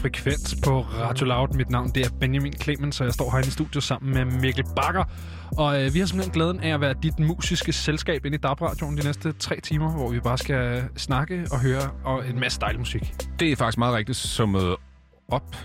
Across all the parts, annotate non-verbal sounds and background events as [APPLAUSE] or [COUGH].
Frekvens på Radio Loud. Mit navn det er Benjamin Clemens, og jeg står herinde i studiet sammen med Mikkel Bakker. Og øh, vi har simpelthen glæden af at være dit musiske selskab inde i DAB-radioen de næste tre timer, hvor vi bare skal snakke og høre og en masse dejlig musik. Det er faktisk meget rigtigt summet op.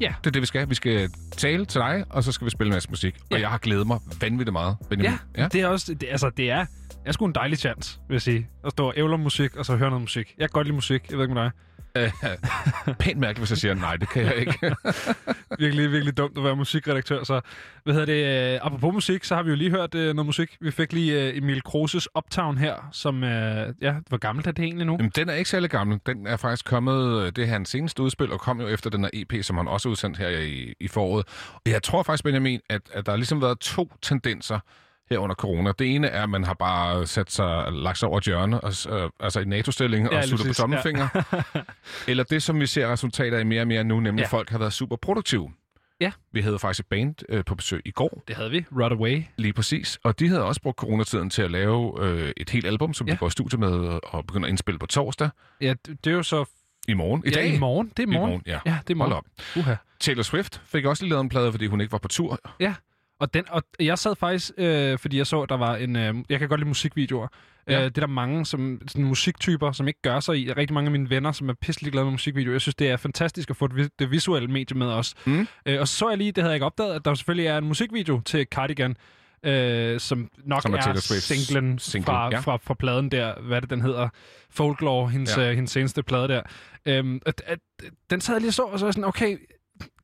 Ja. Det er det, vi skal. Vi skal tale til dig, og så skal vi spille en masse musik. Ja. Og jeg har glædet mig vanvittigt meget, Benjamin. Ja, ja. det er også, det, altså det er, er sgu en dejlig chance, vil jeg sige. At stå og ævler musik, og så høre noget musik. Jeg kan godt lide musik, jeg ved ikke med dig. Øh, [LAUGHS] Pænt mærkeligt, hvis jeg siger, nej, det kan jeg ikke. [LAUGHS] virkelig, virkelig dumt at være musikredaktør. Så, hvad hedder det? Øh, apropos musik, så har vi jo lige hørt øh, noget musik. Vi fik lige øh, Emil Kroses Uptown her, som, øh, ja, hvor gammelt er det egentlig nu? Jamen, den er ikke særlig gammel. Den er faktisk kommet, øh, det er hans seneste udspil, og kom jo efter den her EP, som han også udsendt her i, i foråret. Og jeg tror faktisk, Benjamin, at, at der har ligesom været to tendenser her under corona. Det ene er, at man har bare sat sig, lagt sig over et hjørne, og, øh, altså i NATO-stilling, Ja, og sluttet på tommelfinger. [LAUGHS] Eller det, som vi ser resultater af mere og mere nu, nemlig Ja. ja. folk har været super produktive. Ja. Vi havde faktisk et band øh, på besøg i går, Det havde vi. Run Away. lige præcis. Og de havde også brugt coronatiden til at lave øh, et helt album, som Ja. ja. de går i studiet med og begynder at indspille på torsdag. Ja, det, er jo så... I morgen. I ja, dag. i morgen. Det er i morgen. morgen, ja. ja det er morgen. Hold op. Uha. Taylor Swift fik også lige lavet en plade, fordi hun ikke var på tur. Ja, og, den, og jeg sad faktisk, øh, fordi jeg så, der var en... Øh, jeg kan godt lide musikvideoer. Ja. Ja. Øh, det er der mange som, sådan musiktyper, som ikke gør sig i. Der er rigtig mange af mine venner, som er pisselig glade med musikvideoer. Jeg synes, det er fantastisk at få det, det visuelle medie med os. Mm. Øh, og så så jeg lige, det havde jeg ikke opdaget, at der selvfølgelig er en musikvideo til Cardigan, øh, som nok Som er er, singlen, single, fra, ja. fra, fra pladen der, hvad det, den hedder? Folklore, hendes, ja. Øh, hendes seneste plade der. Øhm, at, at, den sad jeg lige så, og så var sådan, okay,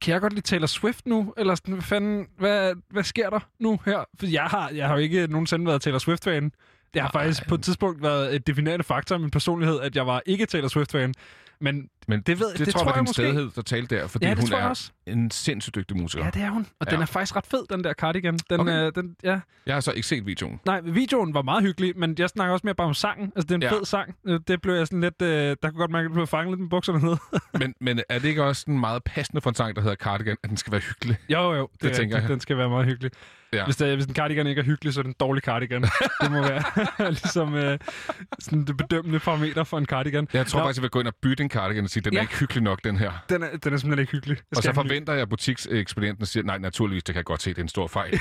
kan jeg godt lide Taylor Swift nu? Eller sådan, hvad fanden, hvad, hvad sker der nu her? For jeg har, jeg har jo ikke nogensinde været Taylor Swift-fan. Det har Nej. faktisk på et tidspunkt været et definerende faktor af min personlighed, at jeg var ikke Taylor Swift-fan. Men Men det, ved, det, det, tror jeg var din måske. stedhed, der talte der, fordi Ja, hun er også. en sindssygt dygtig musiker. Ja, det er hun. Og ja. den er faktisk ret fed, den der cardigan. Den, Okay. øh, den, ja. Jeg har så ikke set videoen. Nej, videoen var meget hyggelig, men jeg snakker også mere bare om sangen. Altså, det er en ja. Fed sang. Øh, Det blev jeg sådan lidt... Øh, der kunne godt mærke, at jeg blev fanget lidt med bukserne ned. [LAUGHS] men, men er det ikke også en meget passende for en sang, der hedder Cardigan, at den skal være hyggelig? jo, jo. Det, Det tænker jeg. Den skal være meget hyggelig. Ja. Hvis, der, hvis en cardigan ikke er hyggelig, så er det en dårlig cardigan. det må være [LAUGHS] ligesom øh, sådan det bedømmende parameter for en cardigan. Jeg tror Nå, faktisk, jeg vil gå ind og bytte en cardigan sige, den Ja. er ikke hyggelig nok, den her. Den er, den er simpelthen ikke hyggelig. Jeg Og så forventer jeg, at butiksekspedienten siger, nej, naturligvis, det kan jeg godt se, det er en stor fejl. [LAUGHS]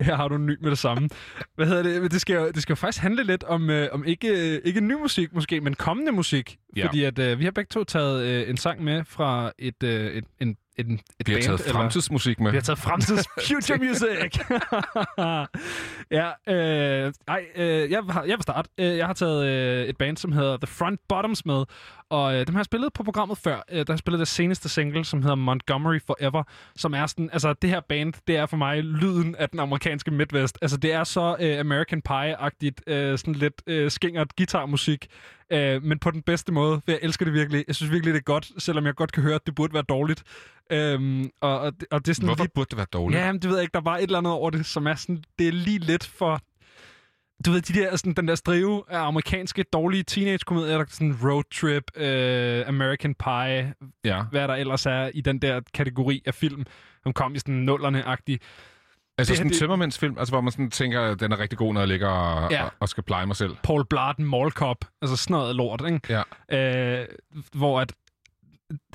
Her har du en ny med det samme. Hvad hedder det? Det skal jo, det skal jo faktisk handle lidt om, øh, om ikke, øh, ikke ny musik måske, men kommende musik. Ja. Fordi at, øh, vi har begge to taget øh, en sang med fra et, øh, et, en, et, et Vi har band. taget eller- fremtidsmusik med. Vi har taget fremtids [LAUGHS] future music. [LAUGHS] ja, øh, ej, øh, jeg, har, jeg vil starte. Øh, Jeg har taget øh, et band, som hedder The Front Bottoms med. Og øh, dem har jeg spillet på programmet før. Øh, der har jeg spillet det seneste single, som hedder Montgomery Forever, som er sådan, altså det her band, det er for mig lyden af den amerikanske Midwest. Altså det er så øh, American Pie-agtigt, øh, sådan lidt øh, skingert guitarmusik, øh, men på den bedste måde, for jeg elsker det virkelig. Jeg synes virkelig, det er godt, selvom jeg godt kan høre, at det burde være dårligt. Øhm, og, og, det, og det er sådan Hvorfor lidt, burde det være dårligt? Ja, men det ved jeg ikke. Der var et eller andet over det, som er sådan... Det er lige lidt for... Du ved, de der, sådan, den der strive af amerikanske dårlige teenage-komedier, der er sådan Road Trip, øh, American Pie, ja. hvad der ellers er i den der kategori af film, som kom i sådan nullerne-agtig. Altså Det- sådan en det- tømmermændsfilm, altså hvor man sådan tænker, at den er rigtig god, når jeg ligger og, Ja. og, skal pleje mig selv. Paul Blart Mall Cop, altså sådan noget lort, ikke? Ja. Øh, hvor at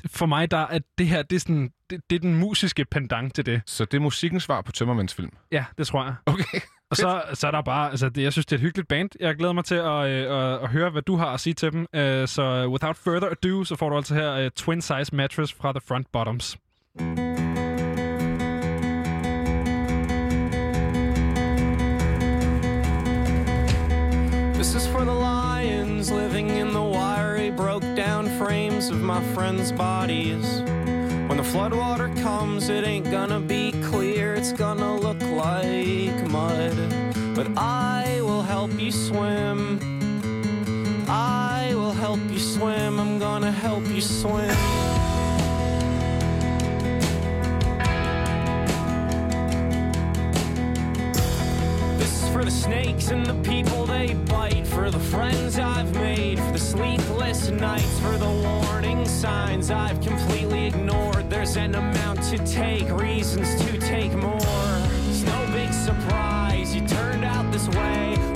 for mig der er det her, det er, sådan, det, det er den musiske pendant til det. Så det er musikkens svar på tømmermændsfilm. Ja, det tror jeg. Okay. Og så, så er der bare, altså det, jeg synes, det er et hyggeligt band. Jeg glæder mig til at, øh, at, at høre, hvad du har at sige til dem. Øh, så without further ado, så får du altså her øh, Twin Size Mattress fra The Front Bottoms. This is for the lions living in the wiry, broke down frames of my friends' bodies. When the floodwater comes, it ain't gonna be you swim. I will help you swim, I'm gonna help you swim. This is for the snakes and the people they bite, for the friends I've made, for the sleepless nights, for the warning signs I've completely ignored. There's an amount to take, reasons to take more. It's no big surprise you turned out this way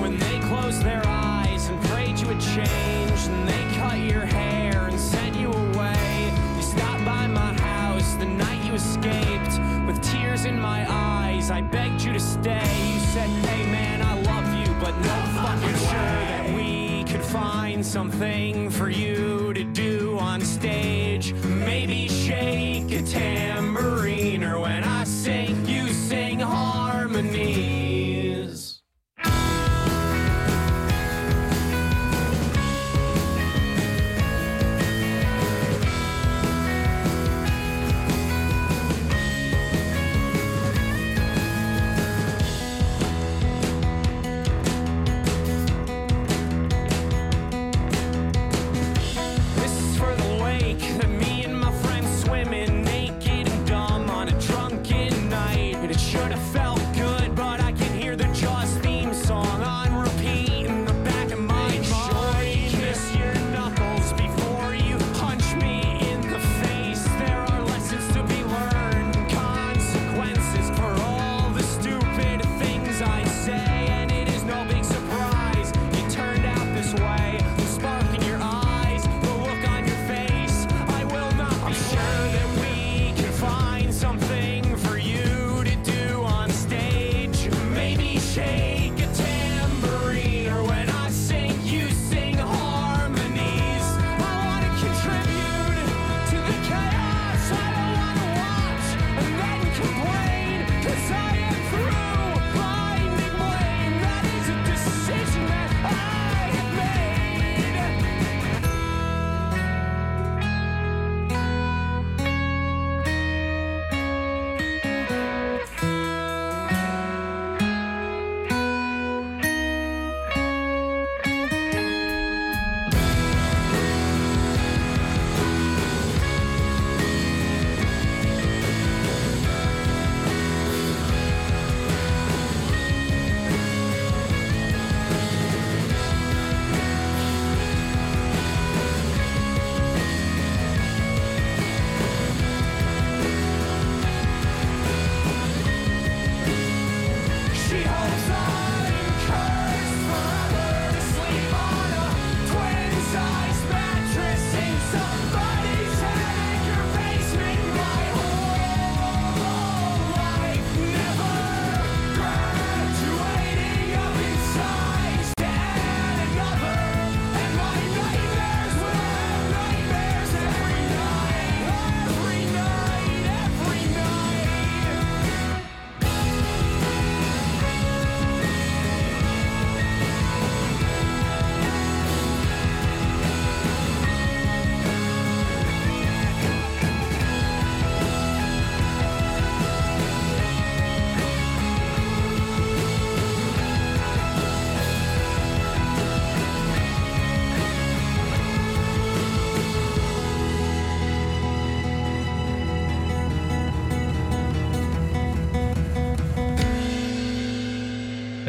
closed their eyes and prayed you would change, and they cut your hair and sent you away. You stopped by my house the night you escaped with tears in my eyes. I begged you to stay. You said, Hey man, I love you, but no fucking sure that we could find something for you to do on stage. Maybe shake a tambourine, or when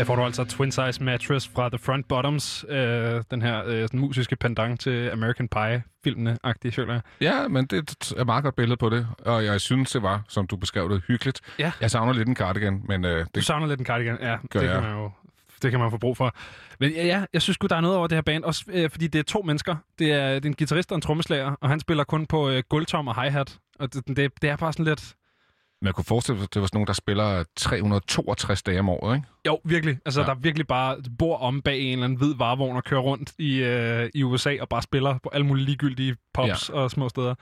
Her får du altså Twin Size Mattress fra The Front Bottoms. Øh, den her øh, den musiske pendant til American Pie-filmene-agtige, føler jeg. Ja, men det er et meget godt billede på det, og jeg synes, det var, som du beskrev det, hyggeligt. Ja. Jeg savner lidt en cardigan, men øh, Du det, savner lidt en cardigan. Ja, Gør det kan jeg. man jo det kan man få brug for. Men ja, ja jeg synes sgu, der er noget over det her band. Også øh, fordi det er to mennesker. Det er, det er en guitarist og en trommeslager, og han spiller kun på øh, gulvtom og hi-hat. Og det, det, det er bare sådan lidt... man kunne forestille sig, at det var sådan nogen, der spiller 362 dage om året, ikke? Jo, virkelig. Altså, Ja. der er virkelig bare bor om bag en eller anden hvid varevogn og kører rundt i, øh, i USA og bare spiller på alle mulige ligegyldige pops ja. og små steder.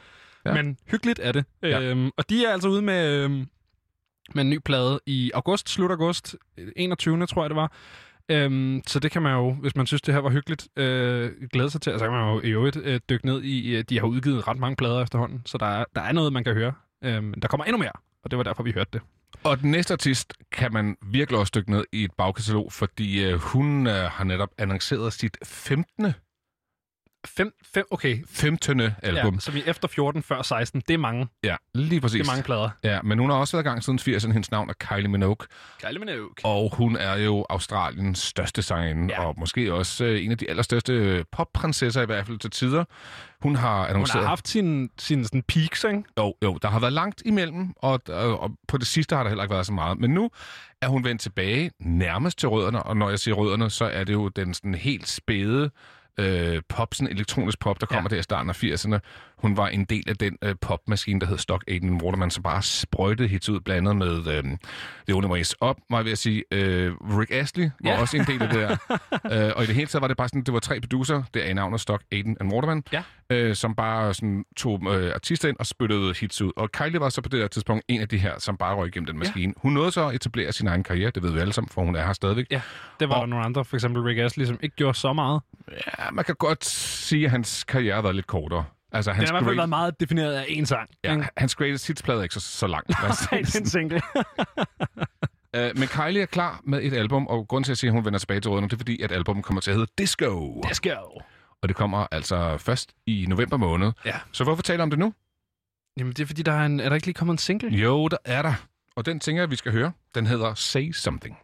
Ja. Men hyggeligt er det. Ja. Øhm, og de er altså ude med, øhm, med en ny plade i august, slut august, 21. tror jeg det var. Øhm, så det kan man jo, hvis man synes, det her var hyggeligt, øh, glæde sig til. Og så kan man jo i øvrigt øh, dykke ned i, øh, de har udgivet ret mange plader efterhånden, så der er, der er noget, man kan høre. Øhm, der kommer endnu mere, og det var derfor, vi hørte det. Og den næste artist kan man virkelig også dykke ned i et bagkatalog, fordi øh, hun øh, har netop annonceret sit 15. Fem, fem, okay, 15. album. Ja, som i efter 14, før 16. Det er mange. Ja, lige præcis. Det er mange plader. Ja, men hun har også været i gang siden 80'erne. Hendes navn er Kylie Minogue, Kylie Minogue. og hun er jo Australiens største sangerinde, Ja. og måske også øh, en af de allerstørste øh, popprinsesser i hvert fald til tider. Hun har Hun annonceret... har haft sine sin sådan peaks, ikke? Jo, jo, der har været langt imellem, og, og, og på det sidste har der heller ikke været så meget. Men nu er hun vendt tilbage nærmest til rødderne, og når jeg siger rødderne, så er det jo den sådan helt spæde øh, pop, sådan elektronisk pop, der kommer ja. Der i starten af 80'erne. Hun var en del af den øh, popmaskine, der hed Stock Aiden Waterman, som bare sprøjtede hits ud, blandet med øh, The Only Way Is Up, var jeg ved at sige. Øh, Rick Astley var ja. Også en del af det der. [LAUGHS] øh, og i det hele taget var det bare sådan, det var tre producer, der er i navnet Stock Aiden and Waterman, Ja. Øh, som bare sådan, tog øh, artister ind og spyttede hits ud. Og Kylie var så på det der tidspunkt en af de her, som bare røg igennem den maskine. Ja. Hun nåede så at etablere sin egen karriere, det ved vi alle sammen, for hun er her stadigvæk. Ja, det var Og- der nogle andre, for eksempel Rick Astley, som ikke gjorde så meget. Ja, man kan godt sige, at hans karriere har været lidt kortere. Altså, Den hans, har i hvert fald været meget defineret af en sang. ja, ikke? hans greatest hits-plade er ikke så, så lang. [LAUGHS] Nej, det det er en sådan. single. [LAUGHS] Øh, men Kylie er klar med et album, og grunden til at sige, at hun vender tilbage til rødderne, det er fordi, at albummet kommer til at hedde Disco. Go. Og det kommer altså først i november måned. Ja. Så hvorfor tale om det nu? Jamen, det er fordi, der er, en, er der ikke lige kommet en single? Jo, der er der. Og den tænker jeg, vi skal høre. Den hedder Say Something.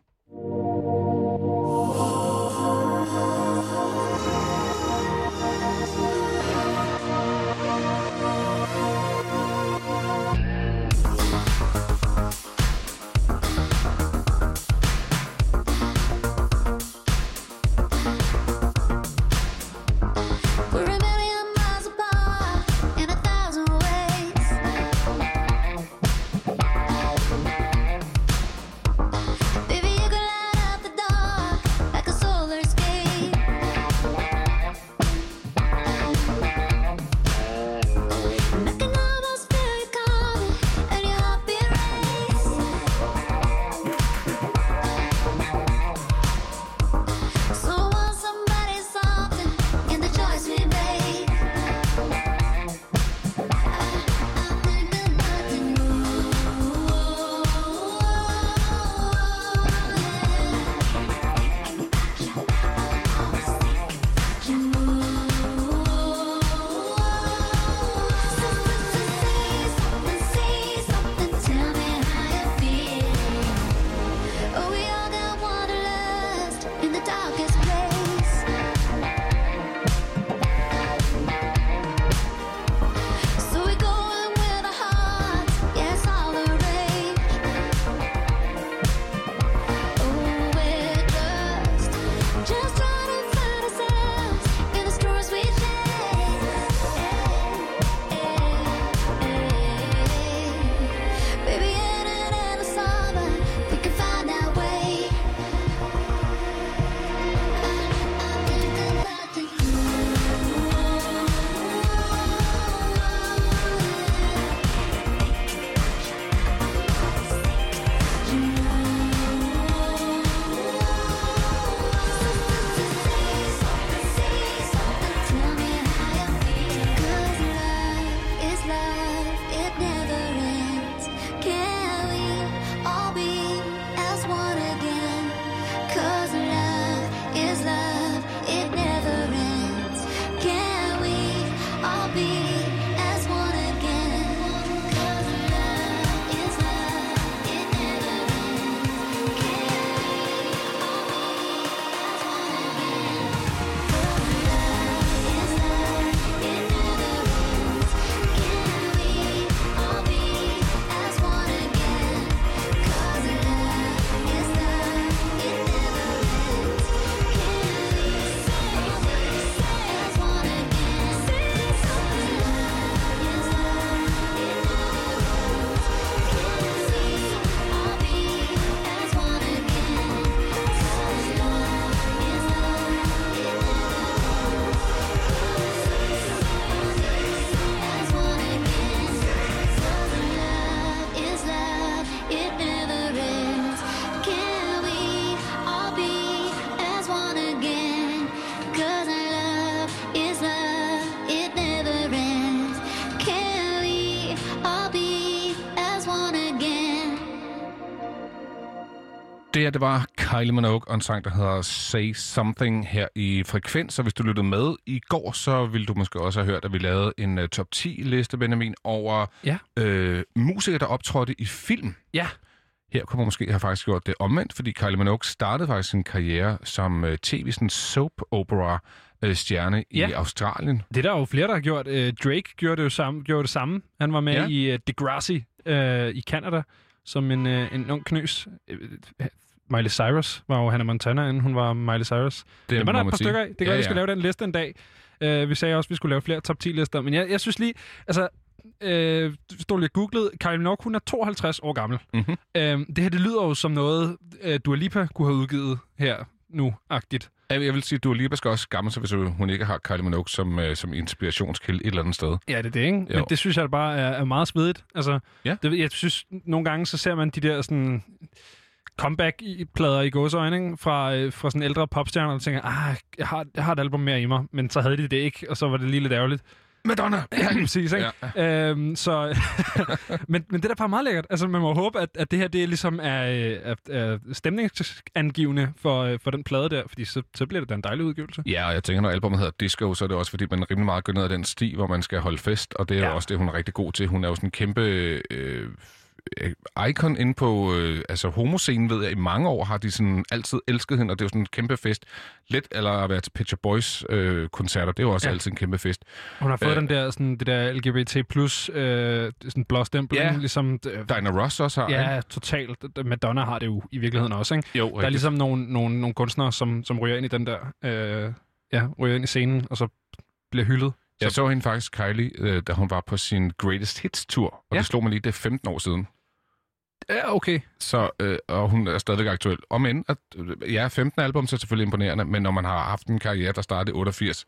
Her, det var Kylie Minogue og en sang, der hedder Say Something her i Frekvens. Og hvis du lyttede med i går, så ville du måske også have hørt, at vi lavede en uh, top 10-liste, Benjamin, over Ja. øh, musikere, der optrådte i film. Ja. Her kunne man måske have faktisk gjort det omvendt, fordi Kylie Minogue startede faktisk sin karriere som uh, tv, sådan soap opera uh, stjerne i Ja. Australien. Det er der jo flere, der har gjort. Øh, Drake gjorde det jo samme. Gjorde det samme. Han var med Ja. i uh, Degrassi uh, i Canada som en, uh, en ung knøs. Øh, Miley Cyrus var jo Hannah Montana, inden hun var Miley Cyrus. Det var der et par sige. stykker af. Det kan Ja, ja, vi skal lave den liste en dag. Uh, vi sagde også, at vi skulle lave flere top 10-lister. Men jeg, jeg synes lige, altså... Øh, stod lige og googlede. Kylie Minogue, hun er 52 år gammel. Mhm. Øh, det her, det lyder jo som noget, øh, Dua Lipa kunne have udgivet her nu-agtigt. Jeg jeg vil sige, at du lige skal også gammel, så hvis hun ikke har Kylie Minogue som, uh, som inspirationskilde et eller andet sted. Ja, det er det, ikke? Jo. Men det synes jeg bare er, er meget svedigt. Altså, Ja. det, jeg synes, nogle gange så ser man de der sådan comeback-plader i gåsøjne, ikke? Fra, øh, fra sådan ældre popstjerner, og tænker, ah, jeg har, jeg har et album mere i mig, men så havde de det ikke, og så var det lige lidt ærgerligt. Madonna! [CLEARS THROAT] Ja, præcis, ikke? Ja. Øhm, så, [LAUGHS] men, men det er da bare meget lækkert. Altså, man må håbe, at, at det her det ligesom er, øh, er, er stemningsangivende for, øh, for den plade der, fordi så, så bliver det da en dejlig udgivelse. Ja, og jeg tænker, når albumet hedder Disco, så er det også, fordi man rimelig meget går ned ad den sti, hvor man skal holde fest, og det er ja. Også det, hun er rigtig god til. Hun er jo sådan en kæmpe øh, icon inde på øh, altså homoscenen, ved jeg, i mange år har de sådan altid elsket hende, og det er jo sådan en kæmpe fest. Lidt eller at være til Shop Boys øh, koncerter, det er jo også ja. Altid en kæmpe fest. Hun har fået Øh. øh, den der, sådan, det der LGBT plus øh, sådan blåstempel, Ja. ligesom... Øh, Diana Ross også har, ikke? Ja, totalt. Madonna har det jo i virkeligheden også, ikke? Jo, Der er rigtigt. ligesom nogle, nogle, nogle kunstnere, som, som ryger ind i den der... Øh, ja, ryger ind i scenen, og så bliver hyldet. Jeg så hende faktisk, Kylie, øh, da hun var på sin Greatest Hits-tur, og ja. Ja. det slog mig lige, det er 15 år siden. Ja, okay. Så, øh, og hun er stadigvæk aktuel. Om end, at, øh, ja, 15 album så er selvfølgelig imponerende, men når man har haft en karriere, der startede i 88,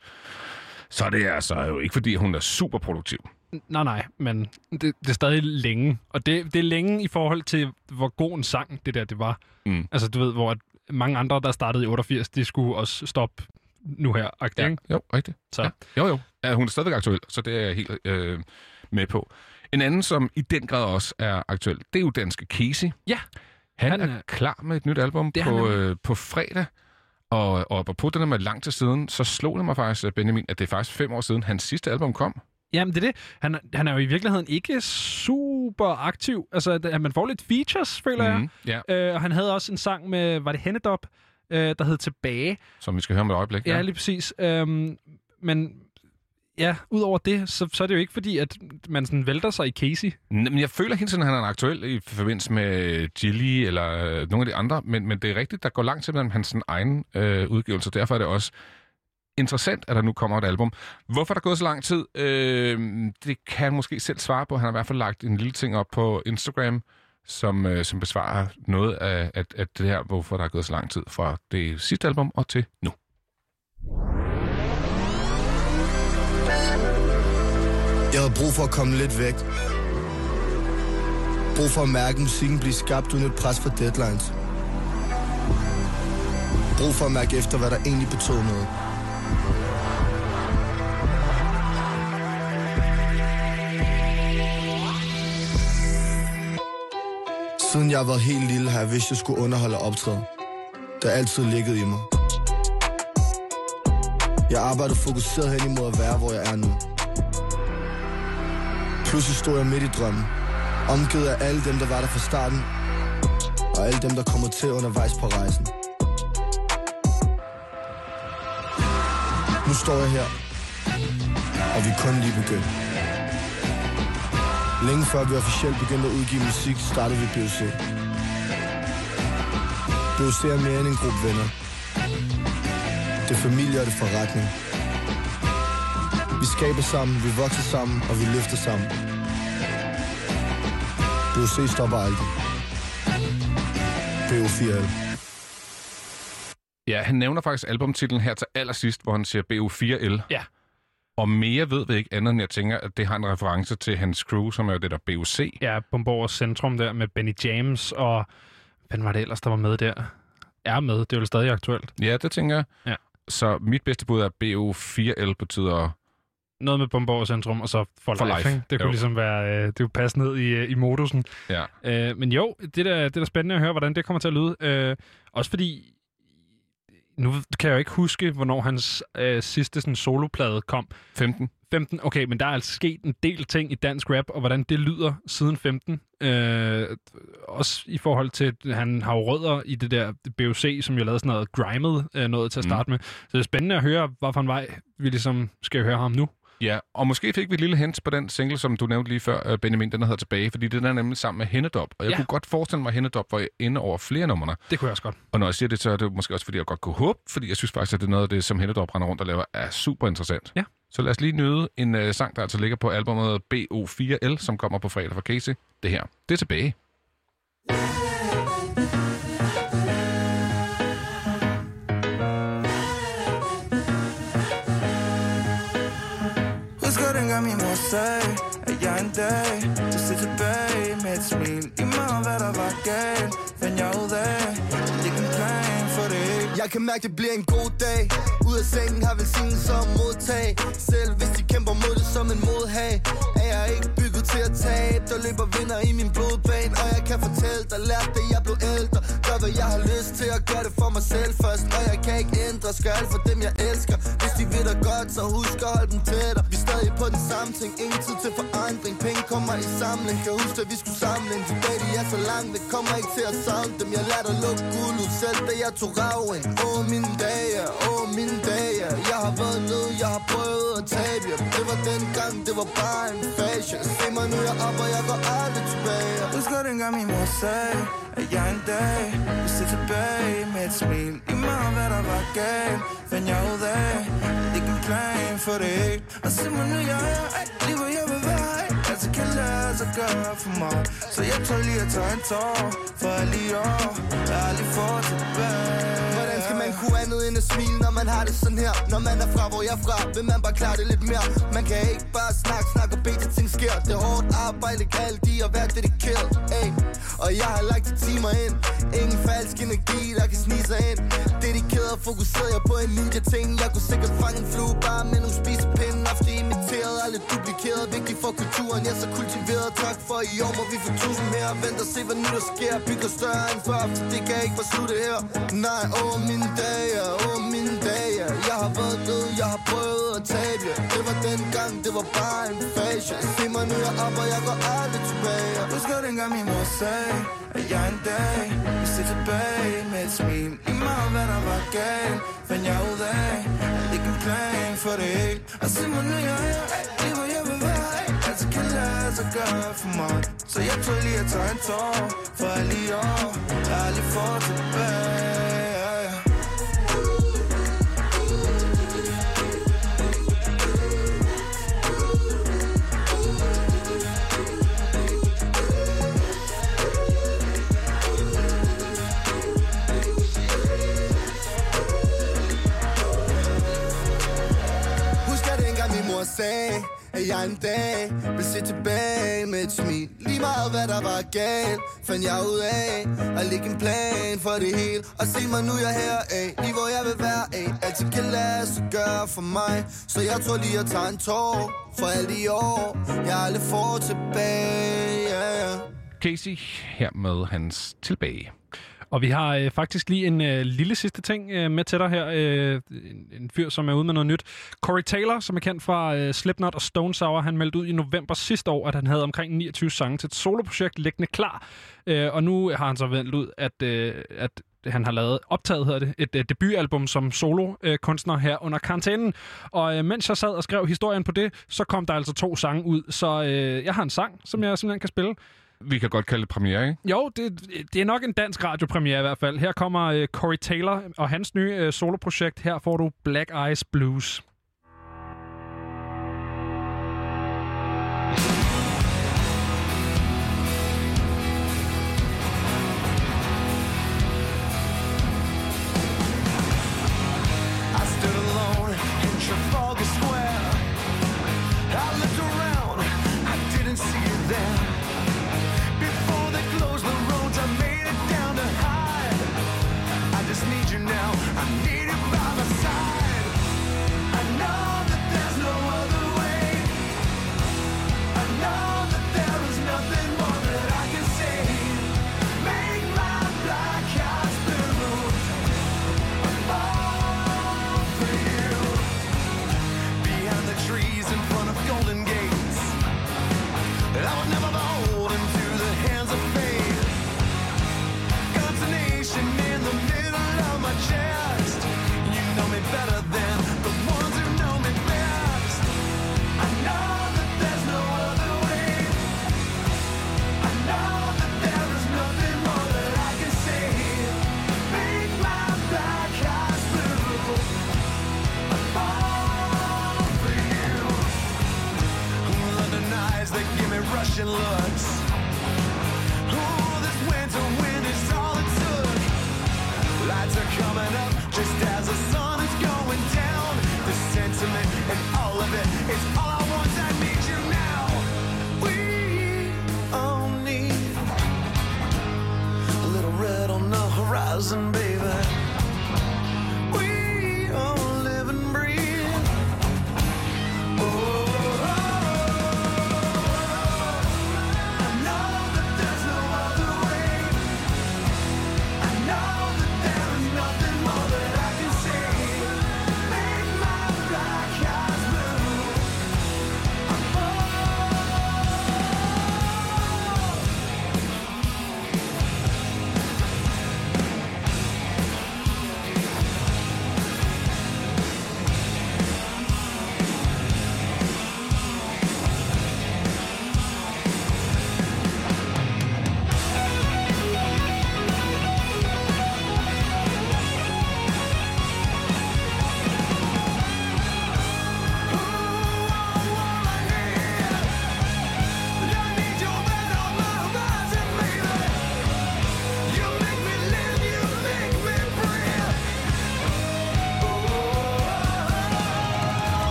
så er det altså jo ikke, fordi hun er super produktiv. Nej, nej, men det, det er stadig længe. Og det, det er længe i forhold til, hvor god en sang det der det var. Mm. Altså, du ved, hvor mange andre, der startede i 88, de skulle også stoppe nu her. Ja, Ja. jo, rigtigt. Så Ja. Jo, jo. Ja, hun er stadigvæk aktuel, så det er jeg helt øh, med på. En anden, som i den grad også er aktuel, det er jo danske Casey. Ja. Han, Han er, er- klar med et nyt album Det på, øh, på fredag. Og, og på den med lang tid siden, så slog det mig faktisk, øh, Benjamin, at det er faktisk fem år siden, hans sidste album kom. Jamen, det er det. Han, han er jo i virkeligheden ikke super aktiv. Altså, det- man får lidt features, føler jeg. Mhm. Ja, Øh, og han havde også en sang med, var det Hennedop, øh, der hed Tilbage. som vi skal høre om et øjeblik. Ja, lige præcis. Øhm, men ja, udover det, så, så er det jo ikke fordi, at man sådan vælter sig i Casey. Men jeg føler hele tiden, at han er aktuel i forbindelse med Gilly eller øh, nogle af de andre, men, men det er rigtigt, der går lang tid mellem hans sådan, egen øh, udgivelse. Derfor er det også interessant, at der nu kommer et album. Hvorfor er der gået så lang tid? Øh, det kan han måske selv svare på. Han har i hvert fald lagt en lille ting op på Instagram, som, øh, som besvarer noget af, at, at det her, hvorfor der er gået så lang tid fra det sidste album og til nu. Jeg havde brug for at komme lidt væk. Brug for at mærke musikken blive skabt uden et pres for deadlines. Brug for at mærke efter, hvad der egentlig betød noget. Siden jeg har været helt lille, har jeg vidst, at jeg skulle underholde og optræde. Der altid ligget i mig. Jeg arbejder fokuseret hen imod at være, hvor jeg er nu. Pludselig stod jeg midt i drømmen. Omgivet af alle dem, der var der fra starten. Og alle dem, der kommer til undervejs på rejsen. Nu står jeg her. Og vi er kun lige begyndt. Længe før vi officielt begyndte at udgive musik, startede vi BOC. BOC er mere end en gruppe venner. Det er familie og det er forretning. Vi skaber sammen, vi vokser sammen, og vi løfter sammen. BOC stopper aldrig. BO4L. Ja, han nævner faktisk albumtitlen her til allersidst, hvor han siger BO4L. Ja. Og mere ved vi ikke andet, end jeg tænker, at det har en reference til hans crew, som er jo det der BOC. Ja, Bomborgs Centrum der med Benny James, og hvem var det ellers, der var med der? Er med, det er jo stadig aktuelt. Ja, det tænker jeg. Ja. Så mit bedste bud er BO4L betyder noget med Bomber over Centrum, og så For, For Life. Life. Ikke? Det kunne Jo. ligesom være, øh, det kunne passe ned i, øh, i modusen. Ja. Øh, men jo, det er, da- spændende at høre, hvordan det kommer til at lyde. Øh, også fordi, nu kan jeg jo ikke huske, hvornår hans øh, sidste sådan, soloplade kom. 15. 15, okay, men der er altså sket en del ting i dansk rap, og hvordan det lyder siden 15. Øh, også i forhold til, at han har jo rødder i det der BOC, som jo lavede sådan noget grimet øh, noget til at starte mm. med. Så det er spændende at høre, hvad for en vej vi ligesom skal høre ham nu. Ja, og måske fik vi et lille hint på den single, som du nævnte lige før, øh, Benjamin, den hedder Tilbage, fordi den er nemlig sammen med Hennedop. Og jeg Ja. kunne godt forestille mig, at Hennedop var inde over flere numre. Det kunne jeg også godt. Og når jeg siger det, så er det måske også, fordi jeg godt kunne håbe, fordi jeg synes faktisk, at det er noget af det, som Hennedop render rundt og laver, er super interessant. Ja. Så lad os lige nyde en uh, sang, der altså ligger på albumet BO4L, som kommer på fredag fra Casey. Det her, det er tilbage. Sagde, at jeg en dag Du ser tilbage med et smil. I meget hvad der var galt, fandt jeg ud af, ikke en plan for det. Jeg kan mærke, det bliver en god dag Ud af sengen har velsignelse og modtag Selv hvis de kæmper mod det som en modhag Er jeg ikke bygget til at tabe Der løber vinder i min blodbane Og jeg kan fortælle dig, lærte det, jeg blev ældre hvad jeg har lyst til at gøre det for mig selv først. Og jeg kan ikke ændre, skal alt for dem jeg elsker. Hvis de vil dig godt, så husk at holde dem tættere Vi er stadig på den samme ting, ingen tid til forandring. Penge kommer i samling, kan huske at vi skulle samle ind De dage de er så langt, det kommer ikke til at savne dem. Jeg lader dig lukke guld ud selv, da jeg tog rav Åh oh, mine dage, åh oh, mine dage. Jeg har været nede, jeg har prøvet at tabe. Jer Det var den gang, det var bare en fase. Se mig nu, jeg op, og jeg går aldrig tilbage. Husker dengang min mor sagde, at jeg en dag vil se tilbage med et smil. I meget hvad der var galt, fandt jeg ud af, ikke en plan for det ikke. Og se mig nu, jeg er alt lige hvor jeg vil være. Altså kan lade sig gøre for mig. Så jeg tør lige at tage en tår, for alle i år, jeg aldrig får tilbage. Hvordan skal man kunne andet end at smile, når man har det sådan her? Når man er fra, hvor jeg er fra, vil man bare klare det lidt mere. Man kan ikke bare snakke, snakke og bede til ting sker. Det er hårdt arbejde, kan alt i at være dedikeret ey. Og jeg har lagt de timer ind. Ingen falsk energi, der kan snige sig ind. Dedikeret og fokuseret jeg på en ninja ting. Jeg kunne sikkert fange en flue bare med nogle spisepinde Ofte imiteret, aldrig duplikeret. Vigtigt for kulturen, jeg er så kultiveret. Tak for i år, hvor vi får tusind mere. Vent og se, hvad nu der sker. Bygger større end før, det kan ikke være slutte her. Nej, åh mine dage, åh mine dage Jeg har været død, jeg har prøvet at tabe jer Det var dengang, det var bare en fase Se mig nu, jeg op, og jeg går aldrig tilbage Husker dengang min mor sagde, at jeg en dag vil se tilbage med et smil. I meget hvad der var galt, fandt jeg ud af, At ikke en plan for det ikke. Og se mig nu, jeg er ej, lige hvor jeg vil være. Altså kan lade sig altså gøre for mig. Så jeg tror lige at tage en tår, for alle i år, jeg aldrig får tilbage. Sagde At jeg en dag vil se tilbage med et smil. Lige meget hvad der var galt Fandt jeg ud af At lægge en plan for det hele. Og se mig nu jeg er her af Lige hvor jeg vil være af. Altid kan lade sig gøre for mig. Så jeg tror lige at tage en tår For alle de år. Jeg aldrig får tilbage yeah, yeah. Casey her med hans tilbage. Og vi har øh, faktisk lige en øh, lille sidste ting øh, med til dig her. Øh, en, en fyr, som er ude med noget nyt. Corey Taylor, som er kendt fra øh, Slipknot og Stone Sour, han meldte ud i november sidste år, at han havde omkring 29 sange til et soloprojekt liggende klar. Øh, og nu har han så vendt ud, at, øh, at han har lavet, optaget hedder det, et øh, debutalbum som solo-kunstner øh, her under karantænen. Og øh, mens jeg sad og skrev historien på det, så kom der altså to sange ud. Så øh, jeg har en sang, som jeg simpelthen kan spille. Vi kan godt kalde det premiere, ikke? Jo, det, det er nok en dansk radiopremiere i hvert fald. Her kommer øh, Corey Taylor og hans nye øh, soloprojekt. Her får du Black Eyes Blues.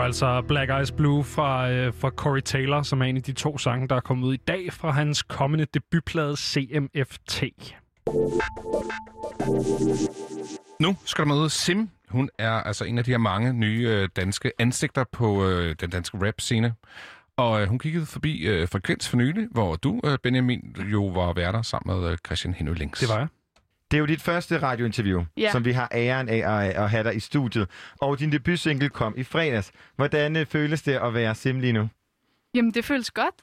Du altså Black Eyes Blue fra, øh, fra Corey Taylor, som er en af de to sange, der er kommet ud i dag fra hans kommende debutplade CMFT. Nu skal der møde Sim. Hun er altså en af de her mange nye øh, danske ansigter på øh, den danske rap-scene. Og øh, hun kiggede forbi øh, Frekvens for nylig, hvor du, øh, Benjamin, jo var værter sammen med øh, Christian Henry Links. Det var jeg. Det er jo dit første radiointerview, Ja. som vi har æren af at, at have dig i studiet. Og din debutsingle kom i fredags. Hvordan øh, føles det at være Sim lige nu? Jamen, det føles godt.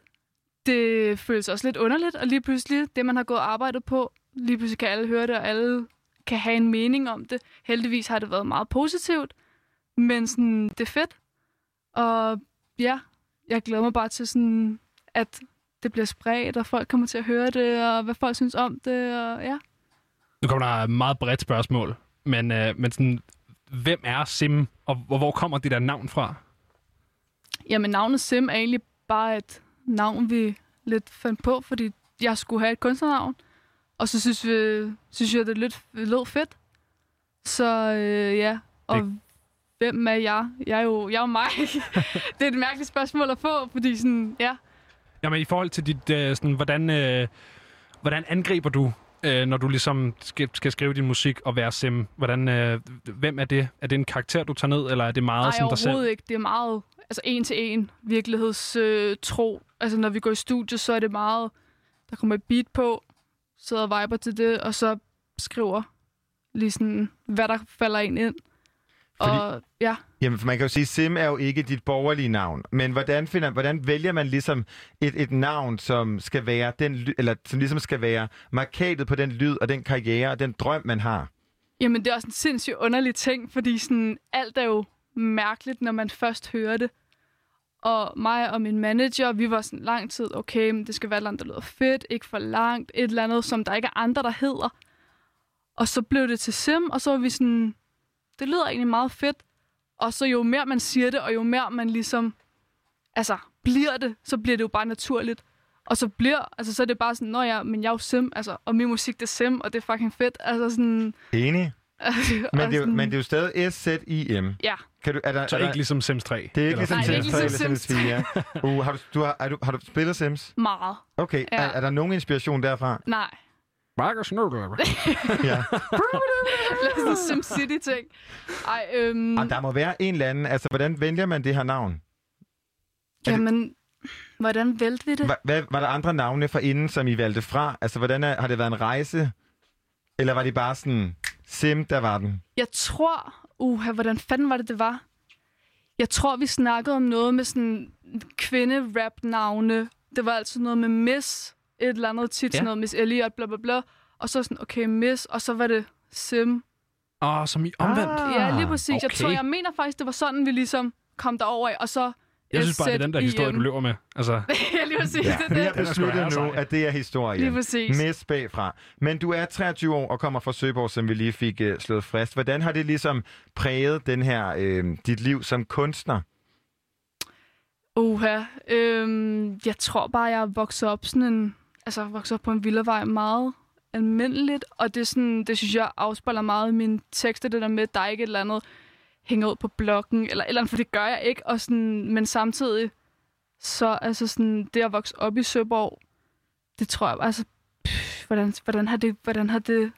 Det føles også lidt underligt, og lige pludselig, det man har gået og arbejdet på, lige pludselig kan alle høre det, og alle kan have en mening om det. Heldigvis har det været meget positivt, men sådan, det er fedt. Og ja, jeg glæder mig bare til sådan, at det bliver spredt, og folk kommer til at høre det, og hvad folk synes om det, og ja. Nu kommer der et meget bredt spørgsmål, men, øh, men sådan, hvem er Sim, og hvor, hvor kommer det der navn fra? Jamen, navnet Sim er egentlig bare et navn, vi lidt fandt på, fordi jeg skulle have et kunstnernavn. Og så synes, vi, synes jeg, det lidt lød fedt. Så øh, ja, og Det- hvem er jeg? Jeg er jo, jeg er jo mig. [LAUGHS] det er et mærkeligt spørgsmål at få, fordi sådan, ja. Jamen i forhold til dit, øh, sådan, hvordan, øh, hvordan angriber du, øh, når du ligesom skal, skal skrive din musik og være Sim? Hvordan, øh, hvem er det? Er det en karakter, du tager ned, eller er det meget Nej, sådan dig selv? overhovedet ikke. Det er meget altså en til en virkelighedstro. Øh, tro. altså når vi går i studiet, så er det meget, der kommer et beat på, sidder og viber til det, og så skriver lige sådan, hvad der falder ind ind. Fordi- Og ja, Jamen, for man kan jo sige, Sim er jo ikke dit borgerlige navn. Men hvordan, finder, hvordan vælger man ligesom et, et navn, som skal være den, eller som ligesom skal være markatet på den lyd og den karriere og den drøm, man har? jamen det er også en sindssygt underlig ting, fordi sådan, alt er jo mærkeligt, når man først hører det. Og mig og min manager, vi var sådan lang tid, okay, men det skal være et eller andet, der lyder fedt, ikke for langt, et eller andet, som der ikke er andre, der hedder. Og så blev det til Sim, og så var vi sådan, det lyder egentlig meget fedt. Og så jo mere man siger det, og jo mere man ligesom, altså, bliver det, så bliver det jo bare naturligt. Og så bliver, altså, så er det bare sådan, nå ja, men jeg er jo Sim, altså, og min musik, det er Sim, og det er fucking fedt. Altså sådan, Enig? [LAUGHS] Men det, er, men det er jo stadig S-Z-I-M. Ja, Kan du, er der, Så er der, ikke ligesom Sims 3. det er ikke ligesom Nej, det er Sims ikke 3 ligesom eller Sims 4. [LAUGHS] Uh, har, du, du har, er du, har du spillet Sims? Meget. Okay, Ja. er, er der nogen inspiration derfra? Nej. Noodle. [LAUGHS] Ja. Lad os sådan SimCity-ting. Ej, øhm, Og der må være en eller anden... Altså, hvordan vælger man det her navn? er det- jamen, hvordan vælte vi det? Hva, hvad, var der andre navne for inden, som I valgte fra? Altså, hvordan er, har det været en rejse? Eller var det bare sådan... Sim, der var den. Jeg tror... Uha, hvordan fanden var det, det var? Jeg tror, vi snakkede om noget med sådan kvinde-rap-navne. Det var altid noget med Miss, et eller andet tit, Ja. ja. noget Miss Elliot, bla bla bla. Og så sådan, okay, Miss, og så var det Sim. Åh, som i omvendt. Ah. Ja, lige præcis. Okay. Jeg tror, jeg mener faktisk, det var sådan, vi ligesom kom derover af. Og så... Jeg synes bare, det er den der historie, du løber med. Altså, [LAUGHS] ja, lige præcis. Ja, det, vi har det. Er da besluttet nu, at det er historien. Lige præcis. Miss bagfra. Men du er 23 år og kommer fra Søborg, som vi lige fik uh, slået fast. Hvordan har det ligesom præget den her, øh, dit liv som kunstner? Uha. Øhm, jeg tror bare, jeg er vokset op sådan en... Altså, vokset op på en villavej meget almindeligt, og det, sådan, det synes jeg afspejler meget i mine tekster, det der med, at der er ikke et eller andet hænger ud på blokken, eller et eller andet, for det gør jeg ikke, og sådan, men samtidig, så altså sådan, det at vokse op i Søborg, det tror jeg, altså, pff, hvordan, hvordan, har det, hvordan har det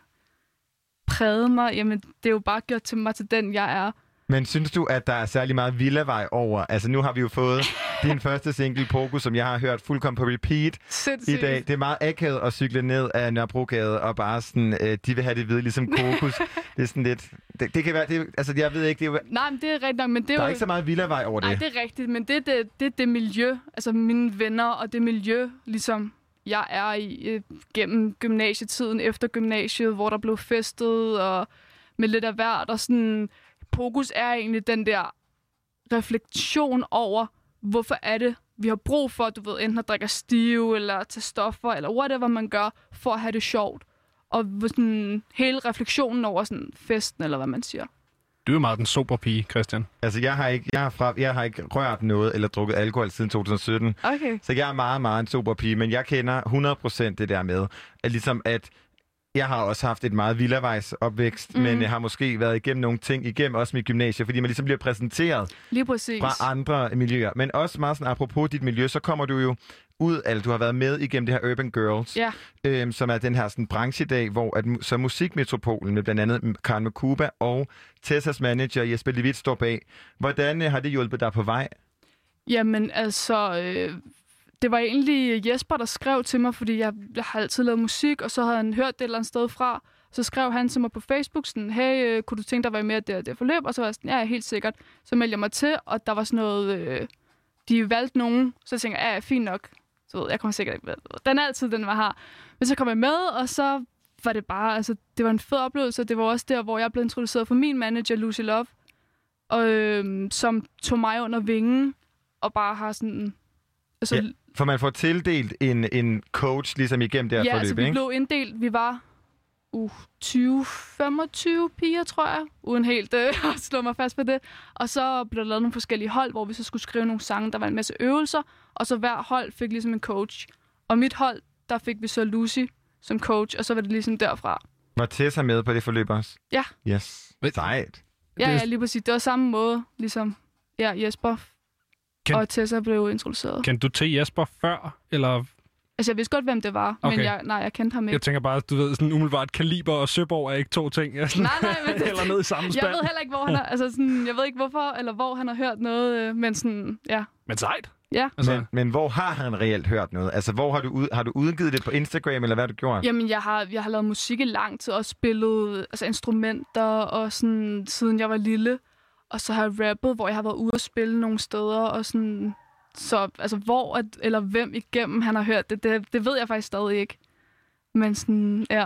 præget mig? Jamen, det er jo bare gjort til mig til den, jeg er. Men synes du, at der er særlig meget villavej over? Altså, nu har vi jo fået [LAUGHS] din første single, Poku, som jeg har hørt fuldkommen på repeat Sindssygt. i dag. Det er meget akavet at cykle ned af Nørrebrogade og bare sådan, øh, de vil have det hvide, ligesom kokos. [LAUGHS] det er sådan lidt... Det, det kan være... Det, altså, jeg ved ikke, det er, jo- Nej, men det er rigtigt nok, men det er der jo... er ikke så meget villavej over det. Nej, det er rigtigt, men det er det, det, det miljø, altså mine venner og det miljø, ligesom jeg er i øh, gennem gymnasietiden, efter gymnasiet, hvor der blev festet og med lidt af hvert, og sådan, fokus er egentlig den der refleksion over, hvorfor er det, vi har brug for, du ved, enten at drikke stive, eller tage stoffer, eller whatever man gør, for at have det sjovt. Og sådan, hele refleksionen over sådan festen, eller hvad man siger. du er jo meget den sober pige, Christian. Altså, jeg har, ikke, jeg, har fra, jeg har ikke rørt noget eller drukket alkohol siden 2017. Okay. Så jeg er meget, meget en super pige, men jeg kender 100% det der med, at ligesom at jeg har også haft et meget villavejs opvækst, mm. men jeg har måske været igennem nogle ting igennem også mit gymnasie, fordi man ligesom bliver præsenteret Lige præcis. fra andre miljøer. Men også meget sådan, apropos dit miljø, så kommer du jo ud, altså du har været med igennem det her Urban Girls, Ja. øhm, som er den her sådan, branche i dag, hvor at, så Musikmetropolen med blandt andet Karen Makuba og Tessas manager Jesper Levit står bag. Hvordan øh, har det hjulpet dig på vej? Jamen, altså, øh, det var egentlig Jesper, der skrev til mig, fordi jeg, jeg har altid lavet musik, og så havde han hørt det et eller andet sted fra. Så skrev han til mig på Facebook sådan, hey, øh, kunne du tænke dig at være med i det, og det forløb? Og så var jeg sådan, ja, helt sikkert. Så meldte jeg mig til, og der var sådan noget, øh, de valgte nogen, så jeg tænkte, ja, fint nok. Så ved jeg, jeg kommer sikkert ikke med. Den er altid, den var her. Men så kom jeg med, og så var det bare, altså, det var en fed oplevelse. Det var også der, hvor jeg blev introduceret for min manager, Lucy Love, og, øh, som tog mig under vingen, og bare har sådan... Altså, ja, for man får tildelt en, en coach ligesom igennem det her ja forløb, altså, vi ikke? blev inddelt. Vi var uh, 20-25 piger, tror jeg, uden helt øh, [LAUGHS] at slå mig fast på det. Og så blev der lavet nogle forskellige hold, hvor vi så skulle skrive nogle sange. Der var en masse øvelser, og så hver hold fik ligesom en coach. Og mit hold, der fik vi så Lucy som coach, og så var det ligesom derfra. Var Tessa med på det forløb også? Ja. Yes. Sejt. Ja, Det ja, lige præcis. Det var samme måde, ligesom ja, Jesper Kan- og Tessa blev introduceret. Kendte du til Jesper før, eller... Altså, jeg vidste godt, hvem det var, Okay. men jeg, nej, jeg kendte ham ikke. Jeg tænker bare, du ved, sådan umiddelbart kaliber og Søborg er ikke to ting. Jeg Nej, nej, men [LAUGHS] Eller ned i samme jeg spand. ved heller ikke, hvor han har, altså sådan, jeg ved ikke hvorfor, eller hvor han har hørt noget, øh, men sådan, ja. Men sejt. Ja. Altså, Men, men hvor har han reelt hørt noget? Altså, hvor har du, ud, har du udgivet det på Instagram, eller hvad har du gjort? Jamen, jeg har, jeg har lavet musik i lang tid, og spillet altså, instrumenter, og sådan, siden jeg var lille. Og så har jeg rappet, hvor jeg har været ude og spille nogle steder, og sådan... Så altså, hvor at, eller hvem igennem han har hørt det, det, det ved jeg faktisk stadig ikke. Men sådan, ja.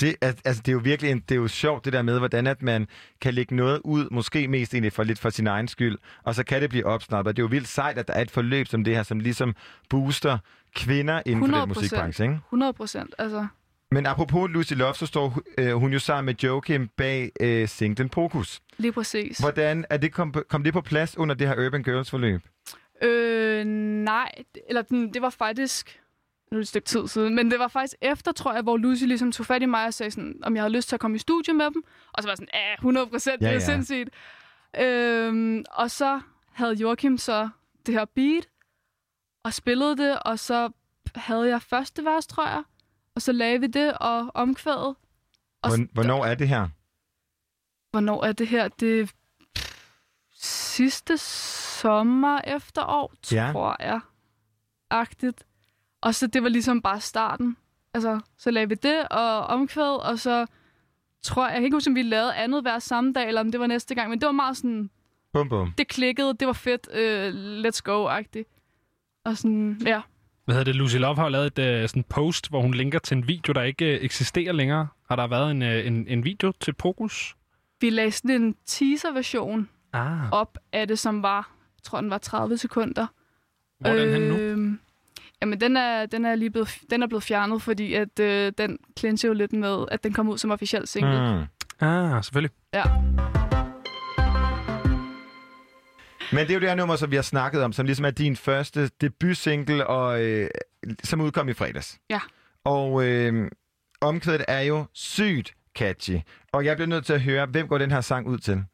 Det, altså, det er jo virkelig en, det er jo sjovt, det der med, hvordan at man kan lægge noget ud, måske mest egentlig for lidt for sin egen skyld, og så kan det blive opsnappet. Det er jo vildt sejt, at der er et forløb som det her, som ligesom booster kvinder inden for den 100%. musikbranche, ikke? 100 procent, altså. Men apropos Lucy Love, så står øh, hun jo sammen med Joachim bag øh, singlen Pokus. Lige præcis. Hvordan er det kom, kom det på plads under det her Urban Girls forløb? Øh, nej, eller den, det var faktisk, nu er det et stykke tid siden, men det var faktisk efter, tror jeg, hvor Lucy ligesom tog fat i mig og sagde sådan, om jeg havde lyst til at komme i studio med dem. Og så var jeg sådan, ja, 100 procent, Ja, det er ja. sindssygt. Øhm, og så havde Joachim så det her beat, og spillede det, og så havde jeg første vers, tror jeg. Og så lagde vi det og omkvædet. Og Hvor- Hvornår er det her? Hvornår er det her? Det sidste sommer, efterår, Ja. tror jeg. Agtigt. Og så det var ligesom bare starten. Altså, så lavede vi det og omkvæd, og så tror jeg, jeg kan ikke huske, om vi lavede andet hver samme dag, eller om det var næste gang, men det var meget sådan, Bum, bum. det klikkede, det var fedt, uh, let's go-agtigt. Og sådan, ja. Hvad hedder det? Lucy Love har lavet et uh, sådan post, hvor hun linker til en video, der ikke uh, eksisterer længere. Har der været en, uh, en, en video til Pokus? Vi lagde sådan en teaser-version Ah. op af det, som var, jeg tror, den var 30 sekunder. Hvor er den henne nu? Øhm, Jamen, den er, den er lige blevet, den er blevet fjernet, fordi at, øh, den clincher jo lidt med, at den kom ud som officiel single. Mm. Ah, selvfølgelig. Ja. Men det er jo det her nummer, som vi har snakket om, som ligesom er din første debutsingle, og øh, som udkom i fredags. Ja. Og øh, omkvædet er jo sygt catchy. Og jeg bliver nødt til at høre, hvem går den her sang ud til?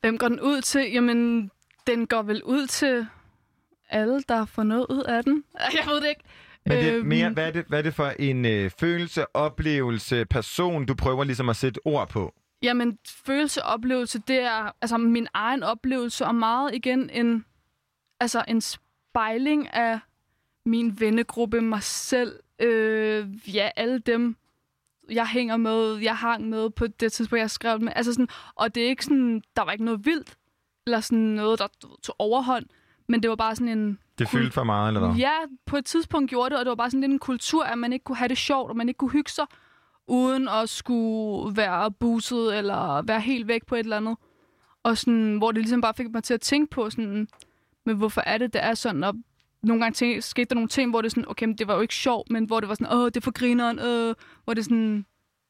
Hvem går den ud til? Jamen, den går vel ud til alle, der får noget ud af den. [LAUGHS] Jeg ved det ikke. Men det er Øhm, mere, hvad, er det, hvad er det for en øh, følelse, oplevelse, person, du prøver ligesom at sætte ord på? Jamen, følelse og oplevelse, det er altså min egen oplevelse, og meget igen en, altså en spejling af min vennegruppe, mig selv, øh, ja, alle dem, jeg hænger med, jeg hang med på det tidspunkt, jeg skrev med. Altså sådan, og det er ikke sådan, der var ikke noget vildt, eller sådan noget, der tog overhånd, men det var bare sådan en... Det fyldte for meget, eller hvad? Ja, på et tidspunkt gjorde det, og det var bare sådan lidt en kultur, at man ikke kunne have det sjovt, og man ikke kunne hygge sig, uden at skulle være buset, eller være helt væk på et eller andet. Og sådan, hvor det ligesom bare fik mig til at tænke på, sådan, men hvorfor er det, det er sådan, og nogle gange tænke, skete der nogle ting, hvor det sådan, okay, men det var jo ikke sjovt, men hvor det var sådan, åh, det er for grineren, øh, hvor det sådan,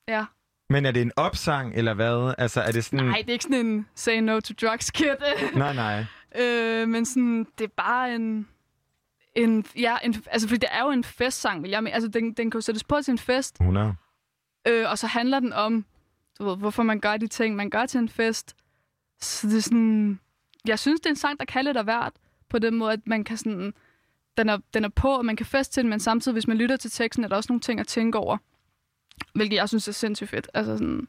ja. Men er det en opsang, eller hvad? Altså, er det sådan... Nej, det er ikke sådan en say no to drugs kid. [LAUGHS] Nej, nej. Øh, men sådan, det er bare en... en ja, en, altså, fordi det er jo en festsang, vil jeg mene. Altså, den, den kan jo sættes på til en fest, 100. øh, og så handler den om, du ved, hvorfor man gør de ting, man gør til en fest. Så det er sådan... Jeg synes, det er en sang, der kan lidt af hvert, på den måde, at man kan sådan... Den er, den er på, og man kan feste til den, men samtidig, hvis man lytter til teksten, er der også nogle ting at tænke over. Hvilket jeg synes er sindssygt fedt. Altså sådan,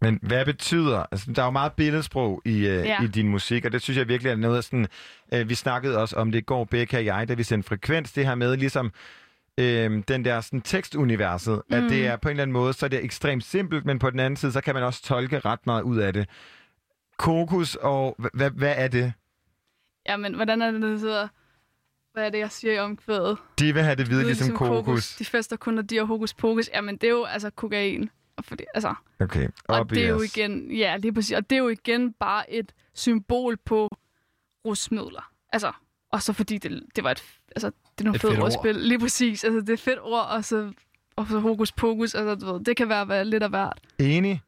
Men hvad betyder... Altså, der er jo meget billedsprog i, øh, ja. I din musik, og det synes jeg virkelig er noget af sådan... Øh, vi snakkede også om det i går, Becca og jeg, da vi sendte frekvens, det her med ligesom... Øh, den der sådan, tekstuniverset, mm. at det er på en eller anden måde, så er det ekstremt simpelt, men på den anden side, så kan man også tolke ret meget ud af det. Kokos og... hva- Hvad, hvad er det? jamen, hvordan er det, det hedder? Hvad er det, jeg siger i omkvædet? De vil have det hvide, ligesom kokos. De fester kun, når de har hokus pokus. Jamen, det er jo altså kokain. Og, fordi, altså, Okay, og det er jo igen, ja, lige præcis. Og det er jo igen bare et symbol på rusmidler. Altså, og så fordi det, det var et, altså, det er nogle fede fedt ord. ordspil. Lige præcis. Altså, det er fedt ord, og så, og så hokus pokus. Altså, du ved, det kan være, være lidt af hvert. Enig.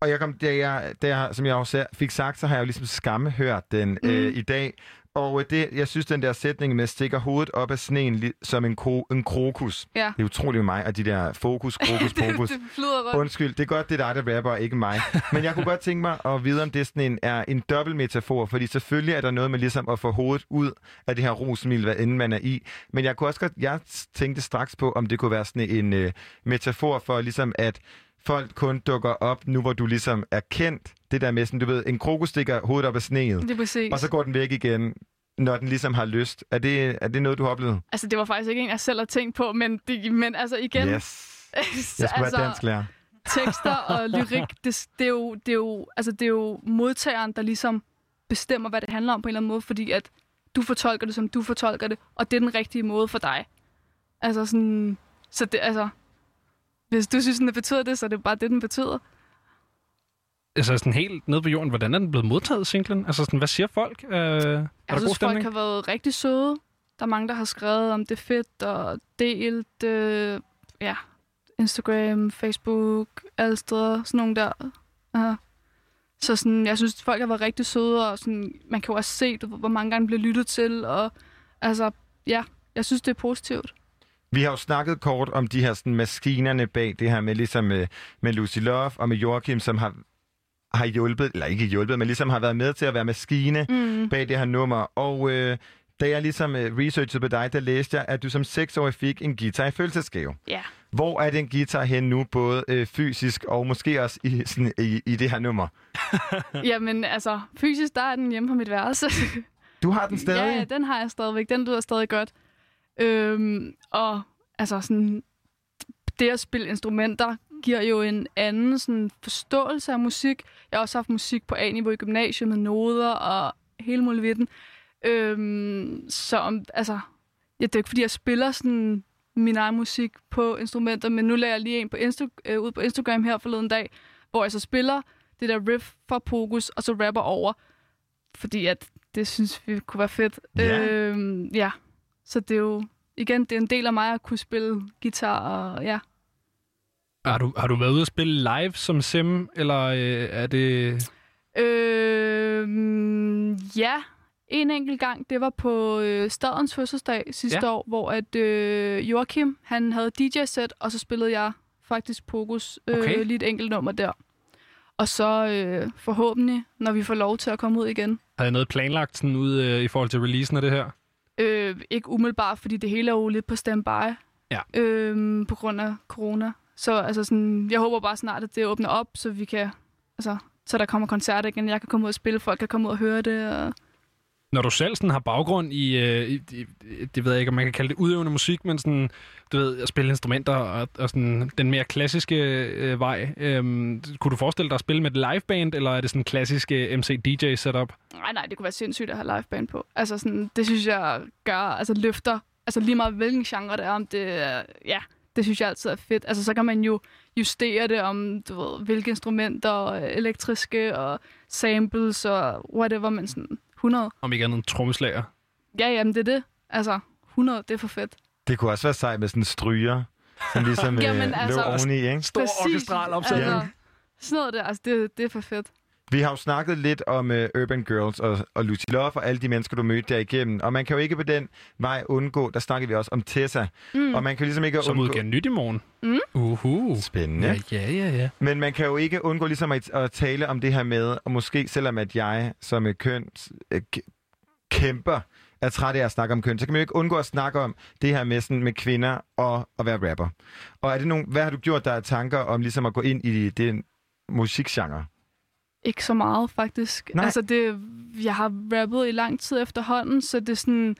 Og jeg kom, da jeg, da jeg, som jeg også fik sagt, så har jeg jo ligesom skamme hørt den mm. øh, i dag. Og øh, det, jeg synes, den der sætning med stikker hovedet op af sneen som en, kro, en krokus. Ja. Det er utroligt mig, og de der fokus, [LAUGHS] krokus, det rundt. Undskyld, det er godt, det er dig, der rapper, ikke mig. Men jeg kunne godt tænke mig at vide, om det sådan en, er en dobbelt metafor, fordi selvfølgelig er der noget med ligesom at få hovedet ud af det her rusmiddel, hvad end man er i. Men jeg kunne også godt, jeg tænkte straks på, om det kunne være sådan en øh, metafor for ligesom at folk kun dukker op, nu hvor du ligesom er kendt. Det der med sådan, du ved, en krokus stikker hovedet op af sneet, Det er præcis. og så går den væk igen, når den ligesom har lyst. Er det, er det noget, du har oplevet? Altså, det var faktisk ikke en, jeg selv har tænkt på, men, det, men altså igen... Yes. [LAUGHS] Jeg skulle være dansklærer. tekster og [LAUGHS] lyrik, det, det, er jo, det, er jo, altså, det er jo modtageren, der ligesom bestemmer, hvad det handler om på en eller anden måde, fordi at du fortolker det, som du fortolker det, og det er den rigtige måde for dig. Altså sådan... Så det, altså... Hvis du synes, den betyder det, så er det bare det, den betyder. Altså sådan helt nede på jorden, hvordan er den blevet modtaget, singlen? Altså sådan, hvad siger folk? Øh, er der Jeg god synes, folk stemning? har været rigtig søde. Der er mange, der har skrevet om det er fedt og delt. Øh, ja, Instagram, Facebook, alle steder. Sådan nogle der. Uh, så sådan, jeg synes, folk har været rigtig søde, og sådan, man kan jo også se, hvor mange gange bliver lyttet til. Og altså, ja, jeg synes, det er positivt. Vi har jo snakket kort om de her sådan, maskinerne bag det her med, ligesom med, med Lucy Love og med Joachim, som har har hjulpet, eller ikke hjulpet, men ligesom har været med til at være maskine Mm. bag det her nummer. Og øh, da jeg ligesom øh, researchede på dig, der læste jeg, at du som seksårig fik en guitar i følelsesgave. Ja. Hvor er den guitar hen nu, både øh, fysisk og måske også i, sådan, i, i det her nummer? [LAUGHS] Jamen, altså, fysisk, der er den hjemme på mit værelse. Du har den stadig? Ja, ja, den har jeg stadigvæk. Den lyder stadig godt. Øhm, og altså sådan, det at spille instrumenter giver jo en anden sådan, forståelse af musik. Jeg har også haft musik på A-niveau i gymnasiet med noder og hele muligheden. Øhm, så om, altså, ja, det er ikke fordi, jeg spiller sådan min egen musik på instrumenter, men nu lagde jeg lige en på Insta- øh, ud på Instagram her forleden dag, hvor jeg så spiller det der riff fra Pokus, og så rapper over, fordi at det synes vi kunne være fedt. Ja. Øhm, ja. Så det er jo, igen, det er en del af mig at kunne spille guitar, og ja. Har du, har du været ude at spille live som sim, eller øh, er det... Øhm, ja, en enkelt gang, det var på øh, stadens fødselsdag sidste Ja. år, hvor at øh, Joachim, han havde DJ-sæt, og så spillede jeg faktisk Pokus øh, Okay. lige et enkelt nummer der. Og så øh, forhåbentlig, når vi får lov til at komme ud igen. Har jeg noget planlagt sådan ud øh, i forhold til releasen af det her? Øh, ikke umiddelbart, fordi det hele er jo lidt på standby. Ja. Øh, på grund af corona. Så altså sådan, jeg håber bare snart, at det åbner op, så vi kan... Altså, så der kommer koncerter igen. Jeg kan komme ud og spille, folk kan komme ud og høre det. Og... Når du selv sådan har baggrund i, øh, i, i, det ved jeg ikke, om man kan kalde det udøvende musik, men sådan, du ved, at spille instrumenter og, og sådan den mere klassiske øh, vej. øh, kunne du forestille dig at spille med et liveband, eller er det sådan en klassisk øh, MC-DJ-setup? Nej, nej, det kunne være sindssygt at have liveband på. Altså sådan, det synes jeg gør, altså løfter, altså lige meget hvilken genre det er, om det er, ja, det synes jeg altid er fedt. Altså så kan man jo justere det om, du ved, hvilke instrumenter, øh, elektriske og samples og whatever, men sådan 100. Om ikke andet en trommeslager. Ja, jamen det er det. Altså 100, det er for fedt. Det kunne også være sejt med sådan en stryger, som ligesom [LAUGHS] Jamen, øh, altså- lå oveni, ikke? Stor orkestral opsætning. Altså, sådan noget der, altså det, det er for fedt. Vi har jo snakket lidt om uh, Urban Girls og, og Lucy Love og alle de mennesker, du mødte der igennem. Og man kan jo ikke på den vej undgå, der snakkede vi også om Tessa. Mm. Og man kan ligesom ikke Som undgå... udgiver nyt i morgen. Mm. Uhu. Spændende. Ja, ja, ja, ja. Men man kan jo ikke undgå ligesom at, at tale om det her med, og måske selvom at jeg som et køn øh, kæmper er træt af at snakke om køn, så kan man jo ikke undgå at snakke om det her med, sådan, med kvinder og at være rapper. Og er det nogle, hvad har du gjort der er tanker om ligesom at gå ind i den musikgenre? Ikke så meget, faktisk. Nej. Altså, det, jeg har rappet i lang tid efterhånden, så det er sådan...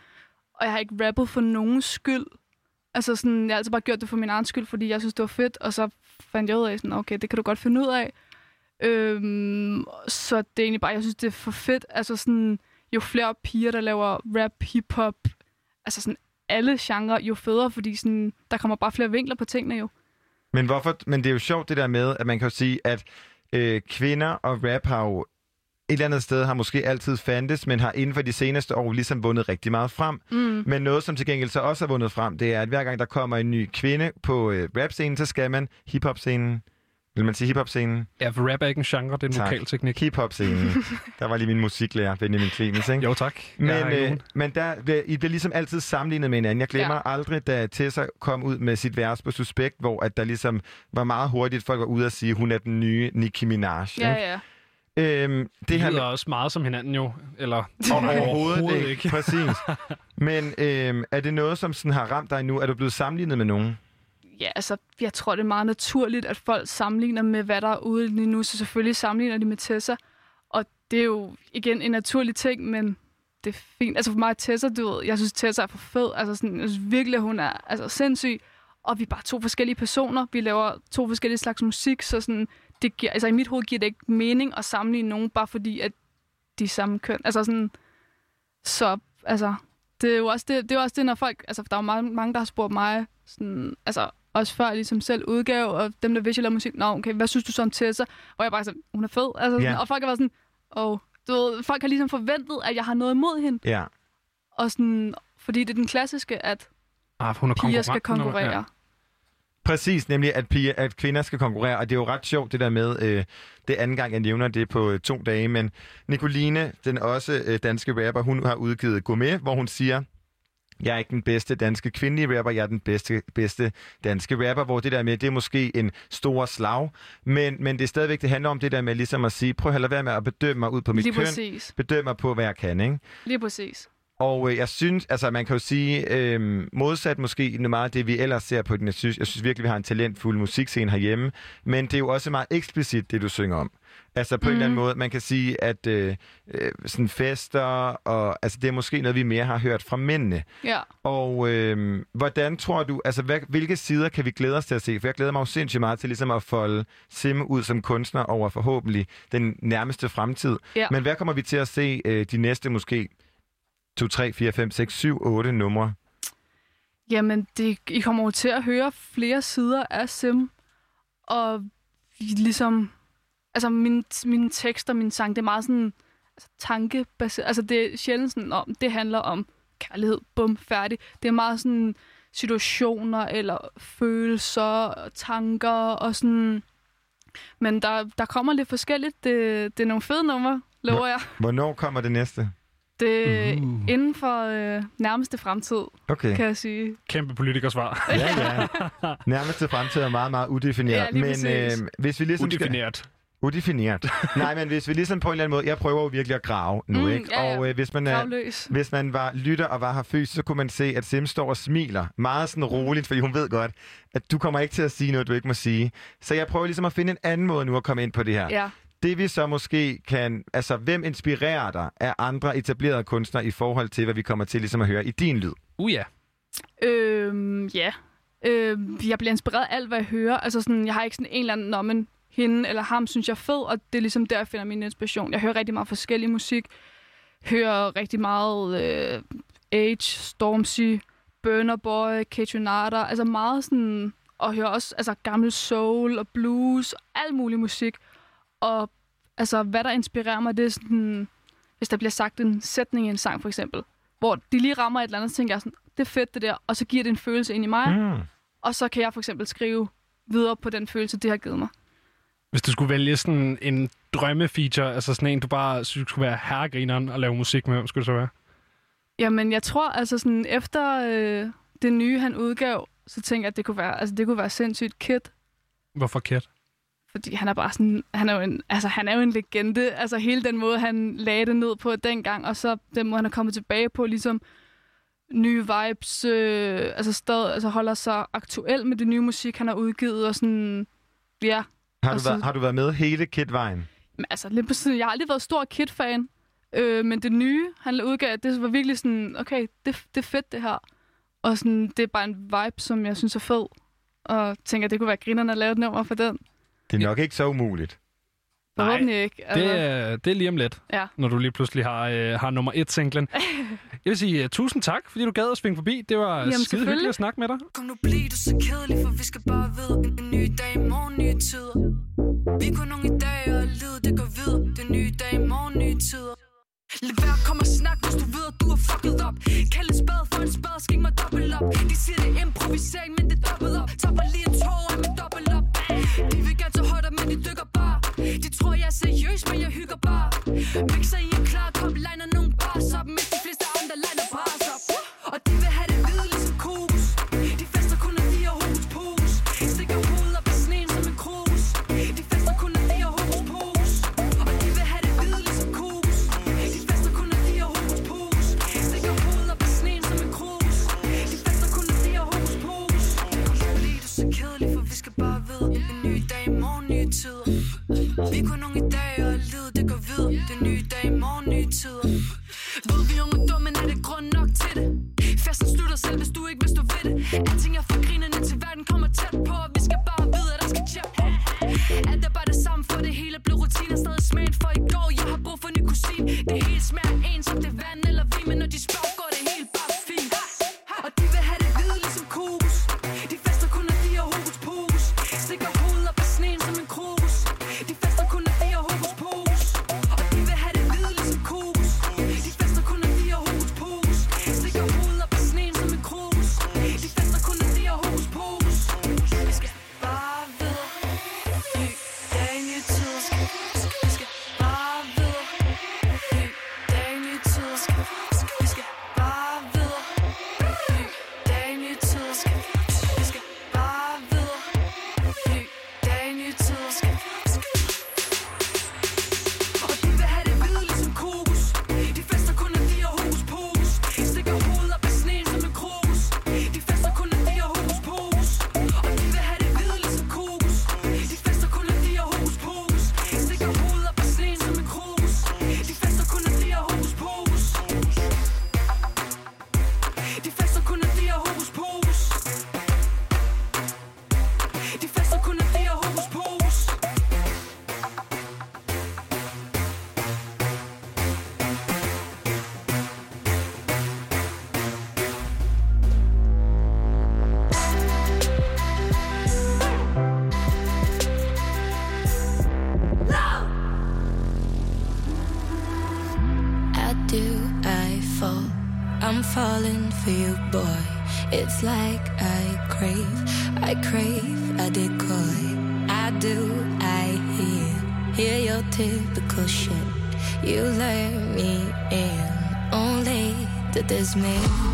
Og jeg har ikke rappet for nogen skyld. Altså, sådan, jeg har altid bare gjort det for min egen skyld, fordi jeg synes, det var fedt. Og så fandt jeg ud af, sådan, okay, det kan du godt finde ud af. Øhm, så det er egentlig bare, jeg synes, det er for fedt. Altså, sådan, jo flere piger, der laver rap, hip-hop, altså sådan alle genrer, jo federe, fordi sådan, der kommer bare flere vinkler på tingene jo. Men, hvorfor, men det er jo sjovt det der med, at man kan jo sige, at øh, kvinder og rap har jo et eller andet sted har måske altid fandtes, men har inden for de seneste år ligesom vundet rigtig meget frem. Mm. Men noget, som til gengæld så også har vundet frem, det er, at hver gang der kommer en ny kvinde på øh, rap-scenen, så skal man hip-hop-scenen. Vil man sige hip-hop-scenen? Ja, for rap er ikke en genre, det er en Tak. vokalteknik. Hip-hop-scenen. [LAUGHS] der var lige min musiklærer, Benjamin Clemens, ikke? Jo, tak. Men, ikke øh, men der, I bliver ligesom altid sammenlignet med hinanden. Jeg glemmer Ja. aldrig, da Tessa kom ud med sit vers på Suspekt, hvor at der ligesom var meget hurtigt, folk var ude og sige, at hun er den nye Nicki Minaj. Ja, ikke? ja. Øhm, Det det her lyder også meget som hinanden jo, eller [LAUGHS] overhovedet ikke. Præcis. [LAUGHS] Men øhm, er det noget, som sådan har ramt dig nu? Er du blevet sammenlignet med nogen? Ja, altså, jeg tror, det er meget naturligt, at folk sammenligner med, hvad der er ude lige nu. Så selvfølgelig sammenligner de med Tessa. Og det er jo igen en naturlig ting, men det er fint. Altså for mig, Tessa, du ved, jeg synes, Tessa er for fed. Altså sådan, jeg synes virkelig, hun er altså, sindssyg. Og vi er bare to forskellige personer. Vi laver to forskellige slags musik, så sådan, det giver, altså i mit hoved giver det ikke mening at sammenligne nogen, bare fordi, at de er samme køn. Altså sådan, så altså, det er jo også det, det, er også det når folk, altså der er jo mange, mange der har spurgt mig, sådan, altså også før ligesom selv udgave, og dem der vidste, jeg lavede musik, nå okay, hvad synes du så om Tessa? Og jeg bare sådan, hun er fed, altså, sådan, Ja. og folk har været sådan, åh, du ved, folk har ligesom forventet, at jeg har noget imod hende, Ja. og sådan, fordi det er den klassiske, at Ah, hun er piger skal konkurrere. Ja. Ja. Præcis, nemlig at, piger, at kvinder skal konkurrere, og det er jo ret sjovt det der med, øh, det anden gang, jeg nævner det på øh, to dage, men Nicoline, den også øh, danske rapper, hun har udgivet Gourmet, hvor hun siger, jeg er ikke den bedste danske kvindelige rapper, jeg er den bedste, bedste danske rapper, hvor det der med, det er måske en stor slag, men, men det er stadigvæk, det handler om det der med ligesom at sige, prøv at lade være med at bedømme mig ud på mit Lige køn, præcis. bedømme mig på, hvad jeg kan, ikke? Lige præcis. Og øh, jeg synes, altså man kan jo sige, øh, modsat måske meget af det, vi ellers ser på den, jeg synes, jeg synes virkelig, vi har en talentfuld musikscene herhjemme, men det er jo også meget eksplicit, det du synger om. Altså på mm. en eller anden måde, man kan sige, at øh, øh, sådan fester, og altså det er måske noget, vi mere har hørt fra mændene. Ja. Og øh, hvordan tror du, altså hvad, hvilke sider kan vi glæde os til at se? For jeg glæder mig jo sindssygt meget til ligesom at folde Sim ud som kunstner over forhåbentlig den nærmeste fremtid. Ja. Men hvad kommer vi til at se øh, de næste måske 2, 3, 4, 5, 6, 7, 8 numre? Jamen, det, I kommer jo til at høre flere sider af Sim. Og ligesom... Altså, mine, mine tekster, min sang, det er meget sådan altså, tankebaseret. Altså, det er sjældent sådan, om det handler om kærlighed, bum, færdig. Det er meget sådan situationer eller følelser og tanker og sådan... Men der, der kommer lidt forskelligt. Det, det er nogle fede numre, lover jeg. Hvornår kommer det næste? Det er inden for øh, nærmeste fremtid, Okay. kan jeg sige. Kæmpe politikersvar. [LAUGHS] Ja, ja. Nærmeste fremtid er meget, meget udefineret. Ja, lige men øh, hvis vi ligesom Udefineret. Skal... Udefineret. [LAUGHS] Nej, men hvis vi ligesom på en eller anden måde... Jeg prøver jo virkelig at grave nu, Mm, ikke? ja, ja. Og øh, hvis man er, Gravløs. hvis man var lytter og var her fysisk, så kunne man se, at Sim står og smiler. Meget sådan roligt, fordi hun ved godt, at du kommer ikke til at sige noget, du ikke må sige. Så jeg prøver ligesom at finde en anden måde nu at komme ind på det her. Ja. Det vi så måske kan... Altså, hvem inspirerer dig af andre etablerede kunstnere i forhold til, hvad vi kommer til ligesom at høre i din lyd? Uh ja. Øhm, ja. Øhm, jeg bliver inspireret af alt, hvad jeg hører. Altså sådan, jeg har ikke sådan en eller anden, man hende eller ham synes jeg er fed, og det er ligesom der, jeg finder min inspiration. Jeg hører rigtig meget forskellig musik. Hører rigtig meget øh, Age, Stormzy, Burner Boy, Ketunata. Altså meget sådan... Og hører også altså, gammel soul og blues og al mulig musik. Og altså, hvad der inspirerer mig, det er sådan... Hvis der bliver sagt en sætning i en sang, for eksempel, hvor de lige rammer et eller andet, så tænker jeg sådan, det er fedt det der, og så giver det en følelse ind i mig, Mm. og så kan jeg for eksempel skrive videre på den følelse, det har givet mig. Hvis du skulle vælge sådan en drømmefeature, altså sådan en, du bare synes skulle være herregrineren og lave musik med, hvem skulle det så være? Jamen, jeg tror altså sådan, efter øh, det nye, han udgav, så tænker jeg, at det kunne være, altså, det kunne være sindssygt Kid. Hvorfor Kjert? Fordi han er bare sådan, han er jo en, altså, han er jo en legende. Altså hele den måde, han lagde det ned på dengang, og så den måde, han er kommet tilbage på, ligesom nye vibes, øh, altså stadig, altså holder sig aktuel med det nye musik, han har udgivet, og sådan, ja. Har, du så- været, har du været med hele Kid-vejen? Men altså, lidt på siden, jeg har aldrig været stor Kid-fan, øh, men det nye, han udgav, det var virkelig sådan, okay, det, det er fedt det her. Og sådan, det er bare en vibe, som jeg synes er fed. Og tænker, det kunne være grinerne at lave et nummer for den. Det er nok ikke så umuligt. Forhåbentlig ikke. Altså, Det, er, det er lige om lidt, Ja. når du lige pludselig har, øh, har nummer et singlen. [LAUGHS] Jeg vil sige uh, tusind tak, fordi du gad at svinge forbi. Det var Jamen, skide hyggeligt at snakke med dig. Kom nu bliv du så kedelig, for vi skal bare vide En, ny dag, i morgen nye tider Vi kun nogle i dag, og livet det går videre Det er nye dag, i morgen nye tider Lad være, kom og snak, hvis du ved, at du er fucket op Kald en spade for en spade, skik mig dobbelt op De siger, det er improvisering, men det er dobbelt op Topper lige en tår af med dobbelt op De vil gerne tage højder, men de dykker seriøs, men jeg hygger bare. Mixer i en klar kop, liner nogle Vi er kun nogle i dag, og livet det går videre Det nye dag, i morgen nye tider. Ved vi unge dumme, er det grund nok til det? Festen slutter selv, hvis du ikke vil stå ved det. Alting er for grinerne til verden kommer tæt på Og vi skal bare vide, at der skal tjep på Alt er bare det samme, for det hele blev rutine Stadig smagen for i går, jeg har brug for en ny kusin. Det hele smager It's like I crave, I crave a decoy. I do, I hear, hear your typical shit. You let me in, only to dismiss.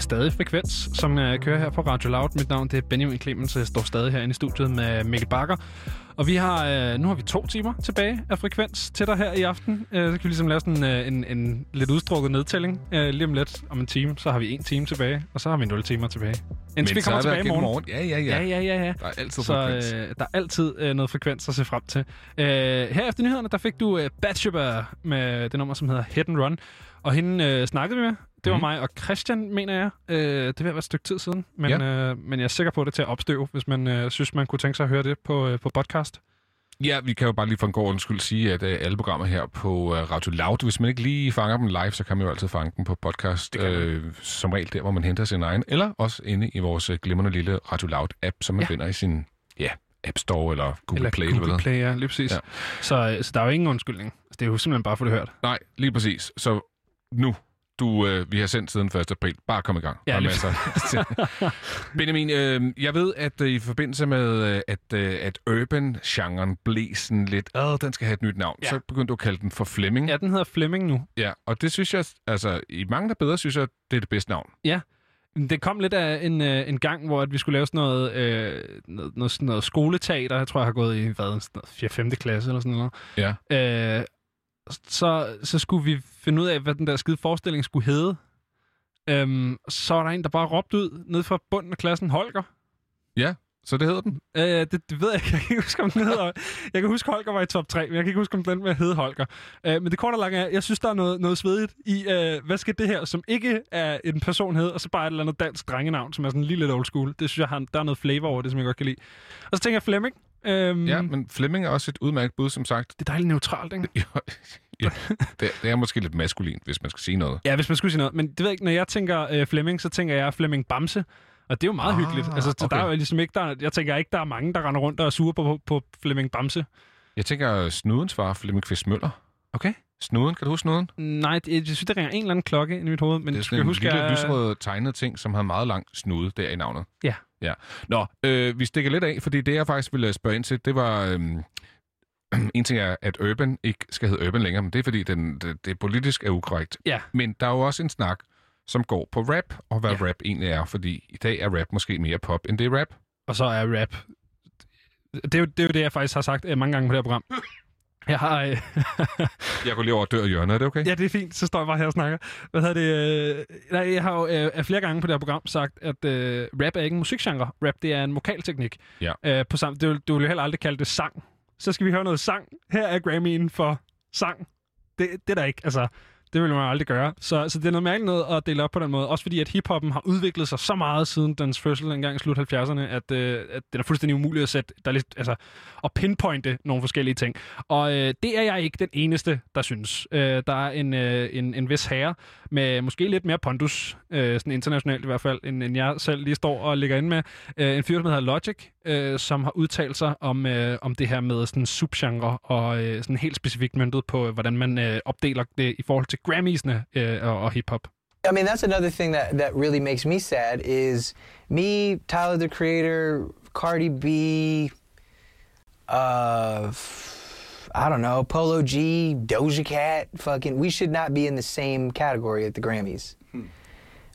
Er stadig Frekvens, som uh, kører her på Radio Loud. Mit navn det er Benjamin Clemens, jeg står stadig herinde i studiet med Mikkel Bakker. Og vi har, uh, nu har vi to timer tilbage af Frekvens til dig her i aften. Uh, så kan vi ligesom lave sådan uh, en, en lidt udstrukket nedtælling. Uh, lige om lidt, om en time, så har vi en time tilbage, og så har vi 0 timer tilbage. Indtil vi kommer er tilbage i igen morgen. Ja, ja, ja. Ja, ja, ja, ja. Der er altid Så frekvens. øh, der er altid øh, noget frekvens at se frem til. Øh, her efter nyhederne, der fik du øh, med det nummer, som hedder Hit and Run. Og hende øh, snakkede vi med. Det var Mhm. mig og Christian, mener jeg. Øh, det vil være et stykke tid siden. Men, Ja. øh, men jeg er sikker på, at det er til at opstøve, hvis man øh, synes, man kunne tænke sig at høre det på, øh, på podcast. Ja, vi kan jo bare lige for en god ordens skyld sige, at uh, alle programmer her på uh, Radio Loud, hvis man ikke lige fanger dem live, så kan man jo altid fange dem på podcast. Øh, som regel der, hvor man henter sin egen, eller også inde i vores uh, glimrende lille Radio Loud-app, som man Ja. finder i sin ja, App Store eller Google Eller Play. Google eller. Play, ja, lige præcis. Ja. Ja. Så, øh, så der er jo ingen undskyldning. Altså, det er jo simpelthen bare for det hørt. Nej, lige præcis. Så nu, du, øh, vi har sendt siden 1. april. Bare kom i gang. Ja, lige masser. [LAUGHS] Benjamin, øh, jeg ved, at øh, i forbindelse med, øh, at, øh, at urban-genren blev sådan lidt, åh, den skal have et nyt navn, Ja. ja. så begyndte du at kalde den for Flemming. Ja, den hedder Flemming nu. Ja, og det synes jeg, altså i mange der bedre, synes jeg, det er det bedste navn. Det kom lidt af en, øh, en gang, hvor at vi skulle lave sådan noget, øh, noget, noget, sådan noget skoleteater. Jeg tror, jeg har gået i hvad, sådan noget 4. 5. klasse eller sådan noget. Ja. Øh, så, så skulle vi finde ud af, hvad den der skide forestilling skulle hedde. Øhm, så var der en, der bare råbte ud ned fra bunden af klassen, Holger. Så det hedder den? Øh, det, det ved jeg ikke. Jeg kan ikke huske, om den hedder. Jeg kan huske, Holger var i top 3, men jeg kan ikke huske, om den med hed Holger. Øh, men det korte og lange er, jeg synes, der er noget, noget svedigt i, øh, hvad skal det her, som ikke er en person hed, og så bare et eller andet dansk drengenavn, som er sådan lige lidt old school. Det synes jeg, har, der er noget flavor over det, som jeg godt kan lide. Og så tænker jeg Flemming. Øhm, Ja, men Flemming er også et udmærket bud, som sagt. Det er dejligt neutralt, ikke? [LAUGHS] Jo, ja, det, det er måske lidt maskulint, hvis man skal sige noget. Ja, hvis man skulle sige noget. Men det ved jeg ikke, når jeg tænker øh, Flemming, så tænker jeg Flemming Bamse. Og det er jo meget Ah, hyggeligt. Altså, okay. der er jo ligesom ikke, der, jeg tænker ikke, der er mange, der render rundt og er sure på, på, på Flemming Bamse. Jeg tænker, Snudens far, Flemming Kvist Møller. Okay. Snuden, kan du huske Snuden? Nej, det, jeg synes, der ringer en eller anden klokke ind i mit hoved, men Det er sådan en huske, lille at- lysrød tegnet ting, som har meget lang snude der i navnet. Ja. Ja. Nå, øh, vi stikker lidt af, fordi det, jeg faktisk ville spørge ind til, det var... Øhm, [CLEARS THROAT] en ting er, at Urban ikke skal hedde Urban længere, men det er, fordi den, det, det politisk er ukorrekt. Ja. Men der er jo også en snak, som går på rap, og hvad Ja. ja. rap egentlig er, fordi i dag er rap måske mere pop, end det er rap. og så er rap. Det er, jo, det er jo det, jeg faktisk har sagt øh, mange gange på det her program. Jeg har... Øh, [LAUGHS] Jeg går lige over dør i hjørnet, er det okay? ja, det er fint. Så står jeg bare her og snakker. Hvad hedder det? Øh, nej, jeg har jo øh, flere gange på det her program sagt, at øh, rap er ikke en musikgenre. Rap, det er en vokalteknik. Ja. Øh, på sam- du, du vil jo heller aldrig kalde det sang. Så skal vi høre noget sang. Her er Grammy'en for sang. Det, det er der ikke. Altså, det vil man aldrig gøre. Så, så det er noget mærkeligt noget at dele op på den måde. Også fordi, at hiphoppen har udviklet sig så meget siden dens fødsel engang i slut 70'erne, at, øh, at den er fuldstændig umulig at sætte, der er lidt, altså, at pinpointe nogle forskellige ting. Og øh, det er jeg ikke den eneste, der synes. Øh, der er en, øh, en, en vis herre med måske lidt mere pondus, øh, sådan internationalt i hvert fald, end, end jeg selv lige står og ligger inde med. Øh, en fyr, der hedder Logic, øh, som har udtalt sig om, øh, om det her med sådan subgenre, og øh, sådan helt specifikt møntet på, øh, hvordan man øh, opdeler det i forhold til Grammys'ne øh, og, og hiphop. I mean, that's another thing that, that really makes me sad is me, Tyler the Creator, Cardi B, uh, I don't know, Polo G, Doja Cat, fucking, we should not be in the same category at the Grammys.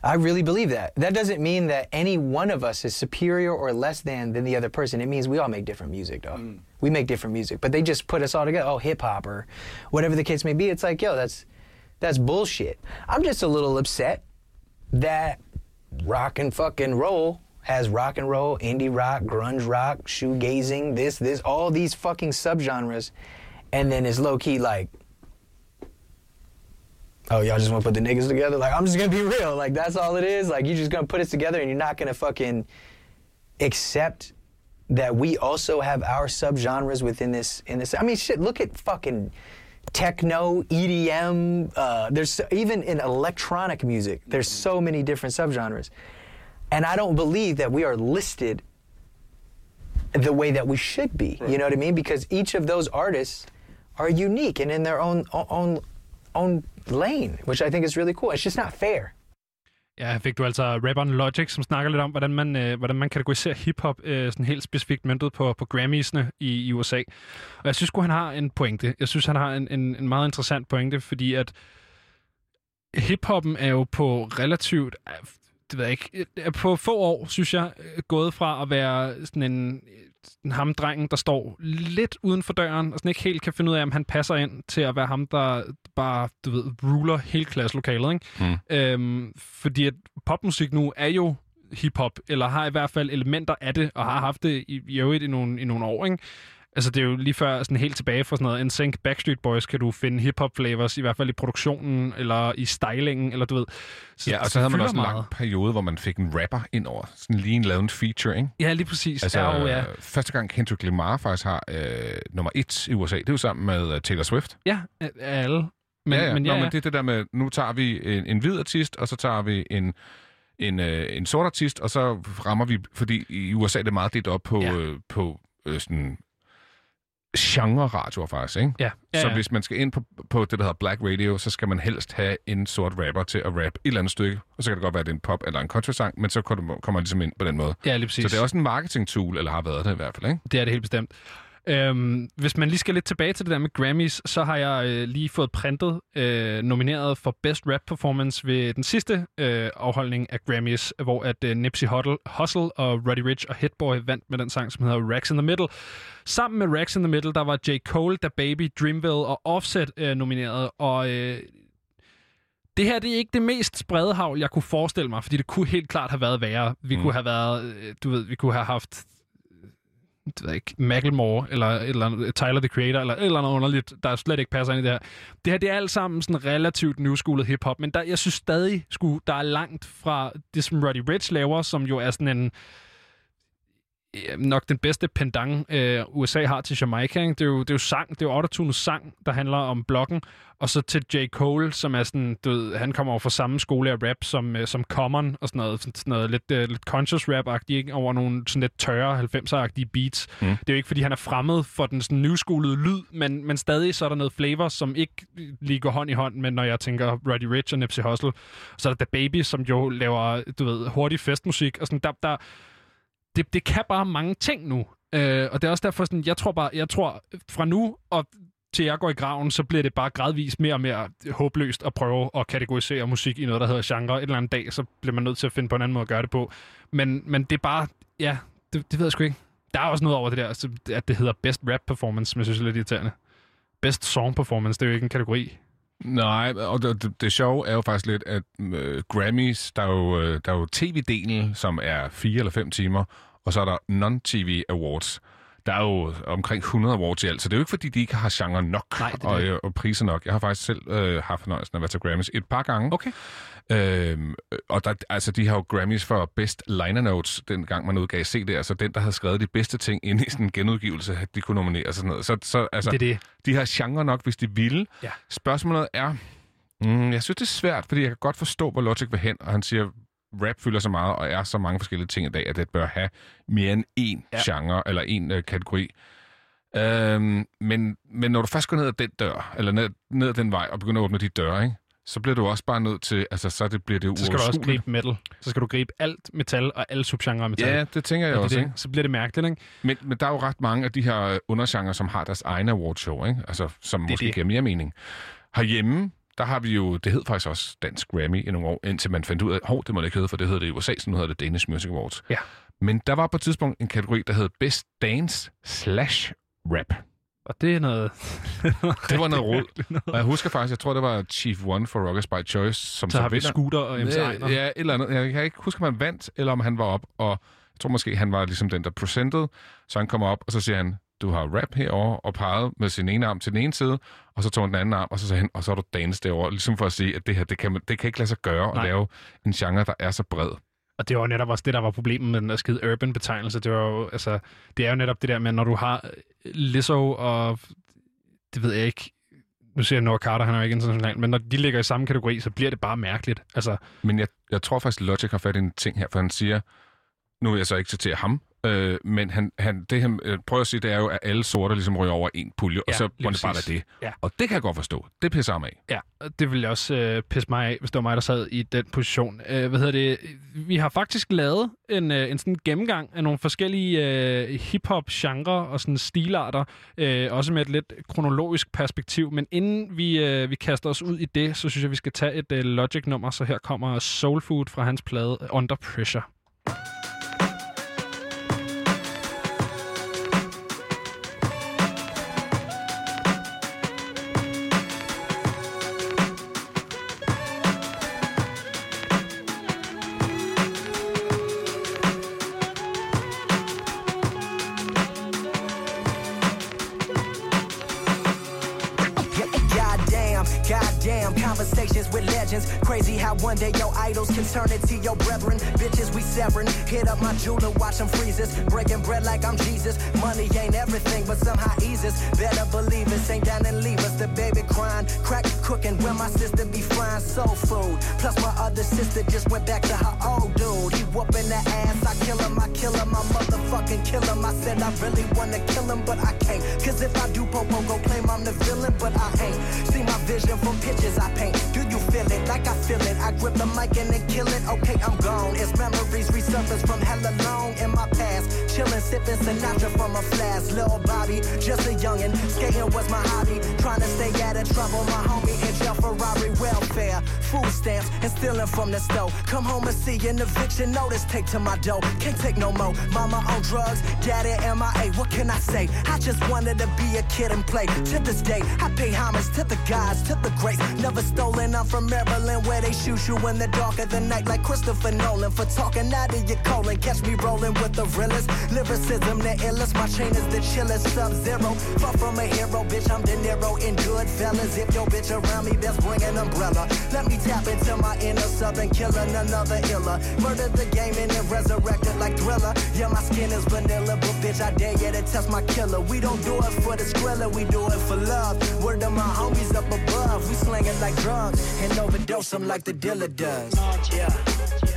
I really believe that. That doesn't mean that any one of us is superior or less than than the other person. It means we all make different music, though. Mm. We make different music, but they just put us all together. Oh, hip hop or whatever the case may be. It's like, yo, that's that's bullshit. I'm just a little upset that rock and fucking roll has rock and roll, indie rock, grunge rock, shoegazing, this, this, all these fucking subgenres, and then it's low key like, oh, y'all just want to put the niggas together? Like, I'm just gonna be real. Like, that's all it is. Like, you're just gonna put us together, and you're not gonna fucking accept that we also have our subgenres within this. In this, I mean, shit. Look at fucking techno, EDM. Uh, there's even in electronic music. There's so many different subgenres, and I don't believe that we are listed the way that we should be. You know what I mean? Because each of those artists are unique and in their own own own lane, which I think is really cool. It's just not fair. Ja, her fik du altså rapperen Logic, som snakker lidt om, hvordan man, øh, hvordan man kategoriserer hiphop øh, sådan helt specifikt møntet på, på Grammys'ene i, i USA. Og jeg synes han har en pointe. Jeg synes, han har en, en, en meget interessant pointe, fordi at hiphoppen er jo på relativt, øh, det ved jeg ikke, øh, er på få år, synes jeg, øh, gået fra at være sådan en ham drengen, der står lidt uden for døren, og sådan ikke helt kan finde ud af, om han passer ind til at være ham, der bare, du ved, ruler hele klasselokalet, ikke? Mm. Øhm, fordi at popmusik nu er jo hiphop, eller har i hvert fald elementer af det, og har haft det i, i øvrigt i nogle, i nogle år, ikke? Altså, det er jo lige før sådan helt tilbage fra sådan noget NSYNC Backstreet Boys, kan du finde hip-hop flavors, i hvert fald i produktionen, eller i stylingen, eller du ved. Så, Ja, og det så havde man også en meget. lang periode, hvor man fik en rapper ind over. Sådan lige en lavet en feature, ikke? Ja, lige præcis. Altså, ja, jo, ja. øh, første gang Kendrick Lamar faktisk har øh, nummer et i USA, det er jo sammen med øh, Taylor Swift. ja, alle. Men, ja, ja. men, Nå, ja, ja. men det er det der med, nu tager vi en, en hvid artist, og så tager vi en, en, øh, en sort artist, og så rammer vi, fordi i USA er det meget delt op på, Ja. ja. øh, på øh, sådan genre-radioer faktisk, ikke? ja, ja, Så ja. hvis man skal ind på, på det, der hedder Black Radio, så skal man helst have en sort rapper til at rappe et eller andet stykke. Og så kan det godt være, at det er en pop- eller en country-sang, men så kommer kommer man ligesom ind på den måde. ja, lige præcis. Så det er også en marketing-tool, eller har været det i hvert fald, ikke? Det er det helt bestemt. Øhm, hvis man lige skal lidt tilbage til det der med Grammys, så har jeg øh, lige fået printet øh, nomineret for Best Rap Performance ved den sidste øh, afholdning af Grammys, hvor at øh, Nipsey Hussle, Hussle og Roddy Rich og Hitboy vandt med den sang, som hedder Racks in the Middle. Sammen med Racks in the Middle, der var J. Cole, Da Baby, Dreamville og Offset øh, nomineret, og øh, det her det er ikke det mest sprede havl, jeg kunne forestille mig, fordi det kunne helt klart have været værre. Vi mm. kunne have været, øh, du ved, vi kunne have haft det ved jeg ikke, Macklemore, eller, et eller andet, Tyler, the Creator, eller et eller andet underligt, der slet ikke passer ind i det her. Det her, det er alt sammen sådan relativt newschoolet hiphop, men der, jeg synes stadig, sku, der er langt fra det, som Roddy Rich laver, som jo er sådan en, nok den bedste pendant, øh, USA har til Jamaica. Ikke? Det, er jo, det er jo sang, det er jo autotunet sang, der handler om blokken. Og så til J. Cole, som er sådan, du ved, han kommer over fra samme skole af rap som, øh, som Common, og sådan noget, sådan noget lidt, øh, lidt conscious rap-agtigt, ikke? over nogle sådan lidt tørre 90'er-agtige beats. Mm. Det er jo ikke, fordi han er fremmed for den sådan newskolede lyd, men, men stadig så er der noget flavor, som ikke lige går hånd i hånd med, når jeg tænker Roddy Rich og Nipsey Hussle. Så er der The Baby, som jo laver, du ved, hurtig festmusik, og sådan, der, der, det, det kan bare mange ting nu. Øh, og det er også derfor, sådan, jeg tror bare, jeg tror fra nu og til jeg går i graven, så bliver det bare gradvist mere og mere håbløst at prøve at kategorisere musik i noget, der hedder genre. Et eller andet dag, så bliver man nødt til at finde på en anden måde at gøre det på. Men, men det er bare, ja, det, det ved jeg sgu ikke. Der er også noget over det der, altså, at det hedder Best Rap Performance, som jeg synes er lidt irriterende. Best Song Performance, det er jo ikke en kategori. Nej, og det, det, det sjove er jo faktisk lidt, at øh, Grammys, der er jo, øh, der er jo tv-delen, som er fire eller fem timer, og så er der non-TV awards. Der er jo omkring 100 awards i alt, så det er jo ikke, fordi de ikke har genre nok Nej, det og, det. øh, og priser nok. Jeg har faktisk selv øh, haft fornøjelsen af at være til Grammys et par gange. Okay. Øhm, og der, altså, de har jo Grammys for Best Liner Notes, den gang man udgav CD'er, altså den, der havde skrevet de bedste ting ind i sådan en genudgivelse, de kunne nominere og sådan noget. Så, så altså, Det er det. de har genre nok, hvis de ville. Ja. Spørgsmålet er, mm, jeg synes, det er svært, fordi jeg kan godt forstå, hvor Logic vil hen, og han siger, rap fylder så meget, og er så mange forskellige ting i dag, at det bør have mere end én Ja. genre, eller én øh, kategori. Øhm, men, men når du først går ned ad den dør, eller ned, ned ad den vej, og begynder at åbne de døre, ikke? så bliver du også bare nødt til, altså så det, bliver det Så skal du også gribe metal. Så skal du gribe alt metal og alle subgenre af metal. Ja, det tænker jeg Og også, ikke? det. Så bliver det mærkeligt, ikke? Men, men der er jo ret mange af de her undergenre, som har deres egne awardshow, ikke? Altså, som Det måske det. giver mere mening. Herhjemme, der har vi jo, det hed faktisk også Dansk Grammy i nogle år, indtil man fandt ud af, hov, det må det ikke hedde, for det hedder det i USA, så nu hedder det Danish Music Awards. Ja. Men der var på et tidspunkt en kategori, der hed Best Dance slash Rap. Og det er noget... [LAUGHS] Det var noget råd. Og jeg husker faktisk, jeg tror, det var Chief One for Rockers by Choice, som Så har vi vinder. Scooter og MC Ejner. Ja, et eller andet. Jeg kan ikke huske, om han vandt, eller om han var op, og jeg tror måske, han var ligesom den, der presented. Så han kommer op, og så siger han, du har rap herover og pegede med sin ene arm til den ene side, og så tog han den anden arm, og så sagde han, og så har du dance derovre, ligesom for at sige, at det her, det kan, man, det kan ikke lade sig gøre at Nej. lave en genre, der er så bred. Og det var jo netop også det, der var problemet med den der skide urban-betegnelse. Det, var jo, altså, det er jo netop det der med, når du har øh, Lizzo og... Det ved jeg ikke. Nu siger jeg Noah Carter, han er jo ikke international, men når de ligger i samme kategori, så bliver det bare mærkeligt. Altså, Men jeg, jeg tror faktisk, Logic har fat i en ting her, for han siger, nu vil jeg så ikke citere ham, øh, men han, han, det han øh, prøver at sige, det er jo, at alle sorte ligesom ryger over en pulje, Ja, og så må det bare være det. Ja. Og det kan jeg godt forstå. Det pisser ham af. ja, det ville også øh, pisse mig af, hvis det var mig, der sad i den position. Øh, hvad hedder det? Vi har faktisk lavet en, øh, en sådan gennemgang af nogle forskellige øh, hip-hop-genrer og sådan stilarter, øh, også med et lidt kronologisk perspektiv. Men inden vi, øh, vi kaster os ud i det, så synes jeg, vi skal tage et øh, Logic-nummer, så her kommer Soul Food fra hans plade Under Pressure. With legends. Crazy how one day your idols can turn into your brethren. Bitches, we severing. Hit up my jeweler, watch them freezes. Breaking bread like I'm Jesus. Money ain't everything, but somehow eases. Better believe us, ain't down and leave us. The baby crying, crack cooking where my sister be frying soul food. Plus my other sister just went back to her old dude. He whooping the ass, I kill him, I kill him, I motherfucking kill him. I said I really wanna kill him, but I can't. Cause if I do, Popo gon' claim I'm the villain, but I ain't. See my vision from pictures I paint. Do feel it like I feel it? I grip the mic and then kill it. Okay, I'm gone. It's memories resurface from hella long in my past. Chillin', sippin' Sinatra from a flask. Lil Bobby, just a youngin'. Skating was my hobby. Trying to stay out of trouble. My homie in jail Ferrari welfare. Food stamps and stealing from the stove. Come home and see an eviction notice. Take to my dough. Can't take no more. Mama on drugs. Daddy MIA. What can I say? I just wanted to be a kid and play. To this day, I pay homage to the gods, to the greats. Never stolen. I'm from Maryland where they shoot you in the dark of the night like Christopher Nolan for talking out of your colon. Catch me rolling with the realest. Lyricism, the illest. My chain is the chillest. Sub zero. Far from a hero, bitch. I'm De Niro in good fellas. If your bitch around me, best bring an umbrella. Let me tap into my inner southern killer, none other iller. Murdered the game and then resurrected like thriller. Yeah, my skin is vanilla, but bitch, I dare you to test my killer. We don't do it for the skrilla, we do it for love. Word to my homies up above, we slang it like drugs and overdose them like the dealer does. Yeah.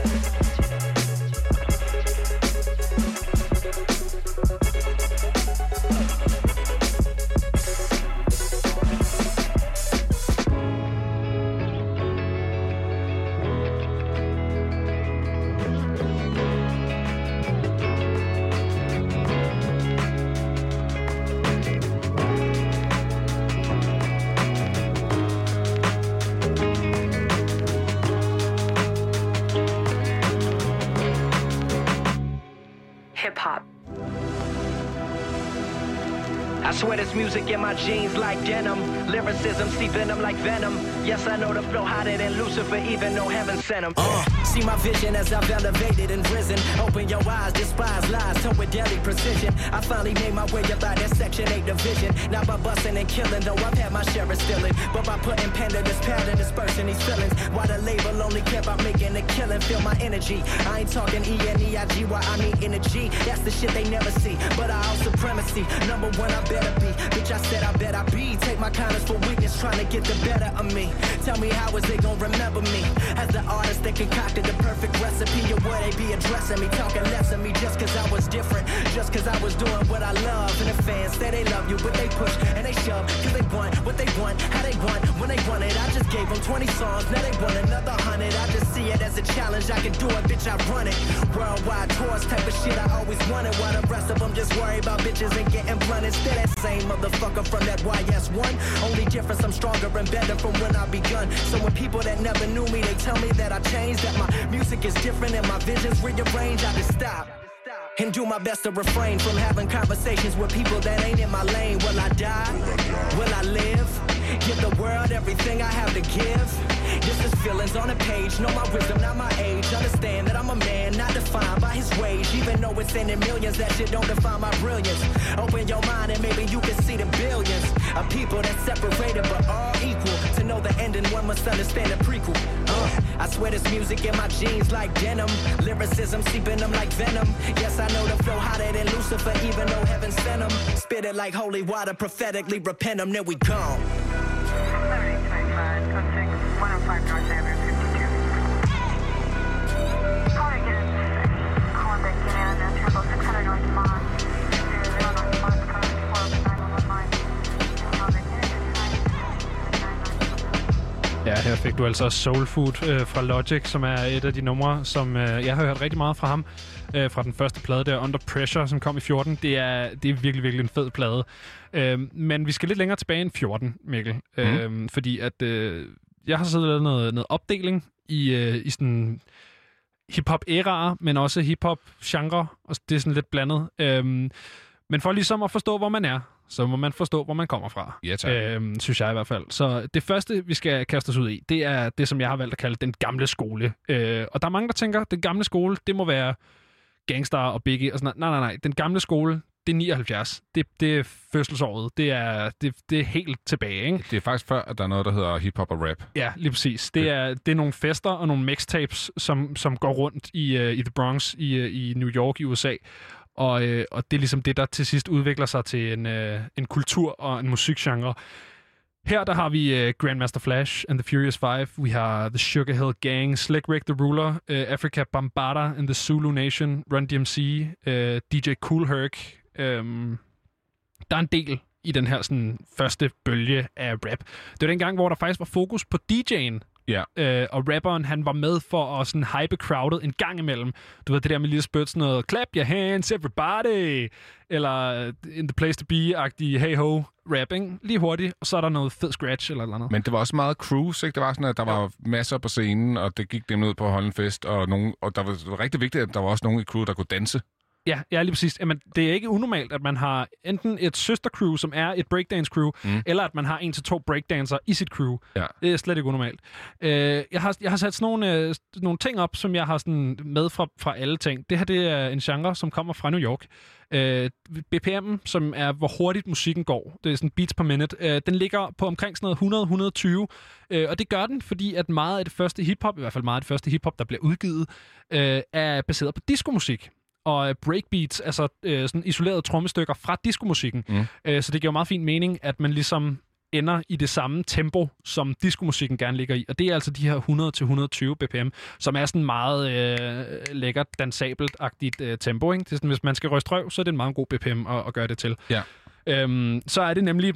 Venom. Yes, I know the flow hotter than Lucifer, even though heaven sent him. Uh, see my vision as I've elevated and risen. Open your eyes, despise lies, turn with deadly precision. I finally made my way up that section 8 division. Not by busting and killing, though I've had my share of stealing. But by putting pen to this pad and dispersing these feelings. Why the label only care about making a killing? Feel my energy. I ain't talking E N E I G, why I mean energy. That's the shit they never see. But I own supremacy. Number one, I better be. Bitch, I said I bet I be. Take my kindness for weakness, trying to get the better of me. Tell me how is they gonna remember me? As the artist that concocted the perfect recipe, or would they be addressing me? Talking less of me just cause I was different. Just cause I was doing what I love. And the fans say they love you, but they push and they shove. Cause they want what they want, how they want, when they want it. I just gave them 20 songs, now they want another hundred. I just see it as a challenge, I can do it, bitch, I run it. Worldwide tours, type of shit I always wanted. While the rest of them just worry about bitches and getting blunted. Still that same motherfucker from that YS1. Only difference, I'm stronger and better from when I begun. So when people that never knew me, they tell me that I changed, that my music is different and my vision's rearranged, I just stop. And do my best to refrain from having conversations with people that ain't in my lane. Will I die? Will I live? Give the world everything I have to give. This is feelings on a page. Know my wisdom, not my age. Understand that I'm a man, not defined by his wage. Even though it's in the millions, that shit don't define my brilliance. Open your mind and maybe you can see the billions of people that separated but all equal. To know the ending, one must understand the prequel. I swear this music in my jeans like denim. Lyricism seeping them like venom. Yes, I know the flow hotter than Lucifer, even though heaven sent them. Spit it like holy water, prophetically repent them, then we gone. Fik du altså Soul Food øh, fra Logic, som er et af de numre, som øh, jeg har hørt rigtig meget fra ham. Øh, fra den første plade der, Under Pressure, som kom i 14. Det er, det er virkelig, virkelig en fed plade. Øh, men vi skal lidt længere tilbage end 14, Mikkel. Mm. Øh, fordi at øh, jeg har siddet og lavet noget, noget opdeling i, øh, i sådan hip-hop-æraer, men også hip-hop-genre, og det er sådan lidt blandet. Øhm, men for ligesom at forstå, hvor man er, så må man forstå, hvor man kommer fra. Ja, tak. Øhm, synes jeg i hvert fald. Så det første, vi skal kaste os ud i, det er det, som jeg har valgt at kalde den gamle skole. Øh, og der er mange, der tænker, den gamle skole, det må være Gangstar og Biggie og sådan noget. Nej, nej, nej. Den gamle skole, det er 79. Det, det er fødselsåret. Det er, det, det er helt tilbage, ikke? Det er faktisk før, at der er noget, der hedder hip-hop og rap. Ja, lige præcis. Det er, det er nogle fester og nogle mixtapes, som, som går rundt i, uh, i The Bronx i, uh, i New York i USA. Og, øh, og det er ligesom det, der til sidst udvikler sig til en, øh, en kultur og en musikgenre. Her der har vi uh, Grandmaster Flash and the Furious Five. Vi har The Sugar Hill Gang, Slick Rick the Ruler, øh, uh, Africa Bambata and the Zulu Nation, Run DMC, uh, øh, DJ Cool Herc. Um, der er en del i den her sådan, første bølge af rap. Det var den gang, hvor der faktisk var fokus på DJ'en. Ja. Øh, og rapperen, han var med for at sådan hype crowdet en gang imellem. Du ved, det der med lige spytte sådan noget, clap your hands, everybody! Eller in the place to be-agtig hey ho rapping. Lige hurtigt, og så er der noget fed scratch eller noget. Men det var også meget cruise, ikke? Det var sådan, at der var masser på scenen, og det gik dem ud på at holde en fest, og, nogen, og der var, det var rigtig vigtigt, at der var også nogen i crew, der kunne danse. Ja, ja, lige præcis. Jamen, det er ikke unormalt, at man har enten et søstercrew, som er et breakdance-crew, mm. eller at man har en til to breakdancer i sit crew. Ja. Det er slet ikke unormalt. Øh, jeg, har, jeg har sat sådan nogle, øh, nogle ting op, som jeg har sådan med fra, fra alle ting. Det her det er en genre, som kommer fra New York. Øh, BPM, som er, hvor hurtigt musikken går, det er sådan beats per minute, øh, den ligger på omkring sådan noget 100-120, øh, og det gør den, fordi at meget af det første hiphop, i hvert fald meget af det første hiphop, der bliver udgivet, øh, er baseret på diskomusik og øh, breakbeats, altså øh, sådan isolerede trommestykker fra diskomusikken. Mm. Øh, så det giver meget fin mening, at man ligesom ender i det samme tempo, som diskomusikken gerne ligger i. Og det er altså de her 100-120 bpm, som er sådan meget øh, lækkert, dansabelt-agtigt øh, tempo. Ikke? Det er sådan, hvis man skal ryste røv, så er det en meget god bpm at, at gøre det til. Ja. Øhm, så er det nemlig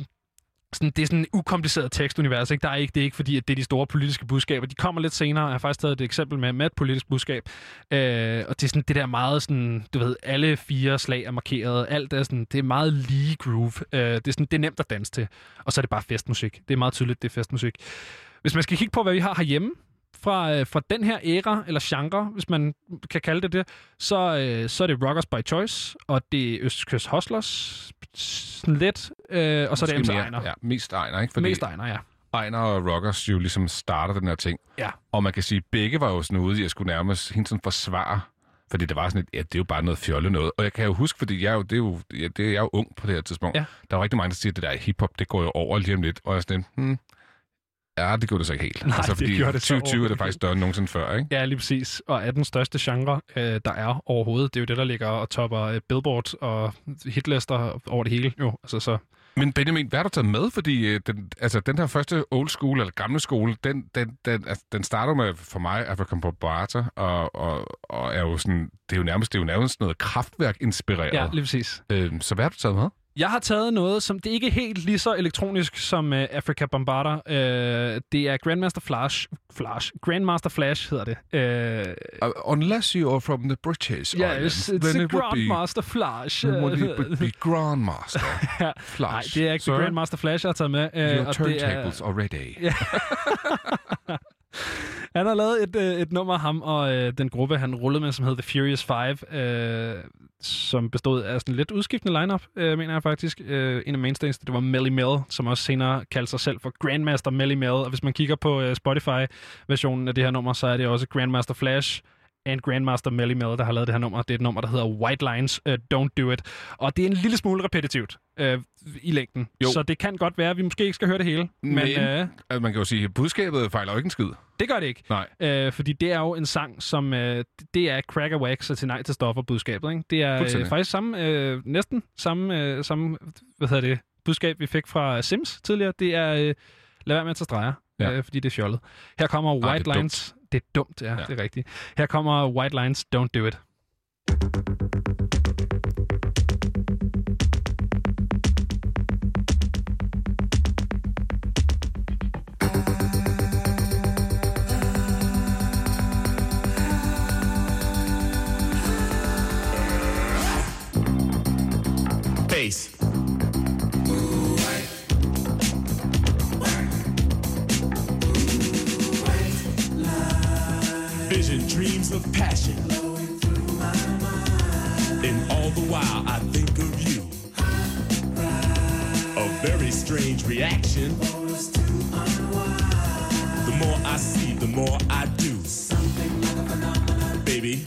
sådan, det er sådan en ukompliceret tekstunivers. Ikke? Der er ikke, det er ikke fordi, at det er de store politiske budskaber. De kommer lidt senere. Jeg har faktisk taget et eksempel med, med et politisk budskab. Øh, og det er sådan det der meget sådan, du ved, alle fire slag er markeret. Alt er sådan, det er meget lige groove. Øh, det, er sådan, det er nemt at danse til. Og så er det bare festmusik. Det er meget tydeligt, det er festmusik. Hvis man skal kigge på, hvad vi har herhjemme, fra, øh, fra den her æra, eller genre, hvis man kan kalde det det, så, øh, så er det Rockers by Choice, og det er Østkyst Hustlers, sådan lidt, øh, og så er det MC mere- Ejner. Ja, mest Ejner, ikke? Fordi Mest Ejner, ja. Ejner og Rockers jo ligesom starter den her ting. Ja. Og man kan sige, at begge var jo sådan ude i at skulle nærmest hele tiden forsvare fordi det var sådan et, ja, det er jo bare noget fjolle noget. Og jeg kan jo huske, fordi jeg er jo, det er jo, ja, det er, jeg er jo ung på det her tidspunkt. Ja. Der er rigtig mange, der siger, at det der hiphop, det går jo over lige om lidt. Og jeg er sådan, hmm, ja, det gjorde det så ikke helt. Nej, altså, det fordi gjorde det så 2020 er det faktisk større end nogensinde før, ikke? Ja, lige præcis. Og er den største genre, øh, der er overhovedet. Det er jo det, der ligger og topper øh, Billboard og hitlister over det hele. Jo, altså så... Men Benjamin, hvad har du taget med? Fordi øh, den, altså, den her første old school, eller gamle skole, den, den, den, altså, den starter med, for mig, African Barbata, og, og, og er jo sådan, det er jo nærmest, det er jo nærmest noget kraftværk-inspireret. Ja, lige præcis. Øh, så hvad har du taget med? Jeg har taget noget, som det ikke er helt lige så elektronisk som uh, Africa Bombardar. Uh, det er Grandmaster Flash. Flash. Grandmaster Flash hedder det. Uh, Uh, unless you are from the British yes, Islands, it's then a it would be- Grandmaster Flash. then would it would be [LAUGHS] Grandmaster Ja. Flash. Nej, det er ikke Sir, Grandmaster Flash, jeg har taget med. Uh, Your og det er- turntables are ready. [LAUGHS] [LAUGHS] Han har lavet et, øh, et nummer, ham og øh, den gruppe, han rullede med, som hed The Furious Five, øh, som bestod af sådan lidt udskiftende lineup, øh, mener jeg faktisk. Øh, en af mainstays, det var Melly Mel, som også senere kaldte sig selv for Grandmaster Melly Mel. Og hvis man kigger på øh, Spotify-versionen af det her nummer, så er det også Grandmaster Flash and Grandmaster Melly Mel, der har lavet det her nummer. Det er et nummer, der hedder White Lines, uh, Don't Do It. Og det er en lille smule repetitivt øh, i længden. Jo. Så det kan godt være, at vi måske ikke skal høre det hele. Men, Men, øh, man kan jo sige, at budskabet fejler jo ikke en skid. det gør det ikke. Nej. Øh, fordi det er jo en sang, som... Øh, det er Cracker Wax og til nej til stoffer budskabet. Ikke? Det er øh, faktisk samme, øh, næsten samme, øh, samme hvad hedder det, budskab, vi fik fra Sims tidligere. Det er... Øh, lad være med at tage streger, Ja. øh, fordi det er fjollet. Her kommer det er White dumt. Lines... Det er dumt, Ja. ja, det er rigtigt. Her kommer White Lines, Don't Do It. Of passion. And all the while I think of you. A very strange reaction. The more I see, the more I do. Baby.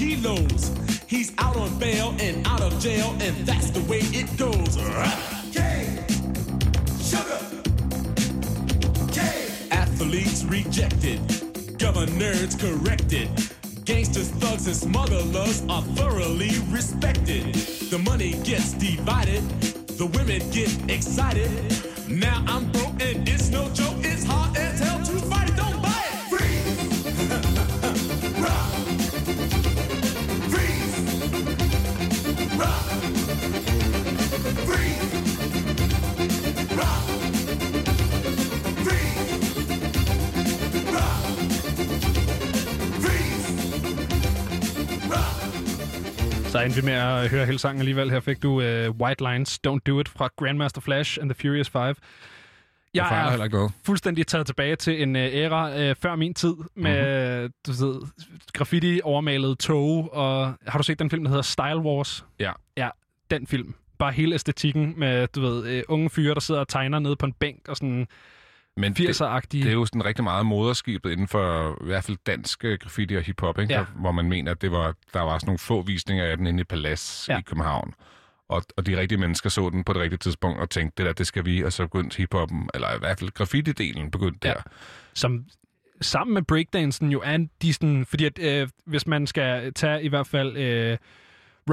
kilos. Så endte vi med at høre hele sangen alligevel. Her fik du uh, White Lines, Don't Do It fra Grandmaster Flash and the Furious Five. Jeg fejler er heller ikke noget. fuldstændig taget tilbage til en uh, æra uh, før min tid med Mhm. mm-hmm. du ved, graffiti, overmalede tog. Og har du set den film, der hedder Style Wars? Ja. Ja, den film. Bare hele æstetikken med, du ved, uh, unge fyre, der sidder og tegner nede på en bænk og sådan Men 80'er-agtige. Det, det er jo sådan rigtig meget moderskibet inden for i hvert fald dansk øh, graffiti og hiphop, ikke? Ja. Der, hvor man mener, at det var, der var sådan nogle få visninger af den inde i Palads ja. I København. Og, og de rigtige mennesker så den på det rigtige tidspunkt og tænkte, det der, det skal vi, og så begyndte hiphoppen, eller i hvert fald graffiti-delen begyndte Ja. der. som sammen med breakdansen jo er de sådan, fordi at, øh, hvis man skal tage i hvert fald øh,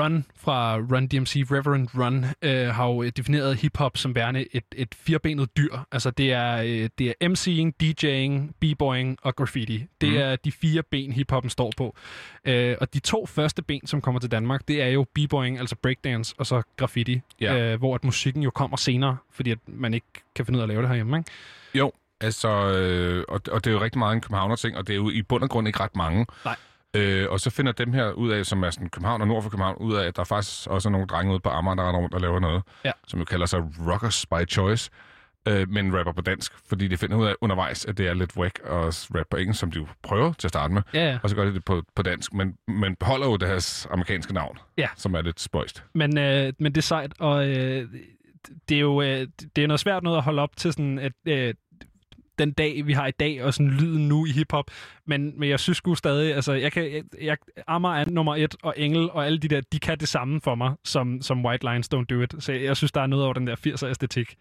Run fra Run DMC, Reverend Run, øh, har jo defineret hiphop som værende et, et firbenet dyr. Altså det er, øh, det er MC'ing, DJ'ing, b-boying og graffiti. Det Mhm. er de fire ben, hiphoppen står på. Øh, og de to første ben, som kommer til Danmark, det er jo b-boying, altså breakdance, og så graffiti. Ja. Øh, hvor at musikken jo kommer senere, fordi at man ikke kan finde ud af at lave det herhjemme, ikke? Jo, altså, øh, og, og det er jo rigtig meget en københavner ting, og det er jo i bund og grund ikke ret mange. Nej. Øh, og så finder dem her ud af, som er sådan København og nord for København, ud af, at der faktisk også er nogle drenge ude på Amager, der render rundt og laver noget, Ja. som jo kalder sig Rockers by Choice, øh, men rapper på dansk, fordi de finder ud af undervejs, at det er lidt whack at rappe på engelsk, som de jo prøver til at starte med, Ja, ja. og så gør de det på, på dansk, men, men beholder jo deres amerikanske navn, Ja. som er lidt spøjst. Men, øh, men det er sejt, og øh, det er jo øh, det er noget svært noget at holde op til sådan, at øh, den dag, vi har i dag, og sådan lyden nu i hiphop. Men, men jeg synes sgu stadig, altså, jeg kan, jeg, jeg, Amager er nummer et, og Engel og alle de der, de kan det samme for mig, som, som White Lines Don't Do It. Så jeg, jeg synes, der er noget over den der 80'er æstetik.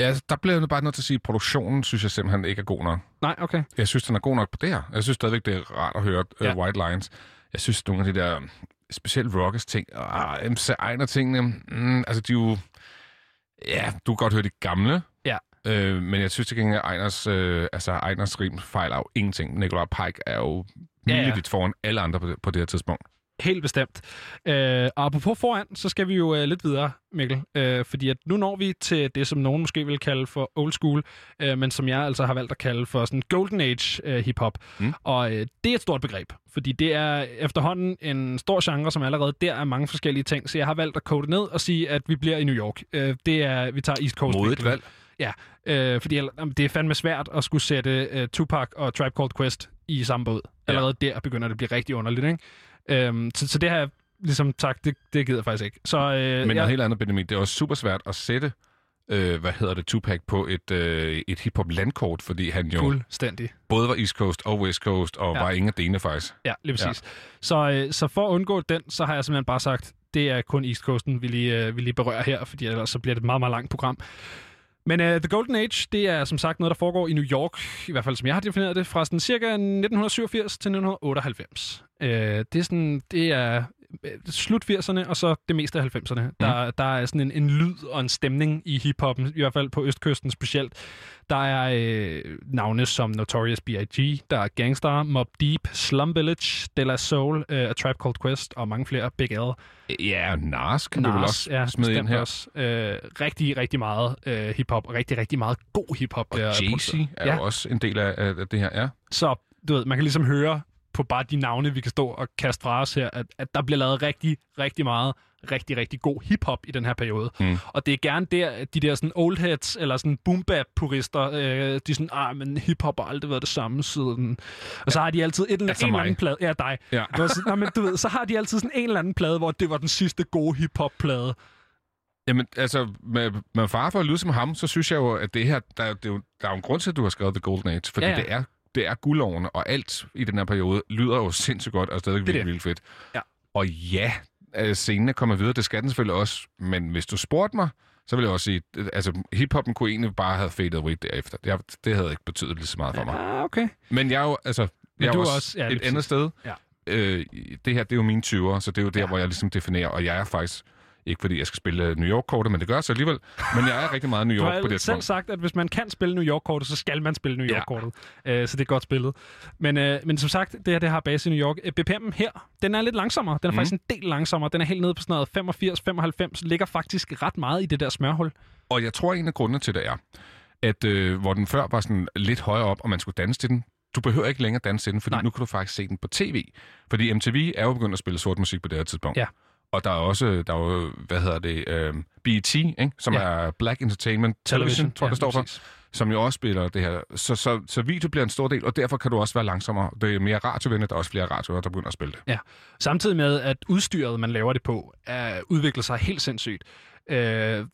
Ja, der bliver jeg bare nødt til at sige, at produktionen synes jeg simpelthen ikke er god nok. Nej, okay. Jeg synes, den er god nok på det her. Jeg synes stadigvæk, det er rart at høre uh, Ja. White Lines. Jeg synes, nogle af de der specielt rockers ting, og MC Ejner tingene, mm, altså de er jo... Ja, du kan godt høre de gamle. Øh, men jeg synes til gengæld, at Ejners, øh, altså Ejners rim fejler jo ingenting. Nikolaj Pike er jo Ja, ja. foran alle andre på det, på det her tidspunkt. Helt bestemt. Øh, og apropos foran, så skal vi jo øh, lidt videre, Mikkel. Øh, fordi at nu når vi til det, som nogen måske vil kalde for old school, øh, men som jeg altså har valgt at kalde for sådan golden age øh, hiphop. Mm. Og øh, det er et stort begreb, fordi det er efterhånden en stor genre, som allerede der er mange forskellige ting. Så jeg har valgt at kode det ned og sige, at vi bliver i New York. Øh, det er, vi tager East Coast. Modigt valg. Ja, øh, fordi jamen, det er fandme svært at skulle sætte uh, Tupac og Tribe Called Quest i samme båd. Allerede der begynder det at blive rigtig underligt, ikke? Øhm, så, så det har jeg ligesom sagt, det, det gider jeg faktisk ikke. Så, øh, Men jeg, noget helt andet, Benjamin. Det er også super svært at sætte, øh, hvad hedder det, Tupac på et, øh, et hiphop landkort, fordi han jo Fuldstændig. både var East Coast og West Coast, og Ja. ja. var ingen af delene faktisk. Ja, lige præcis. Ja. Så, øh, så for at undgå den, så har jeg simpelthen bare sagt, det er kun East Coasten, vi lige, øh, vi lige berører her, fordi ellers så bliver det et meget, meget langt program. Men uh, The Golden Age, det er som sagt noget, der foregår i New York, i hvert fald som jeg har defineret det, fra sådan cirka 1987 til 1998. Uh, øh, det er sådan, det er slut 80'erne, og så det meste af 90'erne. Mm. Der, der er sådan en, en lyd og en stemning i hiphoppen, i hvert fald på Østkysten specielt. Der er øh, navne som Notorious B.I.G., der er Gangstar, Mob Deep, Slum Village, De La Soul, øh, A Tribe Called Quest og mange flere, Big L. Ja, Nas kan vi vel også ja, smide ind her. Også. Øh, rigtig, rigtig meget øh, hiphop, og rigtig, rigtig meget god hiphop. Og Jay-Z er jo også en del af, af af det her, ja. Så du ved, man kan ligesom høre på bare de navne, vi kan stå og kaste fra os her, at, at der bliver lavet rigtig, rigtig meget rigtig, rigtig god hiphop i den her periode. Mm. Og det er gerne der, at de der sådan old heads, eller sådan boom bap purister, øh, de er sådan, ah, men hiphop har aldrig været det samme siden. Og så har de altid et eller, Altså en eller anden plade. Ja, dig. Ja. "Nå, men du ved, så har de altid sådan en eller anden plade, hvor det var den sidste gode hiphop-plade. Jamen, altså, med, med far for at lyde som ham, så synes jeg jo, at det her, der, er det er jo, der er jo en grund til, at du har skrevet The Golden Age, fordi ja. ja. det er det er guldårene, og alt i den her periode lyder jo [LAUGHS] sindssygt godt, og stadig virkelig, virkelig fedt. Ja. Og ja, øh, scenen er kommet videre, det skal den selvfølgelig også, men hvis du spurgte mig, så vil jeg også sige, øh, altså hiphoppen kunne egentlig bare have faded away derefter. Det, det havde ikke betydet lige så meget for mig. Ja, okay. Men jeg er jo, altså, jeg er du også, også- ja, et andet sted. Ja. Øh, det her, det er jo mine 20'ere, så det er jo der, ja. hvor jeg ligesom definerer, og jeg er faktisk, ikke fordi jeg skal spille New York-kortet, men det gør jeg så alligevel, men jeg er rigtig meget New York på det selv tidspunkt. sagt, at hvis man kan spille New York-kortet, så skal man spille New Ja. York-kortet. Øh, så det er godt spillet. Men, øh, men som sagt, det her det har base i New York. Øh, BPM'en her, den er lidt langsommere. Den er Mhm. faktisk en del langsommere. Den er helt nede på sådan noget 85-95. Ligger faktisk ret meget i det der smørhul. Og jeg tror, en af grundene til det er, at øh, hvor den før var sådan lidt højere op, og man skulle danse til den, du behøver ikke længere danse til den, fordi Nej. nu kan du faktisk se den på tv. Fordi MTV er jo begyndt at spille sort musik på det her tidspunkt. Ja. Og der er også, der er jo, hvad hedder det, øh, BET, ikke? som Ja. er Black Entertainment Television, tror jeg, Ja, det står for, præcis. som jo også spiller det her. Så, så, så video bliver en stor del, og derfor kan du også være langsommere. Det er mere radiovenligt, der er også flere radioer, der begynder at spille det. Ja. Samtidig med, at udstyret, man laver det på, er, udvikler sig helt sindssygt. Øh,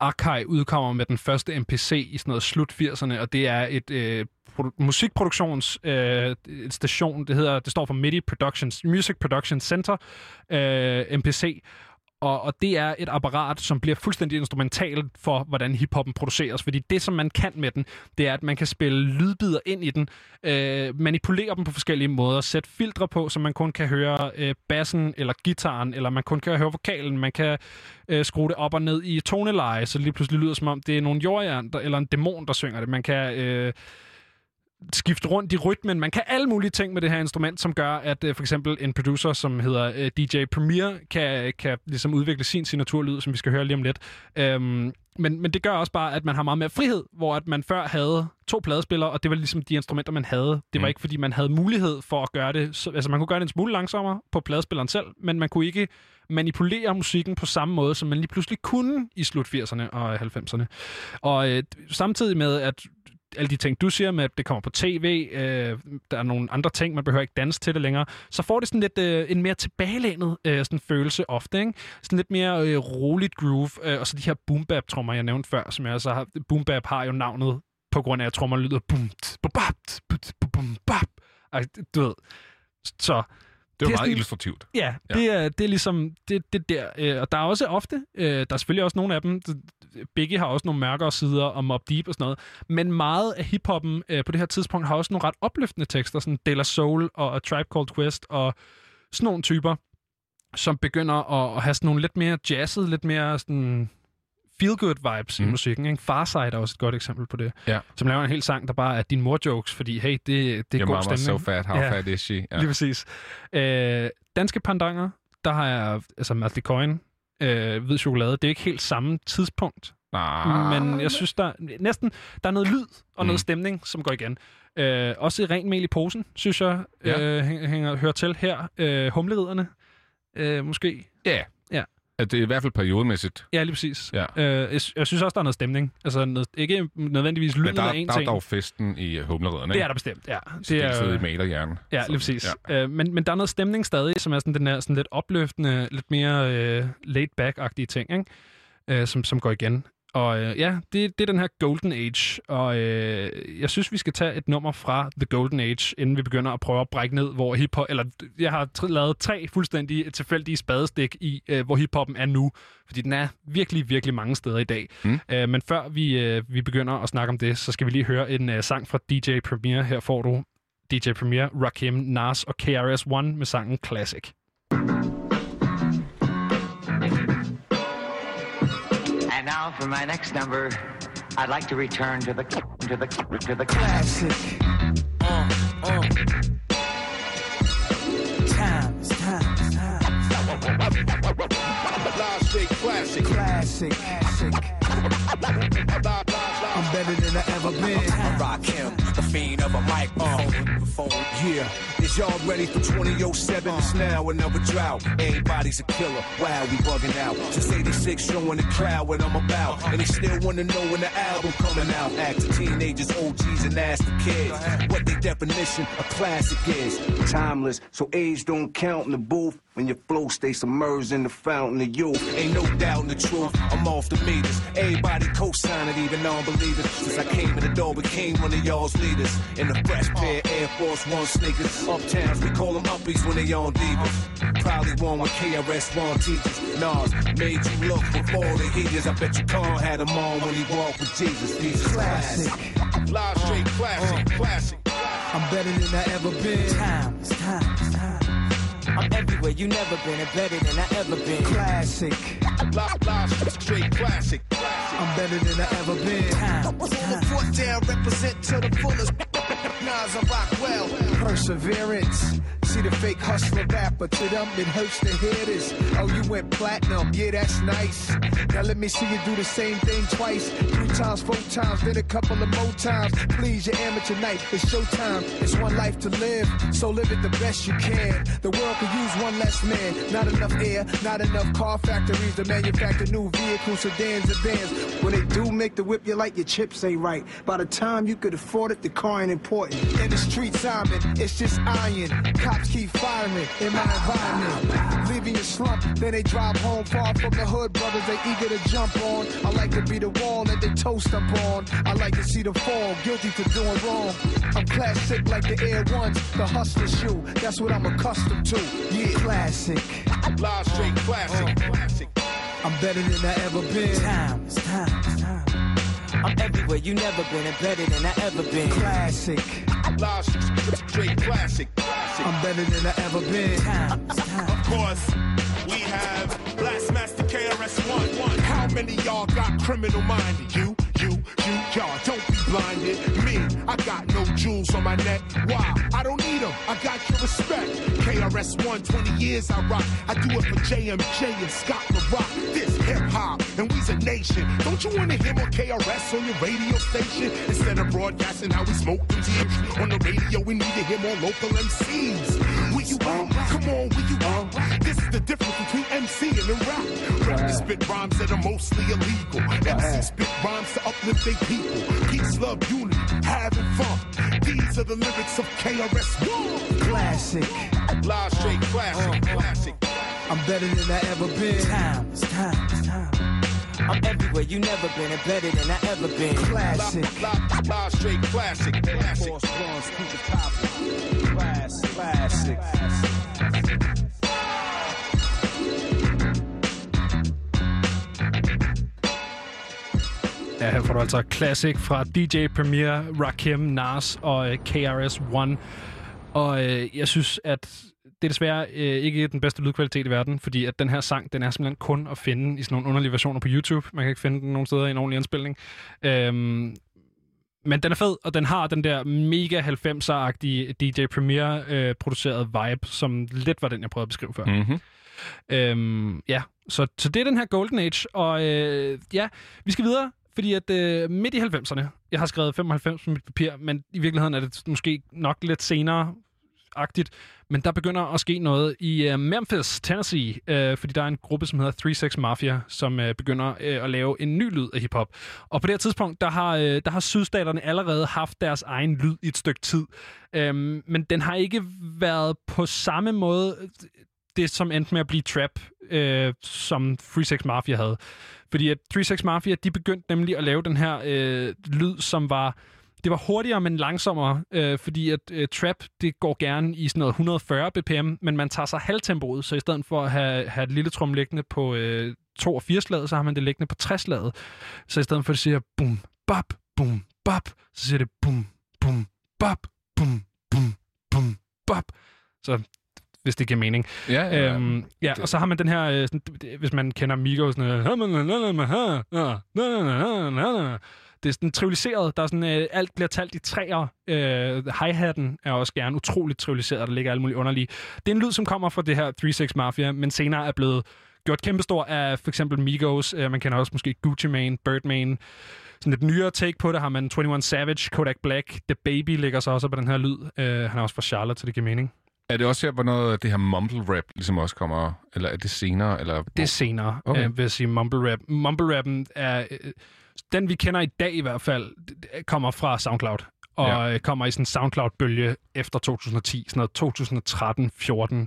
Arkai udkommer med den første MPC i sådan noget slut 80'erne, og det er et øh, produ- musikproduktions øh, station, det hedder, det står for MIDI Productions, Music Production Center, øh, MPC, og, og det er et apparat, som bliver fuldstændig instrumentalt for, hvordan hiphoppen produceres. Fordi det, som man kan med den, det er, at man kan spille lydbider ind i den, øh, manipulere dem på forskellige måder, sætte filtre på, så man kun kan høre øh, bassen eller gitaren, eller man kun kan høre vokalen. Man kan øh, skrue det op og ned i toneleje, så det lige pludselig lyder som om, det er nogle jordjern, der, eller en dæmon, der synger det. Man kan... Øh, skifte rundt i rytmen. Man kan alle mulige ting med det her instrument, som gør, at øh, for eksempel en producer, som hedder øh, DJ Premier, kan, kan ligesom udvikle sin signaturlyd, som vi skal høre lige om lidt. Øhm, men, men det gør også bare, at man har meget mere frihed, hvor at man før havde to pladespillere, og det var ligesom de instrumenter, man havde. Det var Mm. ikke, fordi man havde mulighed for at gøre det. Så, altså, man kunne gøre det en smule langsommere på pladespilleren selv, men man kunne ikke manipulere musikken på samme måde, som man lige pludselig kunne i slut 80'erne og 90'erne. Og øh, samtidig med, at alle de ting, du siger med, at det kommer på tv, øh, der er nogle andre ting, man behøver ikke danse til det længere, så får det sådan lidt øh, en mere tilbagelænet øh, sådan følelse ofte, ikke? Sådan lidt mere øh, roligt groove, øh, og så de her boom bap trommer jeg nævnte før, som jeg altså har, boom bap har jo navnet på grund af, at trommerne lyder boom, bap, bap, bap, bap. Du ved. Så det er Det er meget sådan- illustrativt. Ja, Ja. det er, det er ligesom det, det der. Øh, og der er også ofte, øh, der er selvfølgelig også nogle af dem, Biggie har også nogle mørkere sider og Mob Deep og sådan noget, men meget af hiphoppen øh, på det her tidspunkt har også nogle ret opløftende tekster, sådan De La Soul og A Tribe Called Quest og sådan nogle typer, som begynder at, at have sådan nogle lidt mere jazzet, lidt mere sådan feel-good vibes mm. i musikken. Ikke? Farside er også et godt eksempel på det. Ja. Som laver en hel sang, der bare er din mor-jokes, fordi hey, det, det er Your god stemning. so fat, how Ja. fat is she? Ja. Lige præcis. Øh, danske pandanger, der har jeg, altså Matthew Coin, øh, hvid chokolade, det er ikke helt samme tidspunkt. Ah, Men jeg synes, der er næsten der er noget lyd og Mm. noget stemning, som går igen. Øh, også ren mel i posen, synes jeg, Ja. øh, hænger, hører til her. Øh, humleriderne, øh, måske. Ja. Ja. At det er i hvert fald periodemæssigt. Ja, lige præcis. Ja. Øh, jeg, jeg synes også, der er noget stemning. Altså, noget, ikke nødvendigvis lyden der, af en der er ting. dog festen i uh, humleriderne. Det er der bestemt, ja. Det er er, i malerhjerne. Ja, lige præcis. Ja. Øh, men, men der er noget stemning stadig, som er sådan den der sådan lidt opløftende, lidt mere øh, laid-back-agtige ting, ikke? Øh, som, som går igen. Og øh, ja, det, det er den her Golden Age, og øh, jeg synes, vi skal tage et nummer fra The Golden Age, inden vi begynder at prøve at brække ned, hvor hiphop, eller jeg har tr- lavet tre fuldstændig tilfældige spadestik i, øh, hvor hiphoppen er nu, fordi den er virkelig, virkelig mange steder i dag. Mm. Øh, men før vi, øh, vi begynder at snakke om det, så skal vi lige høre en øh, sang fra DJ Premier. Her får du DJ Premier, Rakim, Nas og KRS-One med sangen Classic. Now for my next number, I'd like to return to the to the to the classic. Uh, uh. Time, it's time, it's time. Classic. Classic, classic. I'm better than I ever been. I rock him, the fiend of a microphone. Yeah, is y'all ready for 2007? It's now another drought. Everybody's a killer. Wow, we bugging out. Since 86, showing the crowd what I'm about. And they still wanna know when the album coming out. Acting teenagers, OGs, and ask the kids what their definition of classic is. Timeless, so age don't count in the booth. When your flow stays submerged in the fountain of youth. Ain't no doubt in the truth, I'm off the meters. Everybody co-sign it, even non-believers. Since I came in the door, became one of y'all's leaders. In the fresh pair Air Force One sneakers. We call them uppies when they on divas. Probably one with KRS-One teachers. Nas made you look before the heaters. I bet you Khan had him on when he walked with Jesus. Jesus Classic. Live straight classic, uh-huh. classic. I'm better than I ever been. Time, it's time, it's time. I'm everywhere you never been and better than I ever been. Classic. Live, live straight classic. I'm better than I ever been. Hold the foot down, represent to the fullest. Nas, I rock well. Perseverance. See the fake hustler rapper. To them, it hurts to hear this. Oh, you went platinum. Yeah, that's nice. Now let me see you do the same thing twice. Three times, four times, then a couple of more times. Please, your amateur night. It's showtime. It's one life to live. So live it the best you can. The world could use one less man. Not enough air, not enough car factories to manufacture new vehicles, sedans, and vans. When they do make the whip, you like your chips ain't right. By the time you could afford it, the car ain't important. In the streets I'm Simon, it's just iron. Cops keep firing in my environment. Leaving you slump, then they drive home far from the hood. Brothers, they eager to jump on. I like to be the wall that they toast up on. I like to see them fall, guilty for doing wrong. I'm classic like the Air Ones, the hustler shoe. That's what I'm accustomed to. Yeah, classic. Live straight classic, classic. I'm better than I ever been. Time, it's time, it's time. I'm everywhere you never been and better than I ever been. Classic. Live straight classic, classic. I'm better than I ever been. Of course, we have Blastmaster KRS-One. How many y'all got criminal minded? You, you, you, y'all. Don't be blinded. Me, I got no jewels on my neck. Why? I don't need them. I got your respect. KRS-One, 20 years I rock. I do it for JMJ and Scott LaRock. This hip hop, and we's a nation. Don't you wanna hear more KRS on your radio station? Instead of broadcasting how we smoke them G's on the radio, we need to hear more local MCs. Will you out? Come on, will you out? This is the difference between MC and rap. Rappers spit rhymes that are mostly illegal. MC spit rhymes to uplift their people. Peace, love, unity, having fun. These are the lyrics of KRS-One. Classic. Live straight classic, uh-huh. classic. I'm better than I ever been. Time, it's time, it's time. I'm everywhere you never been and better than I ever been. Classic. Live, live, live straight classic, classic. Force ones, keep it poppin'. Classic, classic. Ja, her får du altså Classic fra DJ Premier, Rakim, Nas og øh, KRS-One. Og øh, jeg synes, at det er desværre øh, ikke den bedste lydkvalitet i verden, fordi at den her sang, den er simpelthen kun at finde i sådan nogle underlige versioner på YouTube. Man kan ikke finde den nogen steder i en ordentlig indspilning. Øhm, men den er fed, og den har den der mega 90'er-agtige DJ Premier-produceret vibe, som lidt var den, jeg prøvede at beskrive før. Mm-hmm. Øhm, ja, så, så det er den her Golden Age, og øh, ja, vi skal videre, fordi at øh, midt i 90'erne, jeg har skrevet 95 på mit papir, men i virkeligheden er det måske nok lidt senere agtigt, men der begynder at ske noget i uh, Memphis, Tennessee, uh, fordi der er en gruppe, som hedder 36 Mafia, som uh, begynder uh, at lave en ny lyd af hiphop. Og på det her tidspunkt, der har, uh, der har sydstaterne allerede haft deres egen lyd i et stykke tid, um, men den har ikke været på samme måde det, som endte med at blive trap, uh, som 36 Mafia havde. Fordi at 36 Mafia, de begyndte nemlig at lave den her øh, lyd, som var det var hurtigere, men langsommere, øh, fordi at øh, trap, det går gerne i sådan noget 140 bpm, men man tager sig halvtempoet, så i stedet for at have, have et lille trum liggende på øh, 82 slaget, så har man det liggende på 60 slaget. Så i stedet for at det siger bum, bap, bum, bap, så siger det bum, bum, bap, bum, bum, bum, bap. Så hvis det giver mening. Ja, ja, ja. Øhm, ja og så har man den her, øh, sådan, hvis man kender Migos, sådan, øh, det er sådan trivialiseret. Der er sådan, øh, alt bliver talt i træer. Øh, hi-hatten er også gerne utroligt trivialiseret, der ligger alle mulige underlige. Det er en lyd, som kommer fra det her 36 Mafia, men senere er blevet gjort kæmpestor af for eksempel Migos. Øh, man kender også måske Gucci Mane, Birdman. Sådan et nyere take på det har man 21 Savage, Kodak Black, The Baby ligger så også på den her lyd. Øh, han er også fra Charlotte, så det giver mening. Er det også her, hvor noget af det her mumble rap ligesom også kommer, eller er det senere? Eller Det er senere, okay. øh, vil jeg sige, mumble rap. Mumble rappen er, øh, den vi kender i dag i hvert fald, kommer fra SoundCloud. Og Ja. ja. kommer i sådan en SoundCloud-bølge efter 2010, sådan noget 2013-14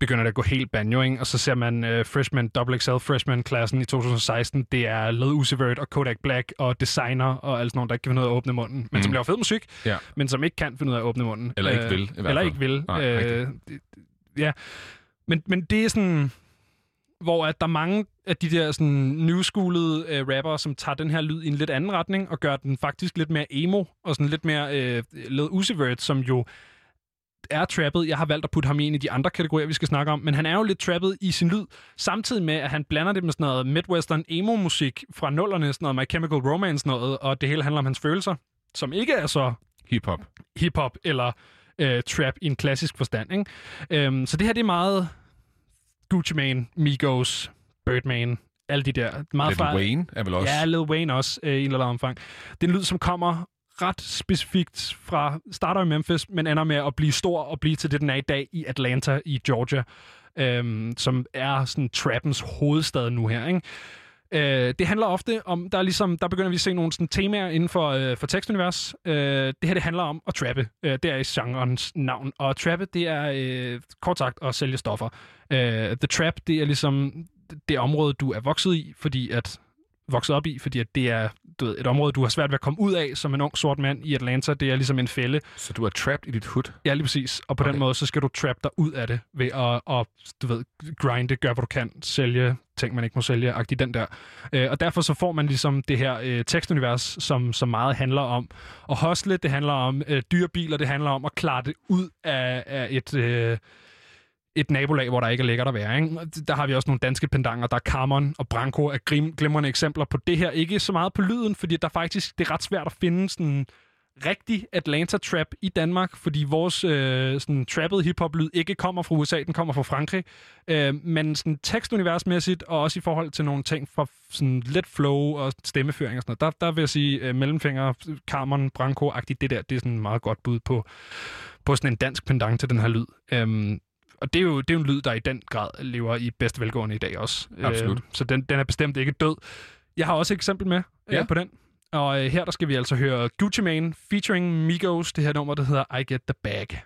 begynder det at gå helt banjo, ikke? Og så ser man uh, freshman, double XL freshman-klassen i 2016. Det er Led Uzi Vert og Kodak Black og designer og alt sådan nogle, der ikke kan finde ud af at åbne munden, men mm. som laver fed musik, Ja. men som ikke kan finde ud af at åbne munden. Eller ikke Øh, vil, i hvert Eller fald. ikke vil. Nej, øh, det- ja. Men, men det er sådan hvor at der er mange af de der sådan newschoolede øh, rapper, som tager den her lyd i en lidt anden retning, og gør den faktisk lidt mere emo, og sådan lidt mere øh, Led Uzi Vert, som jo er trappet. Jeg har valgt at putte ham i en af de andre kategorier, vi skal snakke om, men han er jo lidt trappet i sin lyd, samtidig med, at han blander det med sådan noget midwestern emo-musik fra nullerne, sådan noget My Chemical Romance noget, og det hele handler om hans følelser, som ikke er så hip-hop, hip-hop eller øh, trap i en klassisk forstand. Ikke? Øhm, så det her, det er meget Gucci Mane, Migos, Birdman, alle de der. Meget Lil Wayne er vel også- Ja, Lil Wayne også øh, i en eller anden omfang. Det er en lyd, som kommer ret specifikt fra, starter i Memphis, men ender med at blive stor og blive til det, den er i dag i Atlanta i Georgia, øhm, som er sådan trappens hovedstad nu her, ikke? Øh, det handler ofte om, der, er ligesom, der begynder vi at se nogle sådan, temaer inden for, øh, for tekstunivers. Øh, det her det handler om at trappe. Øh, det er i genrens navn. Og trappe, det er øh, kort sagt at sælge stoffer. Øh, the Trap, det er ligesom det område, du er vokset i, fordi at vokset op i, fordi at det er du ved, et område, du har svært ved at komme ud af som en ung sort mand i Atlanta. Det er ligesom en fælde. Så du er trapped i dit hood? Ja, lige præcis. Og på okay. den måde, så skal du trappe dig ud af det ved at, at du ved, grinde, gøre hvad du kan, sælge ting, man ikke må sælge, agtigt den der. Øh, og derfor så får man ligesom det her øh, tekstunivers, som, som meget handler om at hustle, det handler om øh, dyre biler, det handler om at klare det ud af, af et... Øh, et nabolag, hvor der ikke er lækkert at være. Ikke? Der har vi også nogle danske pendanger. Der er Carmon og Branko er grim, glimrende eksempler på det her. Ikke så meget på lyden, fordi der faktisk det er ret svært at finde sådan rigtig Atlanta trap i Danmark, fordi vores øh, sådan trappet hiphop-lyd ikke kommer fra USA, den kommer fra Frankrig. Øh, men sådan tekstuniversmæssigt, og også i forhold til nogle ting fra sådan let flow og stemmeføring og sådan noget, der, der vil jeg sige øh, mellemfinger, Carmen, Branko-agtigt, det der, det er sådan meget godt bud på, på sådan en dansk pendant til den her lyd. Øh, og det er, jo, det er jo en lyd, der i den grad lever i bedste velgående i dag også. Absolut. Øh, så den, den er bestemt ikke død. Jeg har også et eksempel med Ja. øh, på den. Og øh, her der skal vi altså høre Gucci Mane featuring Migos, det her nummer, der hedder I Get The Bag.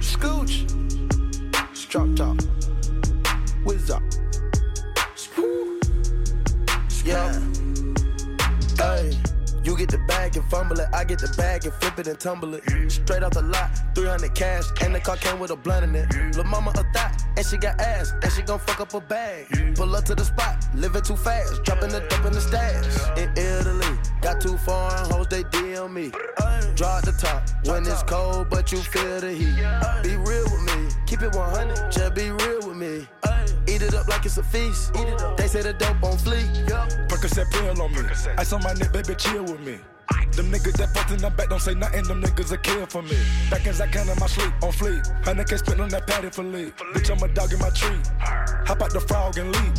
Scooch. Drop top. Up. Yeah. Get the bag and fumble it. I get the bag and flip it and tumble it. Straight off the lot, 300 cash. And the car came with a blunt in it. Lil' mama a thot, and she got ass. And she gon' fuck up a bag. Pull up to the spot, living too fast. Dropping the dump in the stash. In Italy, got too foreign hoes, they DM me. Draw the top when it's cold, but you feel the heat. Be real with me, keep it 100, just be real with me. Eat it up like like it's a feast. Eat it up. They say the dope on fleek. Percocet pill on me. Ice on my neck, baby, chill with me. Them niggas that fucked in the back don't say nothing, them niggas a kill for me. Back as I can in my sleep, on fleek. Hundred K spit on that patty for lead. Bitch, I'm a dog in my tree. Hop out the frog and leap.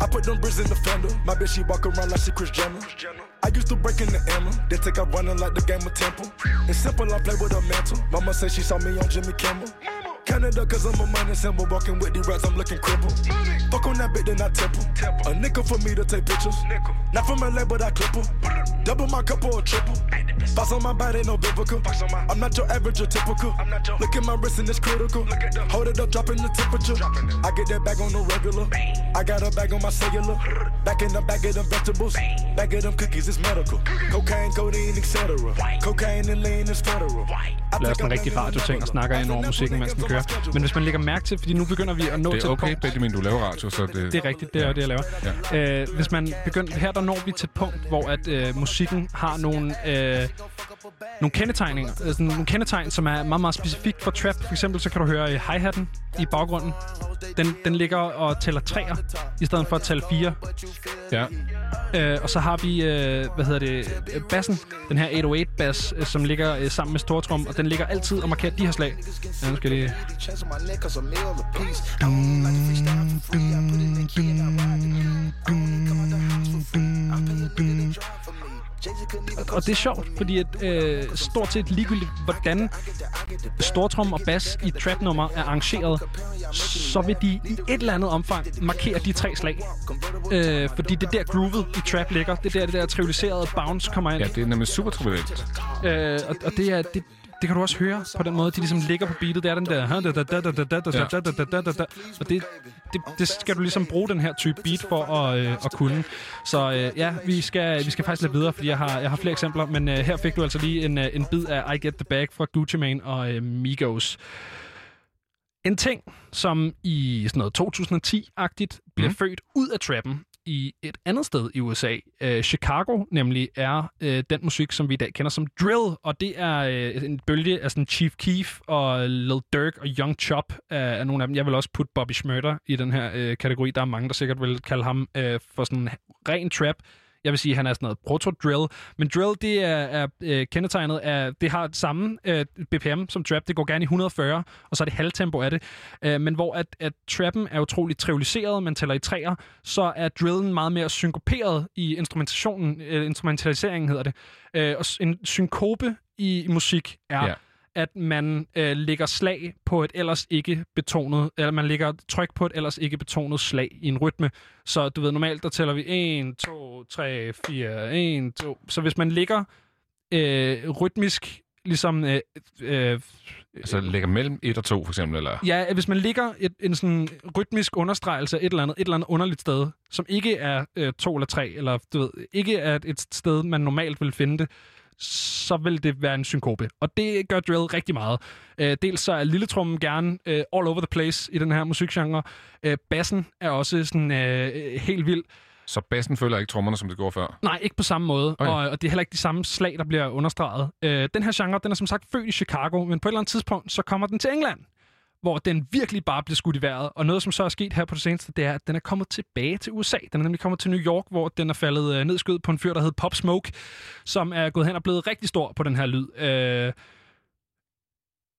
I put them bricks in the fender. My bitch, she walk around like she Chris Jenner. I used to break in the Emma, then take out running like the game of Temple. It's simple, I play with a mantle. Mama say she saw me on Jimmy Kimmel. Canada, cause I'm a money symbol. Walking with the rats, I'm looking crippled. Fuck on that bitch, then I temple. A nickel for me to take pictures. Not from LA, but I clip her. Double my cup or a triple. Box on my body, no biblical. I'm not your average or typical. Your... Look at my wrist and it's critical. Hold it up, dropping the temperature. I get that bag on the regular. I got a bag on my cellular. Back in the bag of them vegetables. Bag of them cookies, it's medical. Cocaine, codeine, etc. Cocaine and lean is federal. Laver sådan en rigtig radioting og snakker ind over musikken, mens den kører. Men hvis man lægger mærke til, fordi nu begynder vi at nå Det til er et okay, punkt... Benjamin, du laver radio, så det... Det er rigtigt, det er det, jeg laver. Ja. Øh, hvis man begynder, her der når vi til et punkt, hvor at øh, musikken har nogle, øh, nogle kendetegninger, sådan nogle kendetegn, som er meget, meget specifikt for trap. For eksempel så kan du høre hi-hatten i baggrunden. Den, den ligger og tæller træer, i stedet for at tælle fire. Ja. Øh, og så har vi, øh, hvad hedder det, bassen, den her 808-bass, øh, som ligger øh, sammen med stortrum, og den ligger altid og markerer de her slag. Ja, nu skal lige... Chance on my neck, cause a meal a piece. I don't like to freestyle for free. I put in key and I ride it. I don't come out the house for free. I pay a drive for me. Og det er sjovt, fordi at, øh, stort set ligegyldigt, hvordan stortrum og bas i trapnummer er arrangeret, så vil de i et eller andet omfang markere de tre slag. Øh, fordi det er der groovet i trap ligger. Det er der, det der trivialiserede bounce kommer ind. Ja, det er nemlig super trivielt. Øh, og, og det er... Det, det kan du også høre på den måde, de ligesom ligger på beatet. Det er den der... Og det, det, det skal du ligesom bruge den her type beat for at, øh, at kunne. Så øh, ja, vi skal, vi skal faktisk lidt videre, fordi jeg har, jeg har flere eksempler. Men øh, her fik du altså lige en, øh, en bid af I Get The Bag fra Gucci Mane og øh, Migos. En ting, som i sådan noget 2010-agtigt bliver Mhm. mm. født ud af trappen i et andet sted i USA. Øh, Chicago nemlig er øh, den musik, som vi i dag kender som drill, og det er øh, en bølge af sådan Chief Keef og Lil Durk og Young Chop er, er nogle af dem. Jeg vil også putte Bobby Schmurter i den her øh, kategori. Der er mange, der sikkert vil kalde ham øh, for sådan ren trap. Jeg vil sige, han er sådan noget proto-drill. Men drill, det er, er øh, kendetegnet af, det har samme øh, BPM som trap. Det går gerne i 140, og så er det halvtempo af det. Øh, men hvor at, at trappen er utroligt trivialiseret, man tæller i træer, så er drillen meget mere synkoperet i instrumentationen, øh, instrumentaliseringen hedder det. Øh, og en synkope i, i musik er, Yeah at man øh, lægger slag på et ellers ikke betonet, eller man lægger tryk på et ellers ikke betonet slag i en rytme. Så du ved, normalt der tæller vi 1, 2, 3, 4, 1, 2. Så hvis man ligger øh, rytmisk, ligesom... Øh, øh, Altså lægger mellem 1 og 2, for eksempel, eller... Ja, hvis man ligger et, en sådan rytmisk understregelse af et eller andet, et eller andet underligt sted, som ikke er øh, to eller tre, eller du ved, ikke er et sted, man normalt vil finde det, så vil det være en synkope. Og det gør drill rigtig meget. Øh, dels så er lilletrummen gerne øh, all over the place i den her musikgenre. Øh, bassen er også sådan øh, helt vild. Så bassen følger ikke trommerne, som det går før? Nej, ikke på samme måde. Okay. Og, og det er heller ikke de samme slag, der bliver understreget. Øh, den her genre, den er som sagt født i Chicago, men på et eller andet tidspunkt, så kommer den til England, hvor den virkelig bare blev skudt i vejret. Og noget, som så er sket her på det seneste, det er, at den er kommet tilbage til USA. Den er nemlig kommet til New York, hvor den er faldet øh, ned skød på en fyr, der hed Pop Smoke, som er gået hen og blevet rigtig stor på den her lyd. Øh,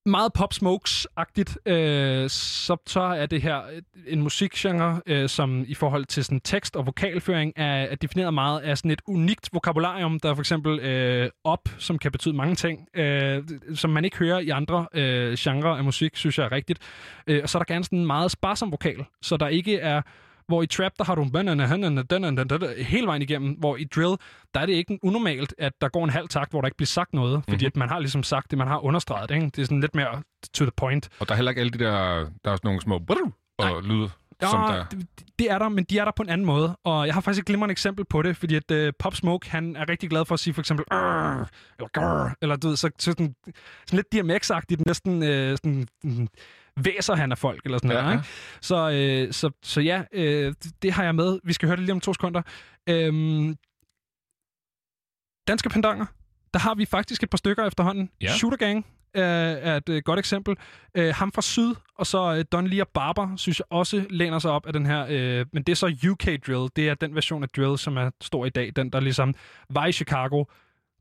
meget Pop Smokes-agtigt, øh, så, så er det her en musikgenre, øh, som i forhold til sådan tekst og vokalføring er, er defineret meget af sådan et unikt vokabularium. Der er for eksempel øh, op, som kan betyde mange ting, øh, som man ikke hører i andre øh, genrer af musik, synes jeg er rigtigt. Øh, og så er der gerne sådan en meget sparsom vokal, så der ikke er hvor i trap, der har du hele vejen igennem, hvor i drill, der er det ikke unormalt, at der går en halv takt, hvor der ikke bliver sagt noget, fordi Mhm. at man har ligesom sagt det, man har understreget det, ikke? Det er sådan lidt mere to the point. Og der er heller ikke alle de der... Der er også nogle små... brrr Og lyde, Ja, som der... det, det er der, men de er der på en anden måde. Og jeg har faktisk et glimrende eksempel på det, fordi at uh, Pop Smoke, han er rigtig glad for at sige for eksempel eller eller du ved, så, så sådan, sådan lidt DMX-agtigt, næsten øh, sådan, væser han af folk, eller sådan Ja, noget. Ikke? Så, øh, så, så ja, øh, det, har jeg med. Vi skal høre det lige om to sekunder. Øhm, danske pendanger, der har vi faktisk et par stykker efterhånden. Ja. Shooter Gang øh, er et øh, godt eksempel. Øh, ham fra Syd, og så øh, Don Lear Barber, synes jeg også læner sig op af den her. Øh, men det er så UK Drill. Det er den version af Drill, som er stor i dag. Den, der ligesom var i Chicago,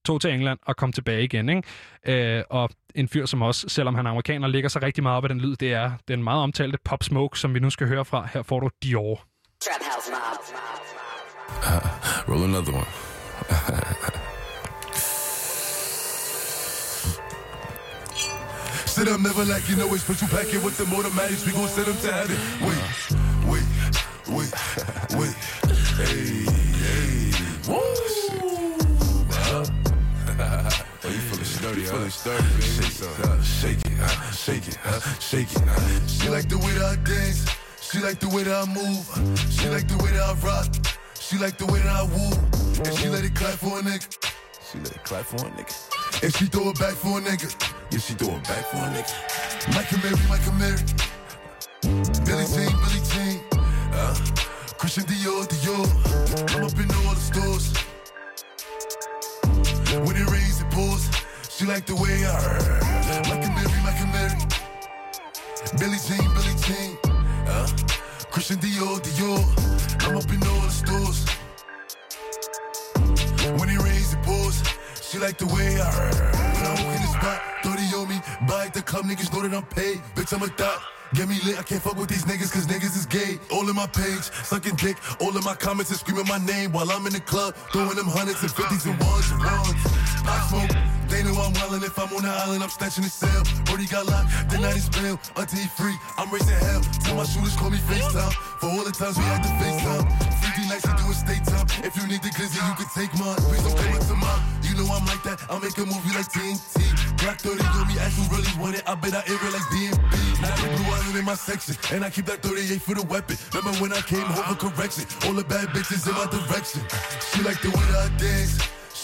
tog til England og kom tilbage igen. Ikke? Øh, og en fyr, som også, selvom han er amerikaner, ligger sig rigtig meget op af den lyd, det er den meget omtalte Pop Smoke, som vi nu skal høre fra. Her får du Dior. Trap House Mob. Roll another one. Sit up, never like you know it's special packet with the automatics. We gon' send them to heaven. Wait, wait, wait, wait. Hey, hey. Woo! 30, for baby. Shake it, uh, shake it, uh, shake it, uh, shake it. Uh. She like the way that I dance. She like the way that I move. She like the way that I rock. She like the way that I woo. And she let it clap for a nigga. She let it clap for a nigga. And she throw it back for a nigga. Yeah, she throw it back for a nigga. Michael and Mary, Mike Mary. Billy Jean, Billy Jean. Uh, Christian Dior, Dior. I'm up in all the stores. When it rains, it pours. She like the way I heard. Michael Mary, Michael Mary. Billy Jean, Billy Jean. Uh, Christian Dior, Dior. I'm up in all the stores. When it rains, it pours. She like the way I heard. When I walk in the spot, 30 on me. Buy at the club, niggas know that I'm paid. Bitch, I'm a thot. Get me lit, I can't fuck with these niggas cause niggas is gay. All in my page, sucking dick. All in my comments and screaming my name while I'm in the club. Throwing them hundreds and fifties and ones and ones. I smoke, they know I'm wildin'. If I'm on the island, I'm snatching the cell. Brody got locked, the night is bail. Until he free, I'm raising hell. Tell my shooters call me FaceTime. For all the times we had to FaceTime. 50 nights to do a state time. If you need the glizzy, you can take mine. Please don't come to mine. You know I'm like that. I'll make a movie like TNT. Black 30 on me, ask who really want it. I bet I air it like DMB. Now they blue island in my section. And I keep that 38 for the weapon. Remember when I came home for correction? All the bad bitches in my direction. She like the way I dance.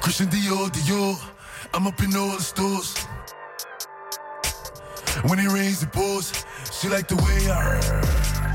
Christian Dior, Dior. I'm up in all the stores. When it rains, it pours. She like the way I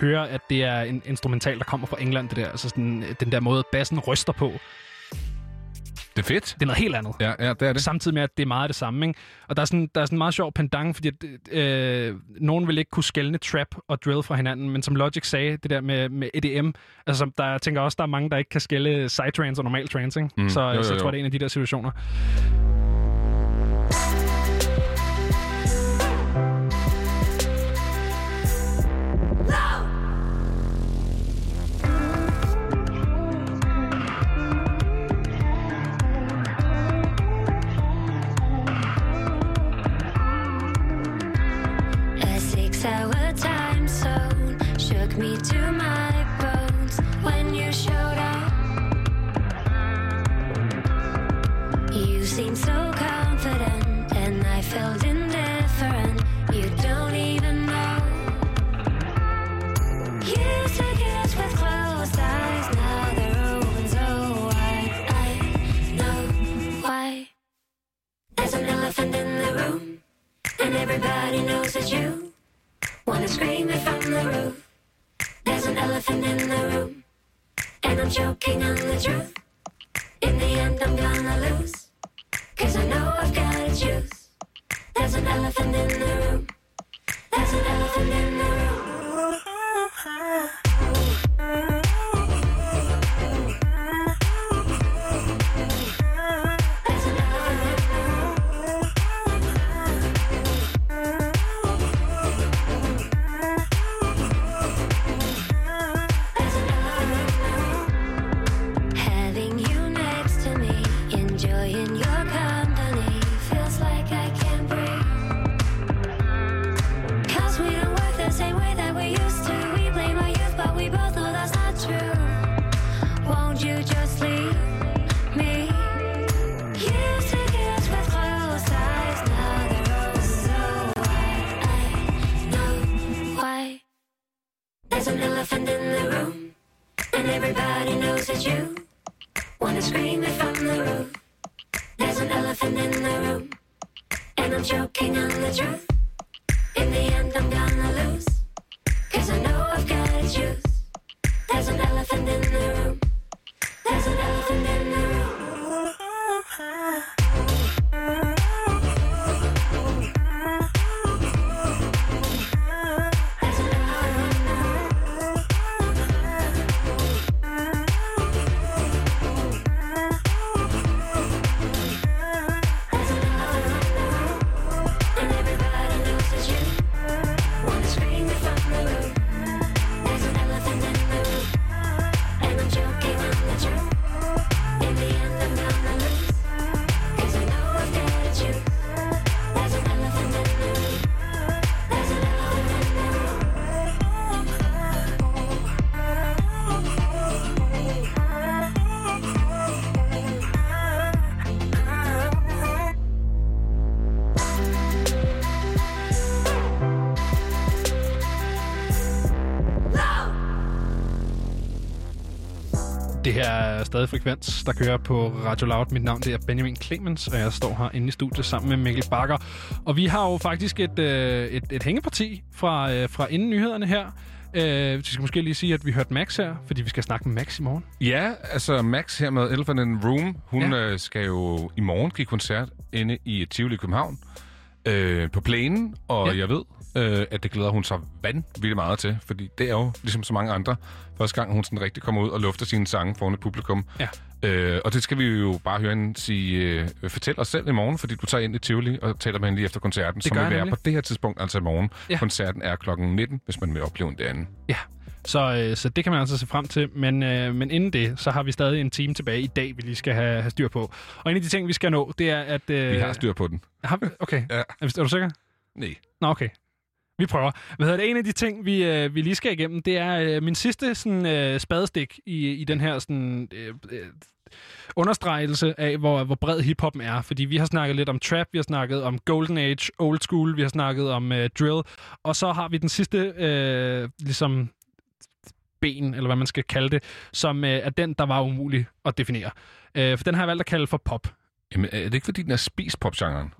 høre, at det er en instrumental, der kommer fra England, det der. Altså sådan, den der måde, bassen ryster på. Det er fedt. Det er noget helt andet. Ja, ja det er det. Samtidig med, at det er meget det samme. Ikke? Og der er sådan, der er sådan en meget sjov pendant, fordi at, øh, nogen vil ikke kunne skelne trap og drill fra hinanden, men som Logic sagde, det der med, med EDM, altså som der, jeg tænker også, der er mange, der ikke kan skille psytrance og normal trance. Ikke? Mm. Så, Jo, jo, så jeg tror, jo. det er en af de der situationer. And everybody knows it's you. Wanna scream it from the roof. There's an elephant in the room. And I'm choking on the truth. In the end, I'm gonna lose. Cause I know I've gotta choose. There's an elephant in the room. There's an elephant in the room. screaming from the roof. There's an elephant in the room, and I'm choking on the truth. In the end, I'm gonna lose, cause I know I've gotta choose. There's an elephant in the room. Stadig Frekvens, der kører på Radio Loud. Mit navn det er Benjamin Clemens, og jeg står her inde i studiet sammen med Mikkel Bakker. Og vi har jo faktisk et, øh, et, et hængeparti fra, øh, fra inden nyhederne her. Øh, vi skal måske lige sige, at vi hørte Max her, fordi vi skal snakke med Max i morgen. Ja, altså Max her med Elephant in the Room, hun ja. øh, skal jo i morgen give koncert inde i Tivoli i København øh, på plænen, og ja. jeg ved, øh, at det glæder hun sig vanvittigt meget til, fordi det er jo, ligesom så mange andre, første gang hun sådan rigtig kommer ud og lufter sine sange foran et publikum. Ja. Øh, og det skal vi jo bare høre hende sige, øh, fortæl os selv i morgen, fordi du tager ind i Tivoli og taler med hende lige efter koncerten, Det som vil være på det her tidspunkt, altså i morgen. Ja. Koncerten er klokken 19, hvis man vil opleve den derinde. Ja, så, øh, så det kan man altså se frem til. Men, øh, men inden det, så har vi stadig en time tilbage i dag, vi lige skal have, have styr på. Og en af de ting, vi skal nå, det er, at... Øh, Vi har styr på den. Har vi? Okay. Ja. Er, er du sikker? Nej. Nå, okay. Vi prøver. Hvad hedder det? En af de ting, vi, øh, vi lige skal igennem, det er øh, min sidste sådan, øh, spadestik i, i den her sådan, øh, øh, understregelse af, hvor, hvor bred hiphoppen er. Fordi vi har snakket lidt om trap, vi har snakket om golden age, old school, vi har snakket om øh, drill, og så har vi den sidste øh, ligesom ben, eller hvad man skal kalde det, som øh, er den, der var umulig at definere. Øh, for den har jeg valgt at kalde for pop. Jamen, er det ikke fordi, den er spist popgenren?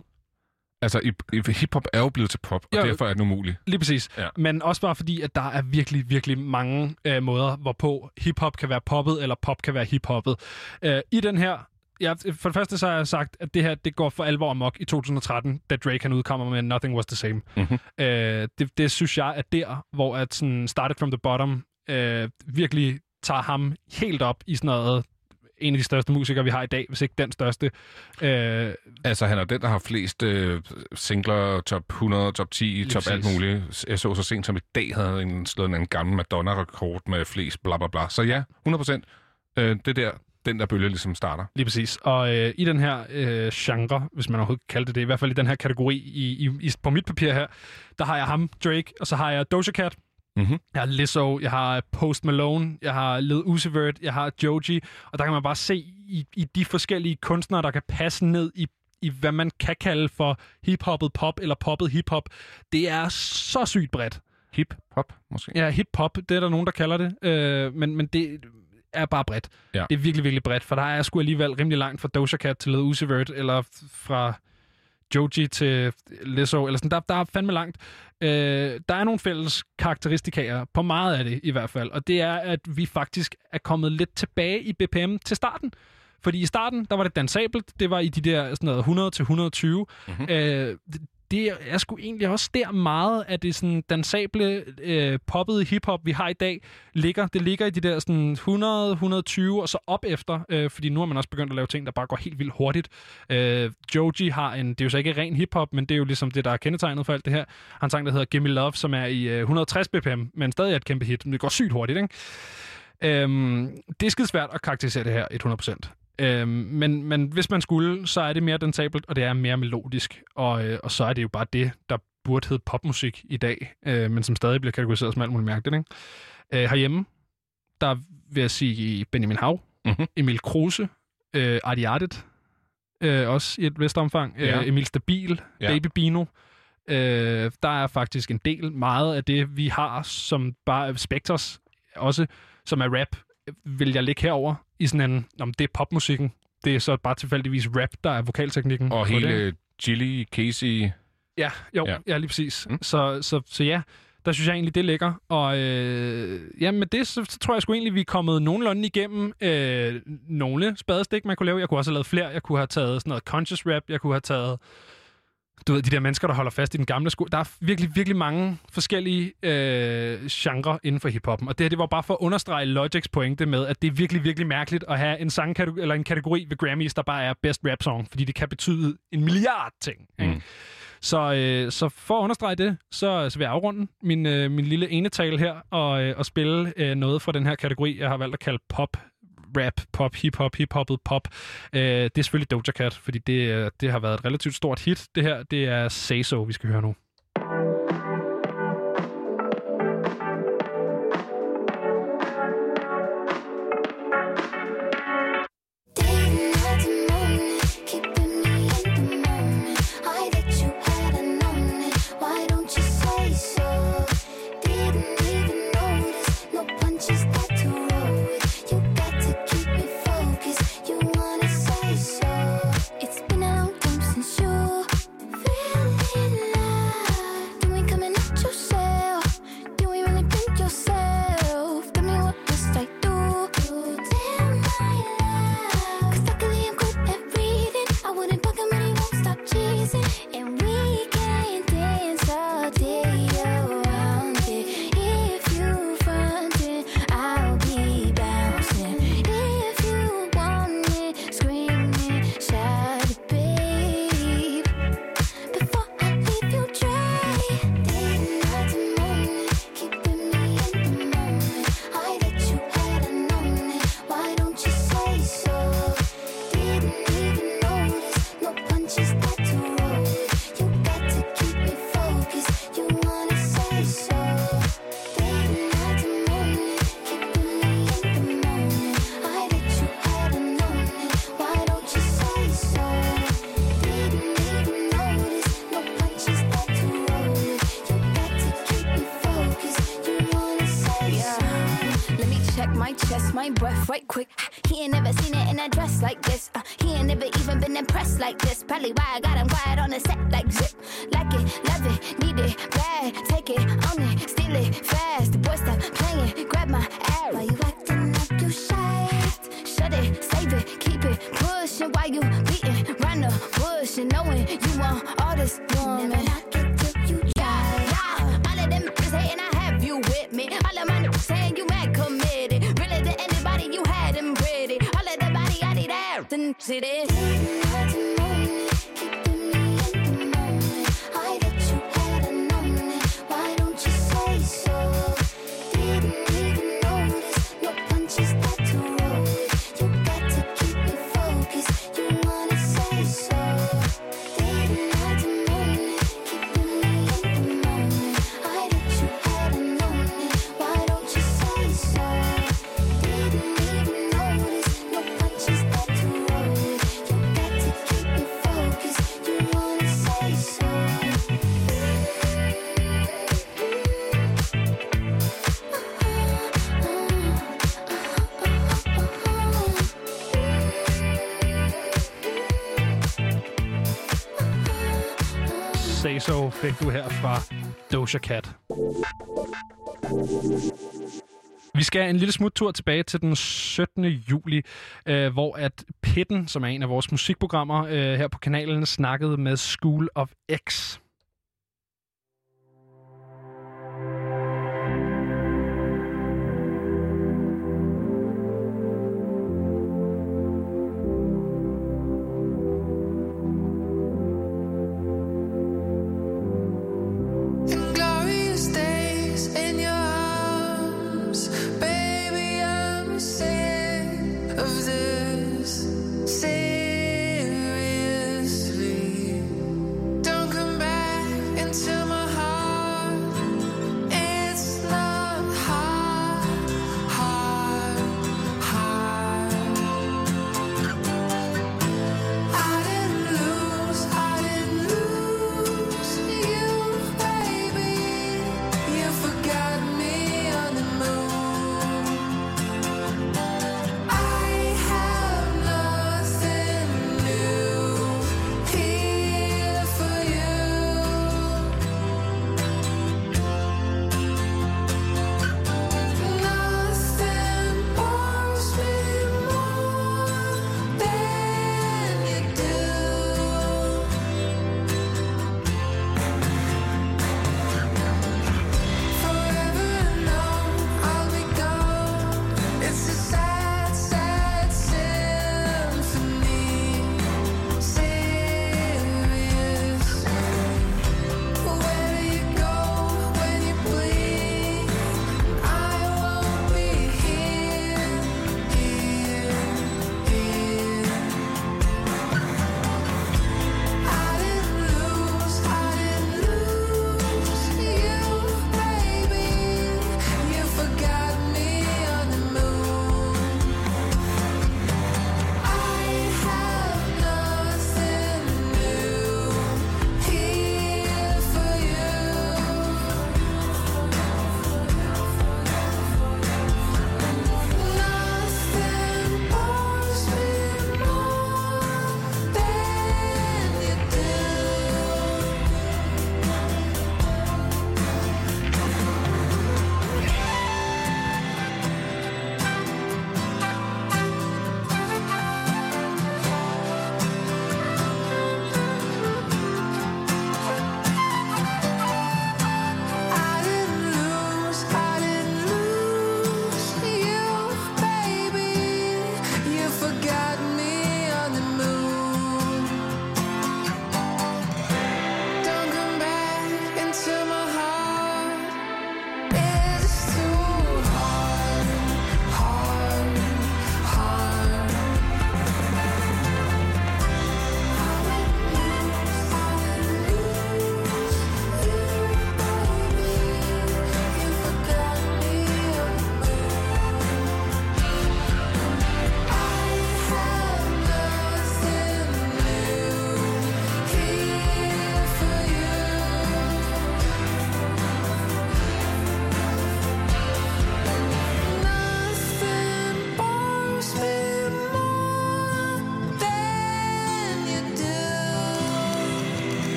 Altså, hiphop er jo blevet til pop, og Jo. derfor er den umulig. Lige præcis. Ja. Men også bare fordi, at der er virkelig, virkelig mange øh, måder, hvorpå hiphop kan være poppet, eller pop kan være hiphoppet. Øh, I den her, ja, for det første så har jeg sagt, at det her det går for alvor amok i 2013, da Drake han udkommer med Nothing Was The Same. Mm-hmm. Øh, det, det synes jeg er der, hvor at sådan Started From The Bottom øh, virkelig tager ham helt op i sådan noget en af de største musikere, vi har i dag, hvis ikke den største. Øh, Altså, han er den, der har flest øh, singler, top 100, top 10, Lige top alt præcis. muligt. Jeg så så sent som i dag, havde en slået en gammel Madonna-rekord med flest, bla bla bla. Så ja, 100 procent. Øh, det er der, den der bølge ligesom starter. Lige præcis. Og øh, i den her øh, genre, hvis man overhovedet kan kalde det det, i hvert fald i den her kategori i, i, i, på mit papir her, der har jeg ham, Drake, og så har jeg Doja Cat, Mm-hmm. jeg har Lizzo, jeg har Post Malone, jeg har Lil Uzi Vert, jeg har Joji, og der kan man bare se i, i de forskellige kunstnere, der kan passe ned i, i hvad man kan kalde for hiphoppet pop eller poppet hiphop. Det er så sygt bredt. Hip-hop, måske? Ja, hip-hop, det er der nogen, der kalder det, øh, men, men det er bare bredt. Ja. Det er virkelig, virkelig bredt, for der er sgu alligevel rimelig langt fra Doja Cat til Lil Uzi Vert, eller fra Joji til Lizzo, eller sådan. Der, der er fandme langt. Øh, der er nogle fælles karakteristikaer, på meget af det i hvert fald, og det er, at vi faktisk er kommet lidt tilbage i BPM til starten. Fordi i starten, der var det dansabelt, det var i de der sådan noget 100 til 120. Mm-hmm. Øh, det- er sgu egentlig også der meget af det sådan dansable, øh, poppede hiphop, vi har i dag, ligger. Det ligger i de der sådan 100, 120 og så op efter, øh, fordi nu har man også begyndt at lave ting, der bare går helt vildt hurtigt. Øh, Joji har en, det er jo så ikke ren hiphop, men det er jo ligesom det, der er kendetegnet for alt det her. Han en sang, der hedder Gimme Love, som er i øh, 160 bpm, men stadig er et kæmpe hit. Men det går sygt hurtigt, ikke? Øhm, det er skide svært at karakterisere det her 100%. Øhm, men, men hvis man skulle, så er det mere dansabelt, og det er mere melodisk. Og, øh, og så er det jo bare det, der burde hedde popmusik i dag, øh, men som stadig bliver kategoriseret som alt muligt mærkeligt. Ikke? Øh, herhjemme, der vil jeg sige Benjamin Hav, mm-hmm. Emil Kruse, øh, Artie Artet, øh, også i et vist omfang, Ja. øh, Emil Stabil, Ja. Baby Bino. Øh, der er faktisk en del, meget af det, vi har, som bare Spectres, også som er rap, vil jeg lægge herover i sådan en, om det er popmusikken, det er så bare tilfældigvis rap, der er vokalteknikken. Og hele det. Chili, Casey... Ja, jo, Ja. ja, lige præcis. Mm. Så, så, så ja, der synes jeg egentlig, det er lækker. Og øh, ja, med det, så, så tror jeg sgu egentlig, vi er kommet nogenlunde igennem øh, nogle spadestik, man kunne lave. Jeg kunne også have lavet flere. Jeg kunne have taget sådan noget conscious rap. Jeg kunne have taget du ved, de der mennesker, der holder fast i den gamle sko. Der er virkelig, virkelig mange forskellige øh, genrer inden for hiphoppen. Og det her, det var bare for at understrege Logics pointe med, at det er virkelig, virkelig mærkeligt at have en, sangkategori, eller en kategori ved Grammys, der bare er best rap song, fordi det kan betyde en milliard ting. Ikke? Mm. Så, øh, så for at understrege det, så, så vil jeg afrunde min, øh, min lille enetale her og, øh, og spille øh, noget fra den her kategori, jeg har valgt at kalde pop rap, pop, hip-hop, hip-hoppet pop. Øh, det er selvfølgelig Doja Cat, fordi det, øh, det har været et relativt stort hit. Det her, det er Say So, vi skal høre nu. My breath right quick. He ain't never seen it in a dress like this. Uh, he ain't never even been impressed like this. Probably why I got him quiet on the set like zip. Like it, love it, need it, bad. Take it, own it, steal it, fast. The boy stop playing, grab my ass. Why you acting like you shy? Shut it, save it, keep it pushing. Why you beating round the bush and knowing out. Doja Cat. Vi skal en lille smut tur tilbage til den 17. juli, øh, hvor at Pitten, som er en af vores musikprogrammer øh, her på kanalen, snakkede med School of X.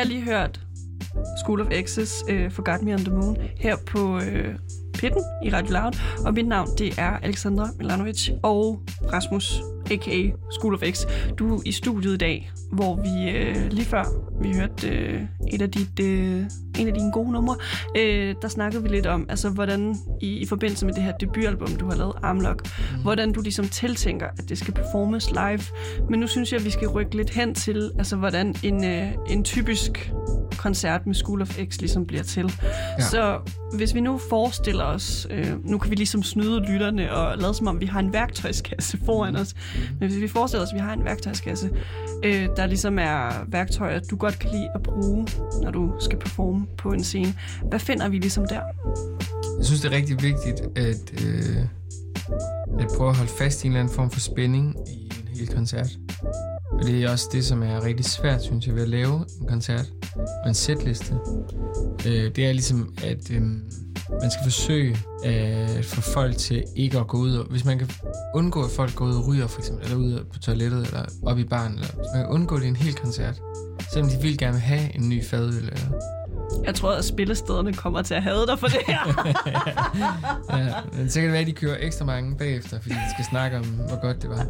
har lige hørt School of X's øh, Forgot Me on the Moon her på øh, Pitten i Radio Loud. Og mit navn, det er Alexandra Milanovic og Rasmus, a.k.a. School of X. Du er i studiet i dag, hvor vi uh, lige før vi hørte uh, et af dit, uh, en af dine gode numre, uh, der snakkede vi lidt om, altså hvordan i, i forbindelse med det her debutalbum, du har lavet, Armlock, mm. hvordan du ligesom tiltænker, at det skal performes live. Men nu synes jeg, at vi skal rykke lidt hen til, altså hvordan en, uh, en typisk koncert med School of X ligesom bliver til. Ja. Så hvis vi nu forestiller os, øh, nu kan vi ligesom snyde lytterne og lade som om, vi har en værktøjskasse foran os, men hvis vi forestiller os, at vi har en værktøjskasse, øh, der ligesom er værktøjer, du godt kan lide at bruge, når du skal performe på en scene, hvad finder vi ligesom der? Jeg synes, det er rigtig vigtigt at, øh, at prøve at holde fast i en eller anden form for spænding i en hel koncert. Og det er også det, som er rigtig svært, synes jeg, ved at lave en koncert og en setliste. Øh, det er ligesom, at øh, man skal forsøge at få folk til ikke at gå ud. Og, hvis man kan undgå, at folk går ud og ryger, for eksempel, eller ud på toilettet, eller op i baren, eller hvis man kan undgå det i en hel koncert, selvom de vil gerne vil have en ny fadøl, eller Jeg tror, at spillestederne kommer til at have dig for det her. [LAUGHS] ja, men så kan det være, at de kører ekstra mange bagefter, fordi de skal snakke om, hvor godt det var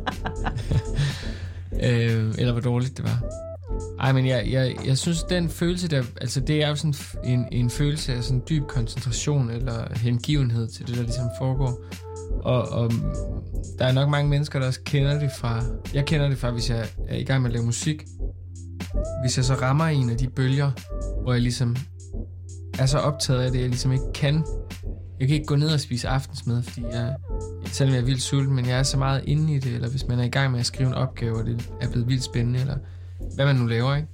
øh, eller hvor dårligt det var. Ej, men jeg, jeg, jeg synes, den følelse der, altså det er jo sådan en, en følelse af sådan dyb koncentration eller hengivenhed til det, der ligesom foregår. Og, og der er nok mange mennesker, der også kender det fra, jeg kender det fra, hvis jeg er i gang med at lave musik. Hvis jeg så rammer en af de bølger, hvor jeg ligesom er så optaget af det, jeg ligesom ikke kan. Jeg kan ikke gå ned og spise aftensmad, fordi jeg, selvom jeg er vildt sulten, men jeg er så meget inde i det, eller hvis man er i gang med at skrive en opgave, og det er blevet vildt spændende, eller hvad man nu laver, ikke?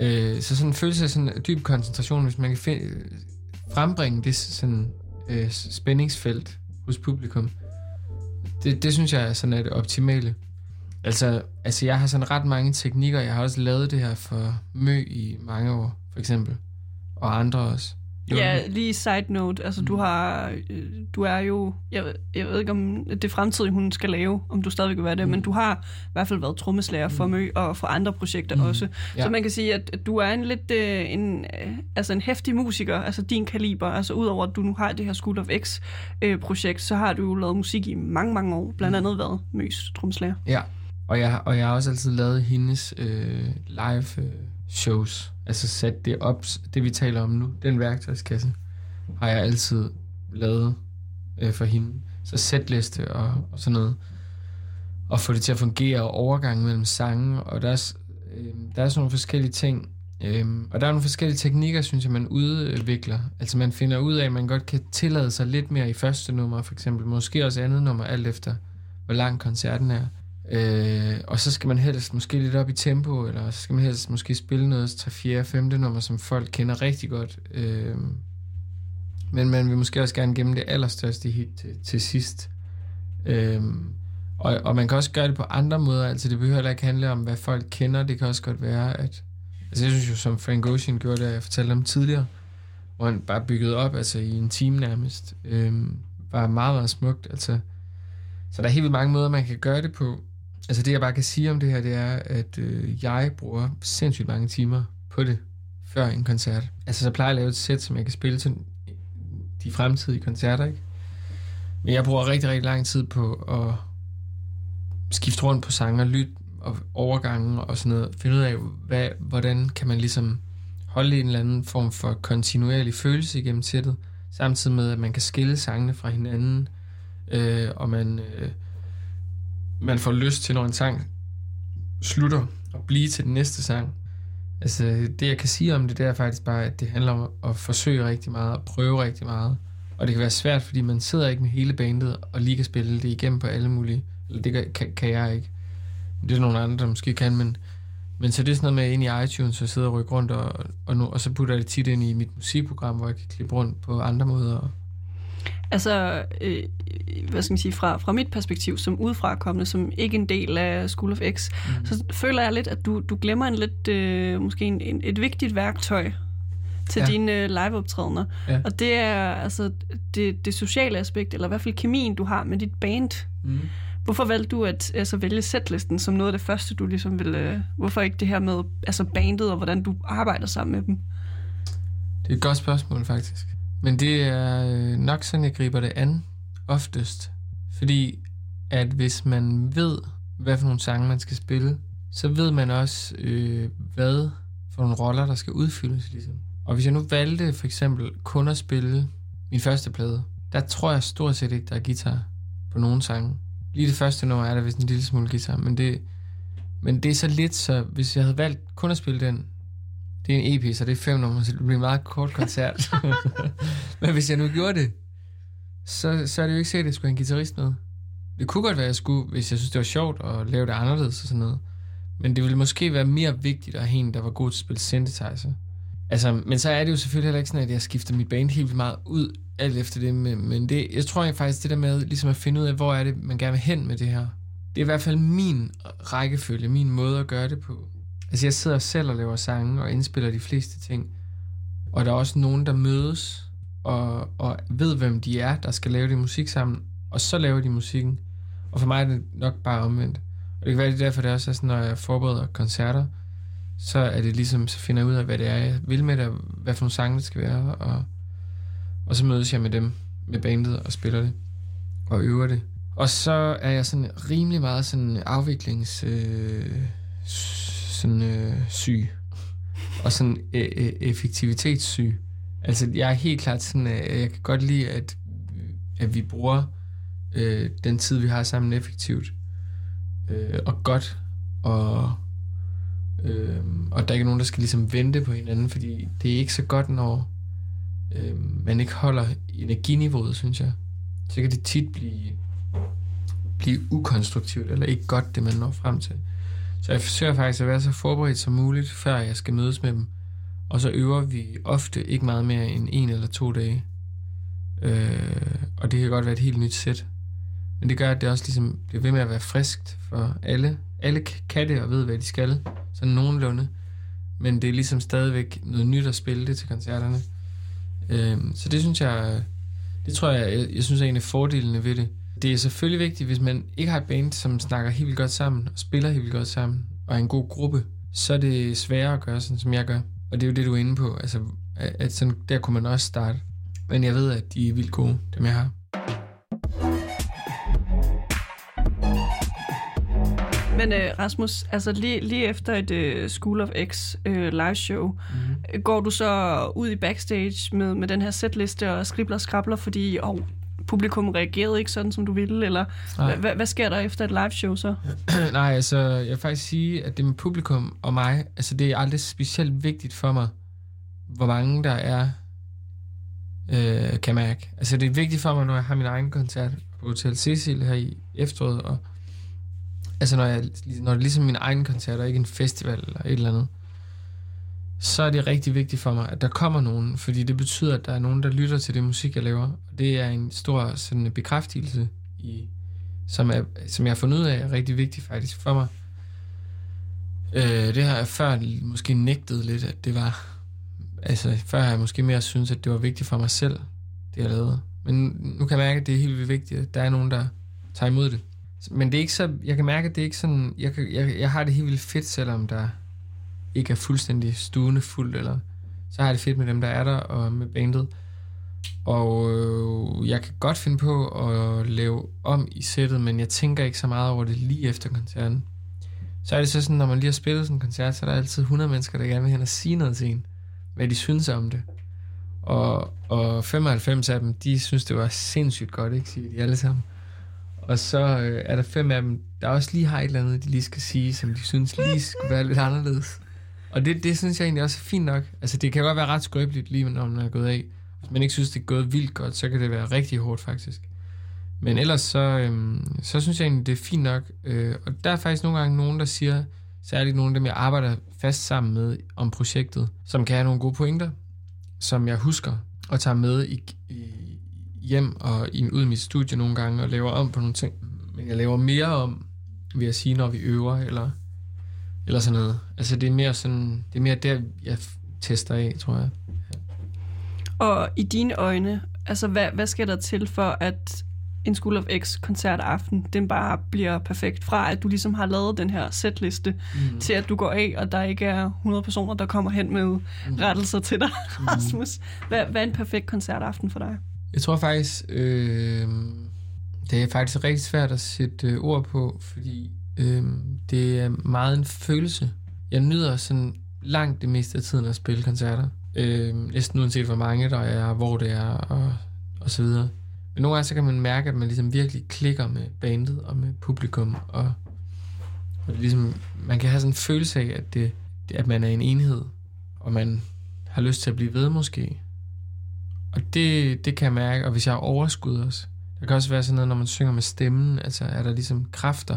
Øh, så sådan en følelse af sådan dyb koncentration, hvis man kan find, frembringe det sådan øh, spændingsfelt hos publikum, det, det synes jeg sådan er det optimale. Altså, altså, jeg har sådan ret mange teknikker. Jeg har også lavet det her for Mø i mange år, for eksempel. Og andre også. Jo, Ja, lige side note, altså du har, øh, du er jo, jeg, ved- jeg ved ikke om det fremtidige hun skal lave, om du stadigvæk vil være det, mm. men du har i hvert fald været trommeslager for Mø og for andre projekter mm. også. Ja. Så man kan sige, at du er en lidt øh, en, øh, altså en hæftig musiker, altså din kaliber, altså udover at du nu har det her School of X øh, projekt, så har du jo lavet musik i mange, mange år, blandt andet været Møs trommeslager. Ja, og jeg, og jeg har også altid lavet hendes øh, live øh, shows. Altså sat det op, det vi taler om nu, den værktøjskasse, har jeg altid lavet øh, for hende. Så sætliste og, og sådan noget. Og få det til at fungere, og overgang mellem sange, og der er, øh, der er sådan nogle forskellige ting. Øh, og der er nogle forskellige teknikker, synes jeg, man udvikler. Altså man finder ud af, at man godt kan tillade sig lidt mere i første nummer, for eksempel. Måske også andet nummer, alt efter hvor lang koncerten er. Øh, og så skal man helst måske lidt op i tempo, eller så skal man helst måske spille noget 3, 4, 5. nummer, som folk kender rigtig godt. Øh, men man vil måske også gerne gemme det allerstørste hit til, til sidst. Øh, og, og man kan også gøre det på andre måder, altså det behøver heller ikke handle om, hvad folk kender. Det kan også godt være, at... Altså jeg synes jo, som Frank Ocean gjorde det, jeg fortalte om tidligere, hvor han bare byggede op, altså i en time nærmest. Øh, var meget, meget smukt, altså... Så der er helt vildt mange måder, man kan gøre det på. Altså det, jeg bare kan sige om det her, det er, at øh, jeg bruger sindssygt mange timer på det, før en koncert. Altså så plejer jeg at lave et sæt, som jeg kan spille til de fremtidige koncerter, ikke? Men jeg bruger rigtig, rigtig lang tid på at skifte rundt på sange lytte og overgange og sådan noget. Finde ud af, hvad, hvordan kan man ligesom holde en eller anden form for kontinuerlig følelse igennem sættet, samtidig med, at man kan skille sangene fra hinanden, øh, og man, øh, man får lyst til, når en sang slutter, og blive til den næste sang. Altså, det jeg kan sige om det, det er faktisk bare, at det handler om at forsøge rigtig meget, og prøve rigtig meget. Og det kan være svært, fordi man sidder ikke med hele bandet, og lige kan spille det igennem på alle mulige. Eller det kan, kan, jeg ikke. Det er nogle andre, der måske kan, men, men så det er sådan noget med ind i iTunes, og sidde og rykke rundt, og, og, nu, og så putter jeg det tit ind i mit musikprogram, hvor jeg kan klippe rundt på andre måder. og, Altså, øh, hvad skal man sige, fra, fra mit perspektiv som udefrakommende, som ikke en del af School of X, mm. så føler jeg lidt, at du, du glemmer en lidt, øh, måske en, en, et vigtigt værktøj til Ja. dine øh, liveoptrædener. Ja. Og det er altså det, det sociale aspekt, eller i hvert fald kemien, du har med dit band. Mm. Hvorfor valgte du at altså, vælge setlisten som noget af det første, du ligesom ville... Øh, hvorfor ikke det her med altså bandet, og hvordan du arbejder sammen med dem? Det er et godt spørgsmål, faktisk. Men det er øh, nok sådan, jeg griber det an oftest. Fordi at hvis man ved, hvad for nogle sange man skal spille, så ved man også, øh, hvad for nogle roller, der skal udfyldes. Ligesom. Og hvis jeg nu valgte for eksempel kun at spille min første plade, der tror jeg stort set ikke, der er guitar på nogen sange. Lige det første nummer er der vist en lille smule guitar, men det, men det er så lidt, så hvis jeg havde valgt kun at spille den, det er en EP, så det er fem numre, så det bliver en meget kort koncert. [LAUGHS] men hvis jeg nu gjorde det, så, så er det jo ikke sikkert, at jeg skulle have en guitarist med. Det kunne godt være, at jeg skulle, hvis jeg synes, det var sjovt at lave det anderledes og sådan noget. Men det ville måske være mere vigtigt at have en, der var god til at spille synthesizer. Altså, men så er det jo selvfølgelig heller ikke sådan, at jeg skifter mit band helt vildt meget ud, alt efter det. Men, men det, jeg tror jeg faktisk, det der med ligesom at finde ud af, hvor er det, man gerne vil hen med det her. Det er i hvert fald min rækkefølge, min måde at gøre det på. Altså, jeg sidder selv og laver sange og indspiller de fleste ting. Og der er også nogen, der mødes og, og ved, hvem de er, der skal lave det musik sammen. Og så laver de musikken. Og for mig er det nok bare omvendt. Og det kan være, det er derfor, det også er sådan, når jeg forbereder koncerter, så er det ligesom, så finder jeg ud af, hvad det er, jeg vil med det, og hvad for nogle sange det skal være, og, og så mødes jeg med dem, med bandet, og spiller det, og øver det. Og så er jeg sådan rimelig meget sådan afviklings øh, sådan øh, syg, og sådan øh, øh, effektivitetssyg. Altså, jeg er helt klart sådan, at jeg kan godt lide, at, at vi bruger øh, den tid, vi har sammen effektivt øh, og godt, og, øh, og der er ikke nogen, der skal ligesom vente på hinanden, fordi det er ikke så godt, når øh, man ikke holder energiniveauet, synes jeg. Så kan det tit blive, blive ukonstruktivt, eller ikke godt, det man når frem til. Så jeg forsøger faktisk at være så forberedt som muligt, før jeg skal mødes med dem. Og så øver vi ofte ikke meget mere end en eller to dage. Øh, og det kan godt være et helt nyt sæt. Men det gør, at det også ligesom bliver ved med at være friskt for alle. Alle kan det og ved, hvad de skal. Sådan nogenlunde. Men det er ligesom stadigvæk noget nyt at spille det til koncerterne. Øh, så det synes jeg, det tror jeg, jeg, jeg synes er en af fordelene ved det. Det er selvfølgelig vigtigt, hvis man ikke har et band, som snakker helt vildt godt sammen, og spiller helt vildt godt sammen, og er en god gruppe, så er det sværere at gøre, sådan som jeg gør. Og det er jo det, du er inde på. Altså, at sådan, der kunne man også starte. Men jeg ved, at de er vildt gode, dem jeg har. Men øh, Rasmus, altså lige, lige efter et øh, School of X øh, live show, mm-hmm. går du så ud i backstage med, med den her setliste og skribler og skrabler, fordi oh, publikum reagerede ikke sådan, som du ville, eller hvad, hvad sker der efter et live show så? [CLEARS THROAT] Nej, altså, jeg vil faktisk sige, at det med publikum og mig, altså det er aldrig specielt vigtigt for mig, hvor mange der er, øh, kan mærke. Altså det er vigtigt for mig, når jeg har min egen koncert på Hotel Cecil her i efteråret, og altså når, jeg, når det er ligesom min egen koncert, og ikke en festival eller et eller andet, så er det rigtig vigtigt for mig, at der kommer nogen, fordi det betyder, at der er nogen, der lytter til det musik, jeg laver. Og det er en stor sådan, bekræftelse, i, som, er, som jeg har fundet ud af er rigtig vigtigt faktisk for mig. Øh, det har jeg før måske nægtet lidt, at det var... Altså, før har jeg måske mere synes at det var vigtigt for mig selv, det jeg lavede. Men nu kan jeg mærke, at det er helt vildt vigtigt, at der er nogen, der tager imod det. Men det er ikke så... Jeg kan mærke, at det er ikke sådan... Jeg, kan, jeg, jeg har det helt vildt fedt, selvom der ikke er fuldstændig stuende fuldt, eller så har jeg det fedt med dem, der er der, og med bandet. Og øh, jeg kan godt finde på at lave om i sættet, men jeg tænker ikke så meget over det lige efter koncerten. Så er det så sådan, når man lige har spillet sådan en koncert, så er der altid 100 mennesker, der gerne vil hen og sige noget til en, hvad de synes om det. Og, og 95 af dem, de synes, det var sindssygt godt, ikke, siger de alle sammen. Og så øh, er der fem af dem, der også lige har et eller andet, de lige skal sige, som de synes lige skulle være lidt anderledes. Og det, det synes jeg egentlig også er fint nok. Altså, det kan godt være ret skrøbeligt, lige når man er gået af. Hvis man ikke synes, det er gået vildt godt, så kan det være rigtig hårdt, faktisk. Men ellers så, øhm, så synes jeg egentlig, det er fint nok. Øh, og der er faktisk nogle gange nogen, der siger, særligt nogle af dem, jeg arbejder fast sammen med om projektet, som kan have nogle gode pointer, som jeg husker og tager med i, i, hjem og i, ud i mit studie nogle gange og laver om på nogle ting. Men jeg laver mere om, vil jeg sige, når vi øver, eller, eller sådan noget. Altså det er mere sådan, det er mere der, jeg tester af, tror jeg. Og i dine øjne, altså hvad, hvad skal der til for, at en School of X koncertaften, den bare bliver perfekt. Fra at du ligesom har lavet den her setliste, mm. til at du går af, og der ikke er 100 personer, der kommer hen med Mhm. rettelser til dig, [LAUGHS] Rasmus. Hvad, hvad er en perfekt koncertaften for dig? Jeg tror faktisk, øh, det er faktisk rigtig svært at sætte øh, ord på, fordi øh, det er meget en følelse. Jeg nyder sådan langt det meste af tiden at spille koncerter. Øh, næsten uanset hvor mange der er, hvor det er og, og så videre. Men nogle gange så kan man mærke, at man ligesom virkelig klikker med bandet og med publikum. Og, og det ligesom, man kan have sådan en følelse af, at, det, at man er en enhed, og man har lyst til at blive ved måske. Og det, det kan jeg mærke, og hvis jeg har overskud også. Der kan også være sådan noget, når man synger med stemmen, altså er der ligesom kræfter.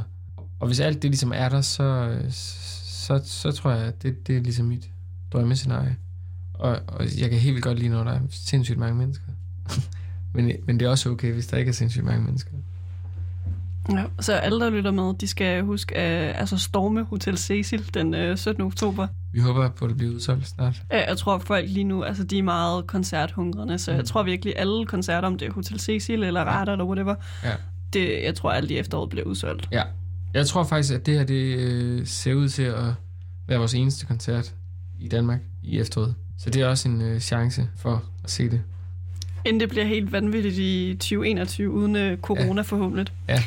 Og hvis alt det ligesom er der, så, så, så tror jeg, at det, det er ligesom mit drømmescenarie. Og, og jeg kan helt vildt godt lide, når der er sindssygt mange mennesker. [LAUGHS] men, men det er også okay, hvis der ikke er sindssygt mange mennesker. Ja, så alle, der lytter med, de skal huske at altså storme Hotel Cecil den øh, 17. oktober. Vi håber på, at det bliver udsolgt snart. Ja, Jeg tror, at folk lige nu, altså de er meget koncerthungrende, så jeg Mm. tror virkelig, alle koncerter, om det er Hotel Cecil eller Radar eller whatever, Ja. det, jeg tror, alt i efteråret bliver udsolgt. Ja. Jeg tror faktisk, at det her det, øh, ser ud til at være vores eneste koncert i Danmark i efteråret. Så det er også en øh, chance for at se det. Inden det bliver helt vanvittigt i 2021, uden øh, corona ja. forhåbentlig. Ja.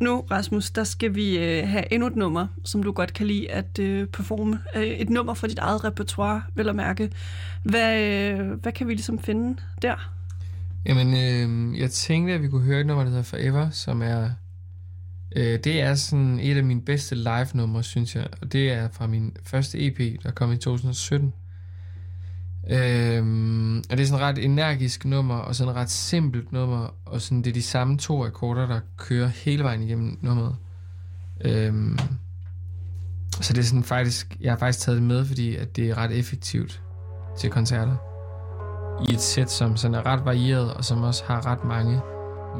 Nu, Rasmus, der skal vi øh, have endnu et nummer, som du godt kan lide at øh, performe. Øh, et nummer fra dit eget repertoire, vil jeg mærke. Hvad, øh, hvad kan vi ligesom finde der? Jamen, øh, jeg tænkte, at vi kunne høre et nummer, der hedder Forever, som er... Øh, det er sådan et af mine bedste live-numre, synes jeg. Og det er fra min første EP, der kom i 2017. Øhm, og det er sådan et ret energisk nummer, og sådan et ret simpelt nummer, og sådan det er de samme to akkorder, der kører hele vejen igennem nummeret. Øhm, så det er sådan faktisk, jeg har faktisk taget det med, fordi at det er ret effektivt til koncerter. I et sæt, som sådan er ret varieret, og som også har ret mange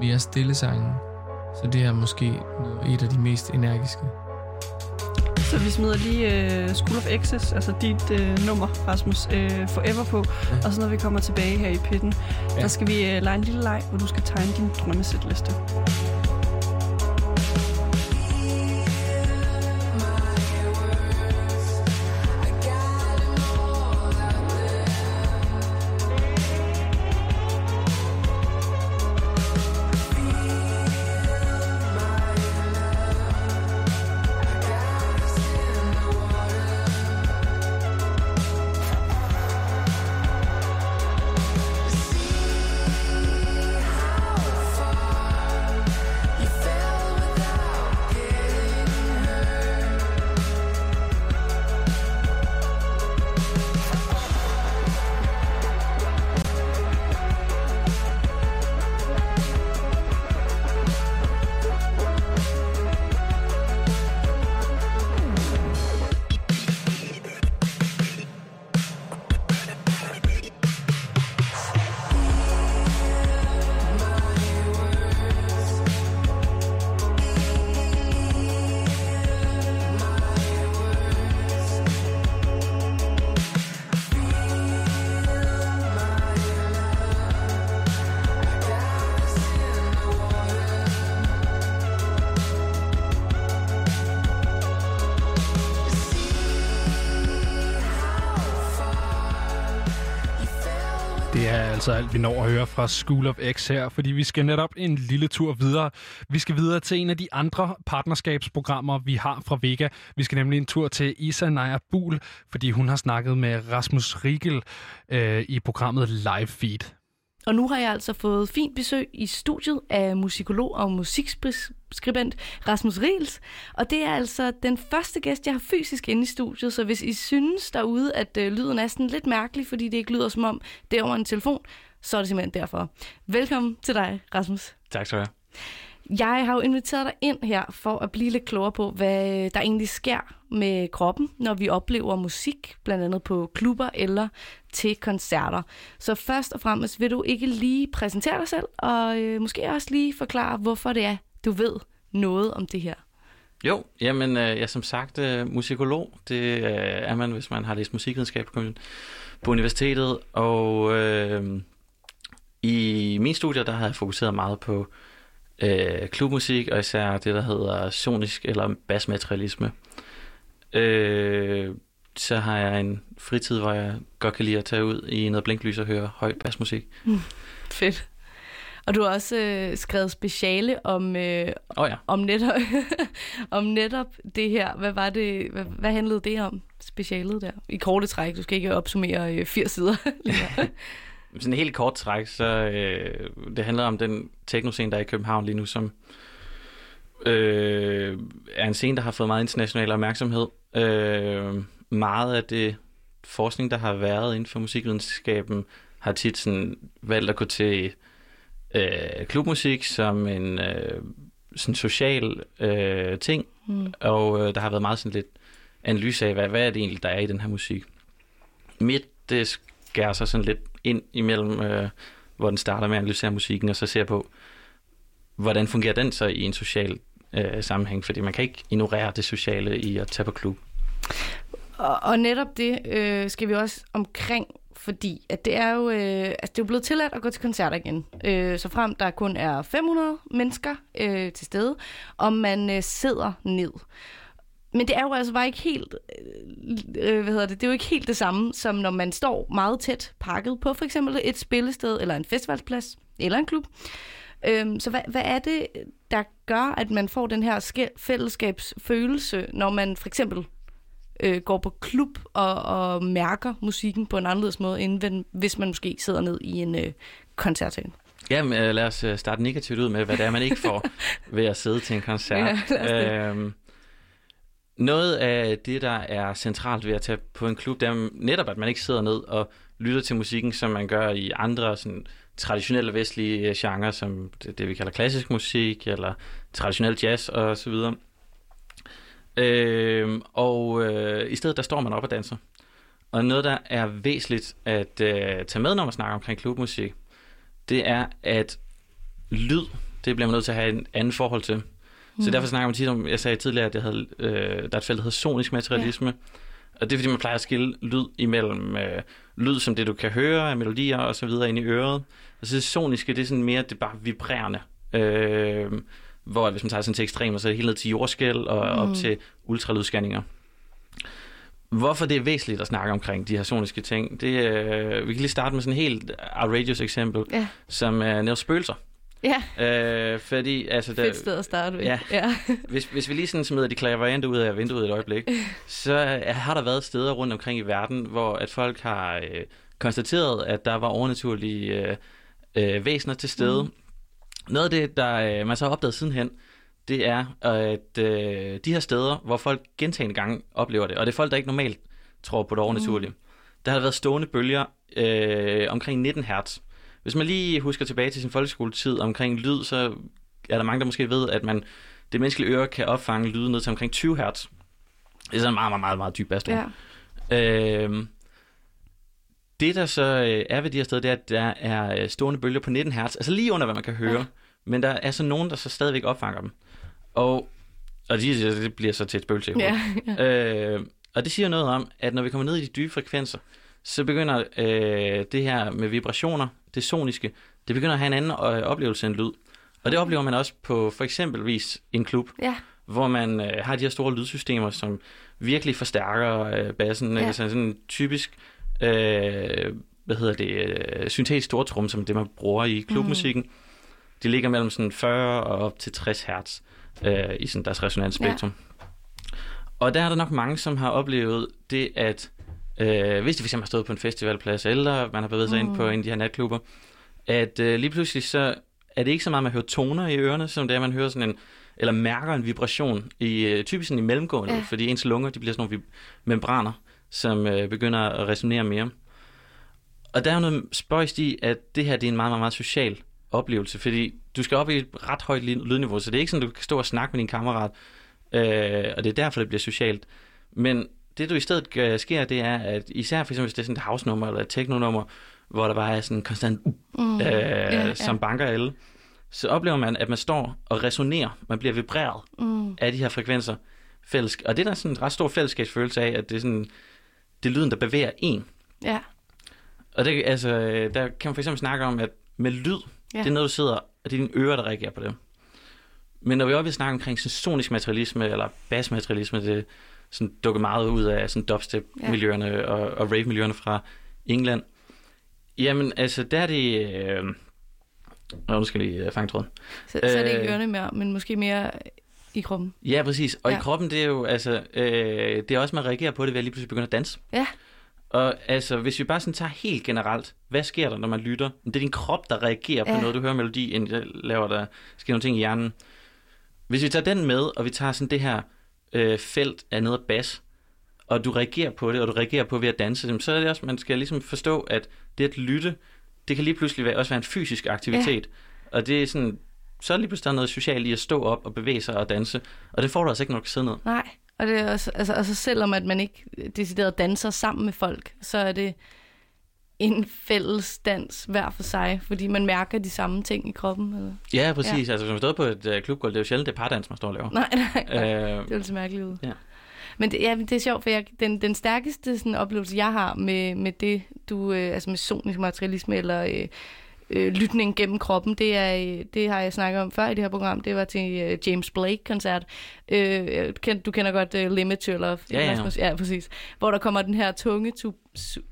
mere stille sange. Så det er måske noget, et af de mest energiske. Så vi smider lige uh, School of Access, altså dit uh, nummer, Rasmus, uh, Forever på. Ja. Og så når vi kommer tilbage her i pitten, ja. der skal vi uh, lege en lille leg, hvor du skal tegne din drømmesætliste. Vi når at høre fra School of X her, fordi vi skal netop en lille tur videre. Vi skal videre til en af de andre partnerskabsprogrammer, vi har fra Vega. Vi skal nemlig en tur til Isa Naja Bul, fordi hun har snakket med Rasmus Riegel øh, i programmet Live Feed. Og nu har jeg altså fået fint besøg i studiet af musikolog og musikskribent Rasmus Riels. Og det er altså den første gæst, jeg har fysisk inde i studiet. Så hvis I synes derude, at øh, lyden er sådan lidt mærkelig, fordi det ikke lyder som om det er over en telefon, så er det simpelthen derfor. Velkommen til dig, Rasmus. Tak skal du have. Jeg har jo inviteret dig ind her for at blive lidt klogere på, hvad der egentlig sker med kroppen, når vi oplever musik, blandt andet på klubber eller til koncerter. Så først og fremmest vil du ikke lige præsentere dig selv, og øh, måske også lige forklare, hvorfor det er, du ved noget om det her. Jo, jamen, øh, jeg er som sagt øh, musikolog. Det øh, er man, hvis man har læst musikvidenskab på, universitetet. Og øh, i min studie, der har jeg fokuseret meget på øh, klubmusik, og især det, der hedder sonisk eller basmaterialisme. Øh, så har jeg en fritid, hvor jeg godt kan lide at tage ud i noget blinklys og høre høj basmusik. Mm, fedt. Og du har også øh, skrevet speciale om, øh, oh ja. om, netop, [LAUGHS] om netop det her. Hvad var det? Hvad, hvad handlede det om, specialet der? I korte træk, du skal ikke opsummere øh, 80 sider. [LAUGHS] Sådan en helt kort træk, så øh, det handler om den teknoscene, der er i København lige nu, som øh, er en scene, der har fået meget international opmærksomhed. Øh, meget af det forskning, der har været inden for musikvidenskaben, har tit sådan valgt at gå til øh, klubmusik som en øh, sådan social øh, ting, Mm. og øh, der har været meget sådan lidt analyse af, hvad, hvad er det egentlig, der er i den her musik. Mit, det skærer sig sådan lidt ind imellem, øh, hvor den starter med at analysere musikken, og så ser på, hvordan fungerer den så i en social øh, sammenhæng, fordi man kan ikke ignorere det sociale i at tage på klub. Og, og netop det øh, skal vi også omkring, fordi at det er jo øh, altså det er jo blevet tilladt at gå til koncerter igen. Øh, så frem der kun er 500 mennesker øh, til stede, og man øh, sidder ned. Men det er jo altså bare ikke helt, øh, hvad hedder det, det er jo ikke helt det samme, som når man står meget tæt pakket på for eksempel et spillested, eller en festivalsplads, eller en klub. Øhm, så hvad, hvad er det, der gør, at man får den her fællesskabsfølelse, når man for eksempel øh, går på klub og, og mærker musikken på en anderledes måde, end hvis man måske sidder ned i en øh, koncertsal? Jamen, øh, lad os øh, starte negativt ud med, hvad det er, man ikke får [LAUGHS] ved at sidde til en koncert. Ja, øhm, noget af det, der er centralt ved at tage på en klub, det er netop, at man ikke sidder ned og lytter til musikken, som man gør i andre sådan, traditionelle vestlige øh, genrer, som det, det, vi kalder klassisk musik, eller traditionel jazz og så videre. Øhm, og øh, i stedet, der står man op og danser. Og noget, der er væsentligt at øh, tage med, når man snakker omkring klubmusik, det er, at lyd, det bliver man nødt til at have en anden forhold til. Så Mm. derfor snakker man tit om, jeg sagde tidligere, at jeg havde, øh, der er et felt, der hedder sonisk materialisme. Ja. Og det er, fordi man plejer at skille lyd imellem øh, lyd, som det du kan høre af melodier og så videre ind i øret. Og så det soniske, det er sådan mere, det er bare vibrerende. Øh, hvor hvis man tager sådan til ekstremer, så er det helt ned til jordskæl og mm. Op til ultralydsscanninger. Hvorfor det er væsentligt at snakke omkring de her soniske ting, det, øh, vi kan lige starte med sådan et helt outrageous eksempel, Ja. som er netop spøgelser. Ja, Øh, fordi, altså, der, fedt sted at starte ved. Ja. ja. hvis, hvis vi lige sådan smider de klaverante ud af vinduet et øjeblik, så har der været steder rundt omkring i verden, hvor at folk har øh, konstateret, at der var overnaturlige øh, øh, væsener til stede. Mm. Noget af det, der øh, man så har opdaget sidenhen, det er, at øh, de her steder, hvor folk gentagende gange oplever det, og det er folk, der ikke normalt tror på det overnaturlige, mm. der har været stående bølger øh, omkring 19 hertz. Hvis man lige husker tilbage til sin folkeskoletid omkring lyd, så er der mange, der måske ved, at man det menneskelige øre kan opfange lyde ned til omkring 20 hertz. Det er sådan en meget, meget, meget, meget dyb bassdrone. Ja. Øhm, det, der så øh, er ved de her steder, det er, at der er øh, stående bølger på 19 hertz, altså lige under, hvad man kan høre. Ja. Men der er så nogen, der så stadigvæk opfanger dem. Og, og de, det bliver så til et spøgelse i Ja, hovedet. Øh, og det siger noget om, at når vi kommer ned i de dybe frekvenser, så begynder øh, det her med vibrationer, det soniske, det begynder at have en anden øh, oplevelse end lyd. Og det oplever man også på for eksempelvis en klub, Ja. hvor man øh, har de her store lydsystemer, som virkelig forstærker øh, bassen. Ja. Ja. Altså sådan en typisk, øh, hvad hedder det, øh, syntetisk stortrum, som det man bruger i klubmusikken. Mm. De ligger mellem sådan 40 og op til 60 hertz øh, i sådan deres resonansspektrum. Ja. Og der er der nok mange, som har oplevet det, at øh, hvis de fx har stået på en festivalplads, eller man har bevæget sig mm. ind på en af de her natklubber, at øh, lige pludselig så er det ikke så meget, at man hører toner i ørerne, som det er, at man hører sådan en, eller mærker en vibration, i, øh, typisk sådan i mellemgående, Ja. fordi ens lunger, de bliver sådan nogle membraner, som øh, begynder at resonere mere. Og der er jo noget spøjst i, at det her det er en meget, meget, meget social oplevelse, fordi du skal op i et ret højt lyd- lydniveau, så det er ikke sådan, du kan stå og snakke med din kammerat, øh, og det er derfor, det bliver socialt. Men det, du i stedet sker, det er, at især for eksempel, hvis det er sådan et house-nummer eller et techno-nummer, hvor der bare er sådan en konstant uh, Mm. øh, ja. som banker alle, så oplever man, at man står og resonerer, man bliver vibreret Mm. af de her frekvenser fælles. Og det er der sådan en ret stor fællesskabsfølelse af, at det er sådan, det er lyden, der bevæger en. Ja. Og det, altså, der kan man for eksempel snakke om, at med lyd, Ja. det er noget, du sidder, og det er dine ører, der reagerer på det. Men når vi oppe i snakke omkring sådan sonisk materialisme, eller basmaterialisme, det sådan dukker meget ud af sådan dubstep-miljøerne ja. og, og rave-miljøerne fra England. Jamen, altså, der er det... Øh, Nå, nu skal jeg lige øh, fange tråden. Så, så er det ikke Øh, ørerne mere, men måske mere i kroppen. Ja, præcis. Og ja. I kroppen, det er jo, altså, øh, det er også, man reagerer på det ved at lige pludselig begynde at danse. Ja. Og altså, hvis vi bare sådan tager helt generelt, hvad sker der, når man lytter? Det er din krop, der reagerer på Ja. noget. Du hører melodi, end laver der sker nogle ting i hjernen. Hvis vi tager den med, og vi tager sådan det her øh, felt af noget bas, og du reagerer på det, og du reagerer på ved at danse, jamen, så er det også, man skal ligesom forstå, at det at lytte, det kan lige pludselig være, også være en fysisk aktivitet. Ja. Og det er sådan, så er lige pludselig der er noget socialt i at stå op og bevæge sig og danse. Og det får du altså ikke, når du kan sidde ned. Nej, og det er også, altså, altså selvom at man ikke decideret danser sammen med folk, så er det en fælles dans hver for sig, fordi man mærker de samme ting i kroppen. Eller? Ja, præcis. Ja. Altså, hvis man står på et uh, klubgulv, det er jo sjældent, det er pardans, man står og laver. Nej, nej, nej. Øh, det er så mærkeligt ud. Ja. Men det, ja, det er sjovt, for jeg, den, den stærkeste sådan, oplevelse, jeg har med, med det, du, øh, altså med sonisk materialisme eller øh, øh, lytning gennem kroppen, det, er, øh, det har jeg snakket om før i det her program. Det var til øh, James Blake-koncert. Øh, kend- du kender godt øh, Limit to Love. Ja, ja. Ja, præcis. Hvor der kommer den her tunge tub,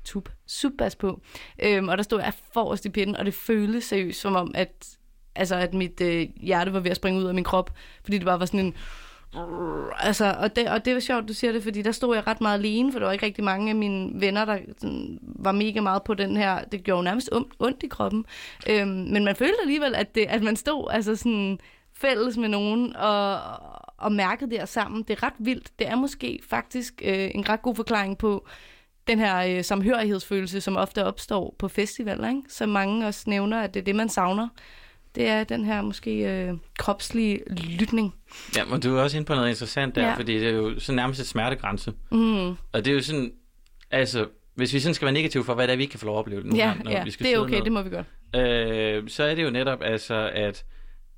tub, subbas på. Øhm, og der stod jeg forrest i pinden, og det føltes seriøst som om, at, altså, at mit øh, hjerte var ved at springe ud af min krop. Fordi det bare var sådan en... Altså, og det, og det var sjovt, du siger det, fordi der stod jeg ret meget alene, for der var ikke rigtig mange af mine venner, der sådan, var mega meget på den her. Det gjorde jo nærmest ondt, ondt i kroppen. Øhm, men man følte alligevel, at, det, at man stod altså sådan fælles med nogen og, og mærkede det her sammen. Det er ret vildt. Det er måske faktisk øh, en ret god forklaring på den her øh, samhørighedsfølelse, som ofte opstår på festivaler, ikke? som mange også nævner, at det er det, man savner. Det er den her måske øh, kropslige lytning. Ja, men du er også inde på noget interessant der, ja. Fordi det er jo sådan nærmest et smertegrænse. Mm. Og det er jo sådan, altså, hvis vi sådan skal være negative for, hvad det er, vi ikke kan få lov at opleve nu Ja, her, når ja, vi skal det er okay, ned, det må vi godt. Øh, så er det jo netop altså, at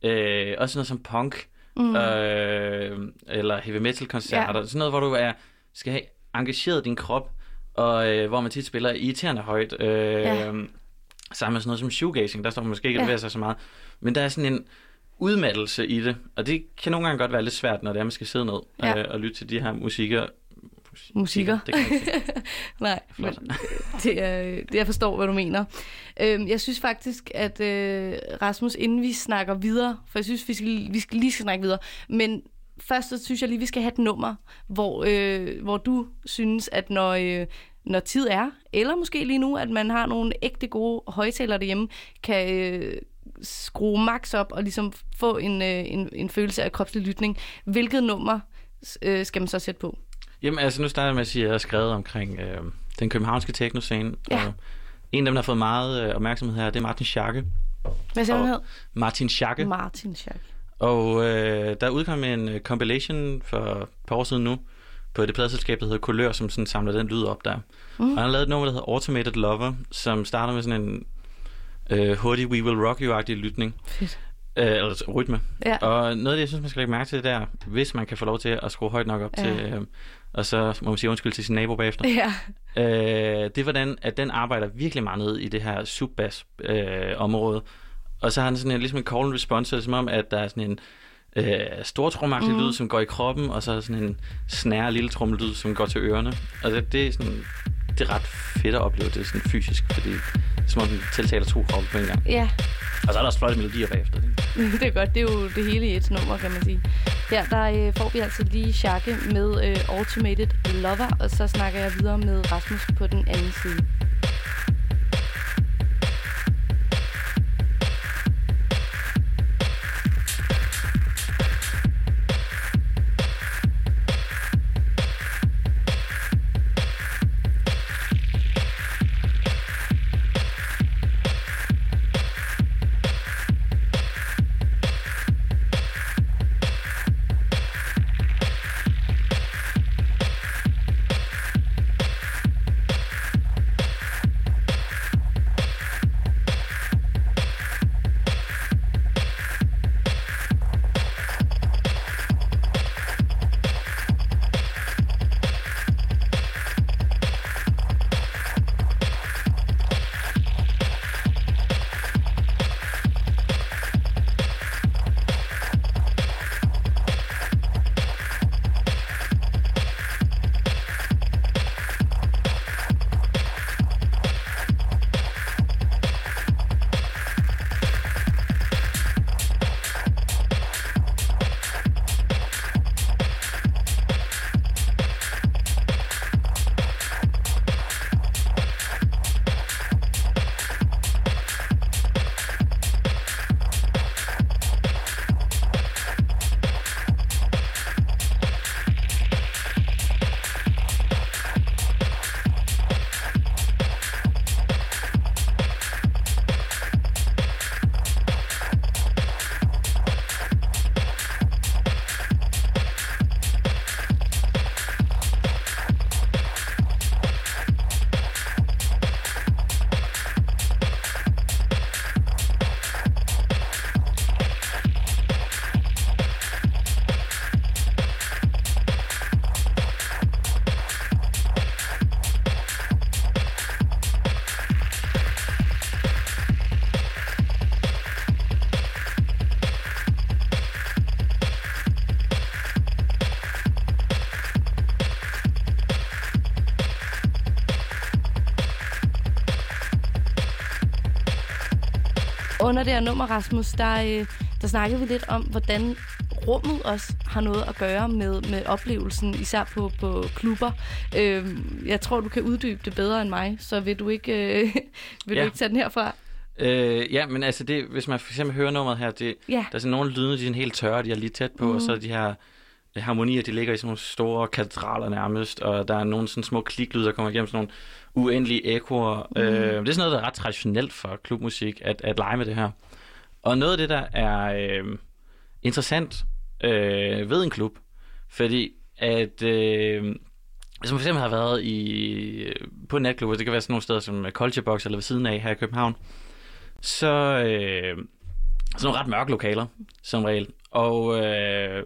øh, også noget som punk, mm. øh, eller heavy metal koncerter, ja. sådan noget, hvor du er, skal have engageret din krop, og øh, hvor man tit spiller irriterende højt. Øh, Ja. Sammen med sådan noget som shoegazing, der står man måske ikke Ja. ja. sig så meget. Men der er sådan en udmattelse i det, og det kan nogle gange godt være lidt svært, når det er, man skal sidde ned Ja. øh, og lytte til de her musikker. Musikker. Det kan. [LAUGHS] Nej, men [LAUGHS] det er, det, jeg forstår, hvad du mener. Øhm, jeg synes faktisk, at øh, Rasmus, inden vi snakker videre, for jeg synes, vi skal, vi skal lige skal snakke videre, men først så synes jeg lige, vi skal have et nummer, hvor, øh, hvor du synes, at når, øh, når tid er, eller måske lige nu, at man har nogle ægte gode højtalere derhjemme, kan øh, skrue max op og ligesom få en, øh, en, en følelse af kropslig lytning. Hvilket nummer øh, skal man så sætte på? Jamen, altså nu starter jeg med at sige, at jeg har skrevet omkring øh, den københavnske teknoscene. Ja. Og en af dem, der har fået meget øh, opmærksomhed her, det er Martin Schacke. Hvad siger han hed? Martin Schacke. Martin Schack. Og øh, der udkom en øh, compilation for et par år siden nu, på det pladeselskab, der hedder Kulør, som sådan samler den lyd op der. Mm. Og han har lavet et nummer, der hedder Automated Lover, som starter med sådan en øh, hurtig We Will Rock You-agtig lytning. Fedt. Øh, eller rytme. Ja. Og noget af det, jeg synes, man skal lægge mærke til, det er, hvis man kan få lov til at skrue højt nok op Ja. til, øh, og så må man sige undskyld til sin nabo bagefter. Ja. Øh, det er hvordan, at den arbejder virkelig meget ned i det her subbass øh, område. Og så har den sådan en, ligesom en call and response, som om, at der er sådan en øh, stor tromagtig Mhm. lyd, som går i kroppen, og så sådan en snære lille trommelyd, som går til ørerne. Og det, det er sådan, det er ret fedt at opleve det sådan fysisk, fordi det er som om den tiltaler to kroppe på en gang. Ja, Og så er der også flotte melodier bagefter. Ikke? det er godt. Det er jo det hele i et nummer, kan man sige. Her der øh, får vi altså lige Schakke med øh, Automated Lover, og så snakker jeg videre med Rasmus på den anden side. Under det her nummer, Rasmus, der, øh, der snakkede vi lidt om, hvordan rummet også har noget at gøre med, med oplevelsen, især på, på klubber. Øh, jeg tror, du kan uddybe det bedre end mig, så vil du ikke, øh, [LAUGHS] vil Ja. du ikke tage den herfra? Øh, ja, men altså, det, hvis man for eksempel hører nummeret her, det, Ja. der er sådan nogle lyde, de er sådan helt tørre, de er lige tæt på, mm. og så er de her harmonier, de ligger i sådan nogle store katedraler nærmest, og der er nogle sådan små kliklyde, der kommer igennem sådan nogle uendelige ekoer. Mm. Øh, det er sådan noget, der er ret traditionelt for klubmusik, at, at lege med det her. Og noget af det, der er øh, interessant øh, ved en klub, fordi at... Øh, hvis man for eksempel har været i, på en natklub, og det kan være sådan nogle steder som Culture Box eller ved siden af her i København, så øh, sådan nogle ret mørke lokaler, som regel. Og øh,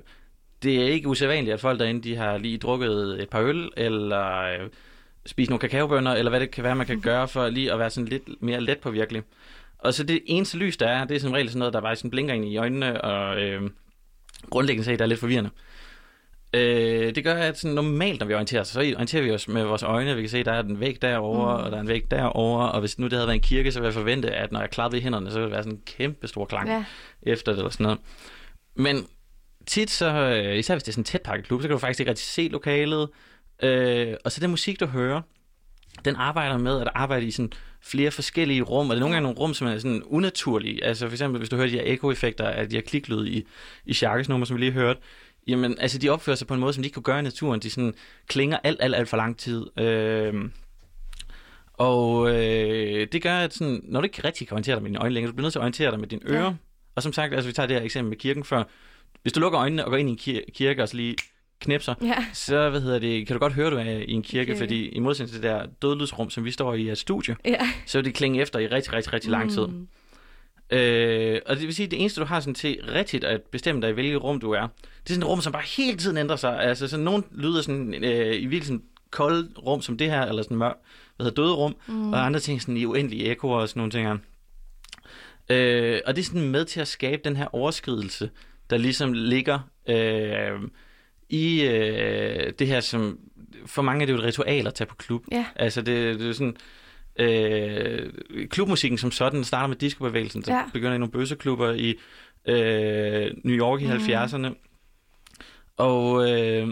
det er ikke usædvanligt, at folk derinde, de har lige drukket et par øl, eller øh, spist nogle kakaobønner, eller hvad det kan være, man kan gøre for lige at være sådan lidt mere let på virkelig. Og så det eneste lys, der er, det er som regel sådan noget, der bare sådan blinker ind i øjnene, og øh, grundlæggende set, der er lidt forvirrende. Øh, det gør, at sådan normalt, når vi orienterer os, så orienterer vi os med vores øjne. Vi kan se, der er en væg derovre, mm. og der er en væg derovre. Og hvis nu det havde været en kirke, så ville jeg forvente, at når jeg klappede i hænderne, så ville det være sådan en kæmpe stor klang Ja. efter det eller sådan noget. Men tit så, øh, især hvis det er sådan en tæt pakket klub, så kan du faktisk ikke rigtig se lokalet. Øh, og så den musik, du hører, den arbejder med at arbejde i sådan flere forskellige rum, og det er nogle gange nogle rum, som er sådan unaturlige. Altså for eksempel, hvis du hører de her ekoeffekter af de her kliklyd i, i Sharkes nummer, som vi lige hørte, jamen altså de opfører sig på en måde, som de ikke kunne gøre i naturen. De sådan klinger alt, alt, alt for lang tid. Øh, og øh, det gør, at sådan, når du ikke rigtig kan orientere dig med dine øjne længere, du bliver nødt til at orientere dig med dine ører. Ja. Og som sagt, altså vi tager det her eksempel med kirken før. Hvis du lukker øjnene og går ind i en kir- kirke og så lige knipser, Ja. så hvad hedder det, kan du godt høre, du er i en kirke, Kirke. fordi i modsætning til det der dødlydsrum, som vi står i, et studie, Ja. så vil det klinge efter i rigtig, rigtig, rigtig lang tid. Mm. Øh, og det vil sige, at det eneste, du har sådan til rigtigt at bestemme dig i, hvilket rum du er, det er sådan et rum, som bare hele tiden ændrer sig. Altså sådan nogle lyder sådan øh, i virkelig sådan koldt rum som det her, eller sådan mørk, hvad hedder døde rum, mm. og andre ting sådan i uendelige ekoer og sådan nogle ting. her. Øh, og det er sådan med til at skabe den her overskridelse, der ligesom ligger øh, i øh, det her, som for mange er det jo et ritual at tage på klub. Ja. Altså det, det er sådan, øh, klubmusikken som sådan starter med discobevægelsen, så Ja. begynder i nogle bøsseklubber i øh, New York i Mhm. 70'erne. Og, øh,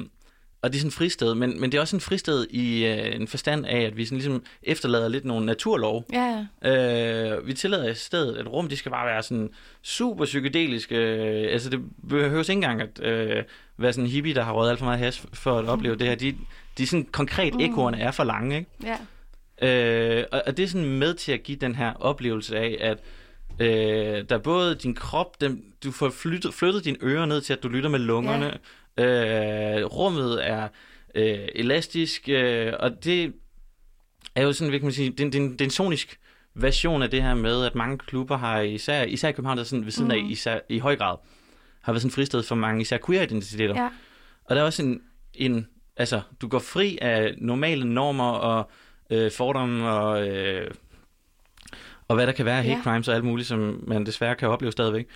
og det er sådan et fristed, men, men det er også en fristed i øh, en forstand af, at vi sådan ligesom efterlader lidt nogle naturlov. Ja, Øh, vi tillader i stedet, at rum, de skal bare være sådan super psykedeliske. Øh, altså det behøves ikke engang at øh, være sådan en hippie, der har røget alt for meget hash for at opleve det her. De, de sådan konkret, Mm. ekoerne er for lange, ikke? ja. Øh, og, og det er sådan med til at give den her oplevelse af, at øh, der er både din krop, den, du får flyttet, flyttet dine ører ned til, at du lytter med lungerne. Øh, rummet er øh, elastisk, øh, og det er jo sådan, hvad kan man sige, det, er en- det, er en- det er en sonisk version af det her med, at mange klubber har, især, især i København, der er sådan ved siden mm. af, Mhm. især, i høj grad, har været sådan fristed for mange, især queer-identiteter. Ja. Og der er også en, en, altså, du går fri af normale normer og øh, fordomme og, øh, og hvad der kan være, hate Ja. crimes og alt muligt, som man desværre kan opleve stadigvæk.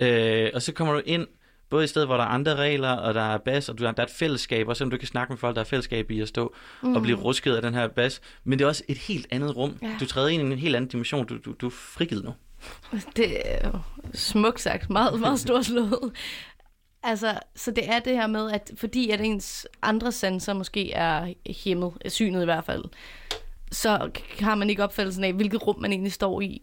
Øh, og så kommer du ind, både i stedet, hvor der er andre regler, og der er bas, og du, der er et fællesskab, og selvom du kan snakke med folk, der er fællesskab i at stå mm. Mm. og blive rusket af den her bas. Men det er også et helt andet rum. Ja. Du træder ind i en helt anden dimension. Du, du, du er frigivet nu. [LAUGHS] Det er jo smukt sagt. Meget, meget storslået. Altså, så det er det her med, at fordi at ens andre sanser måske er hæmmet, synet i hvert fald, så har man ikke opfattelsen af, hvilket rum man egentlig står i.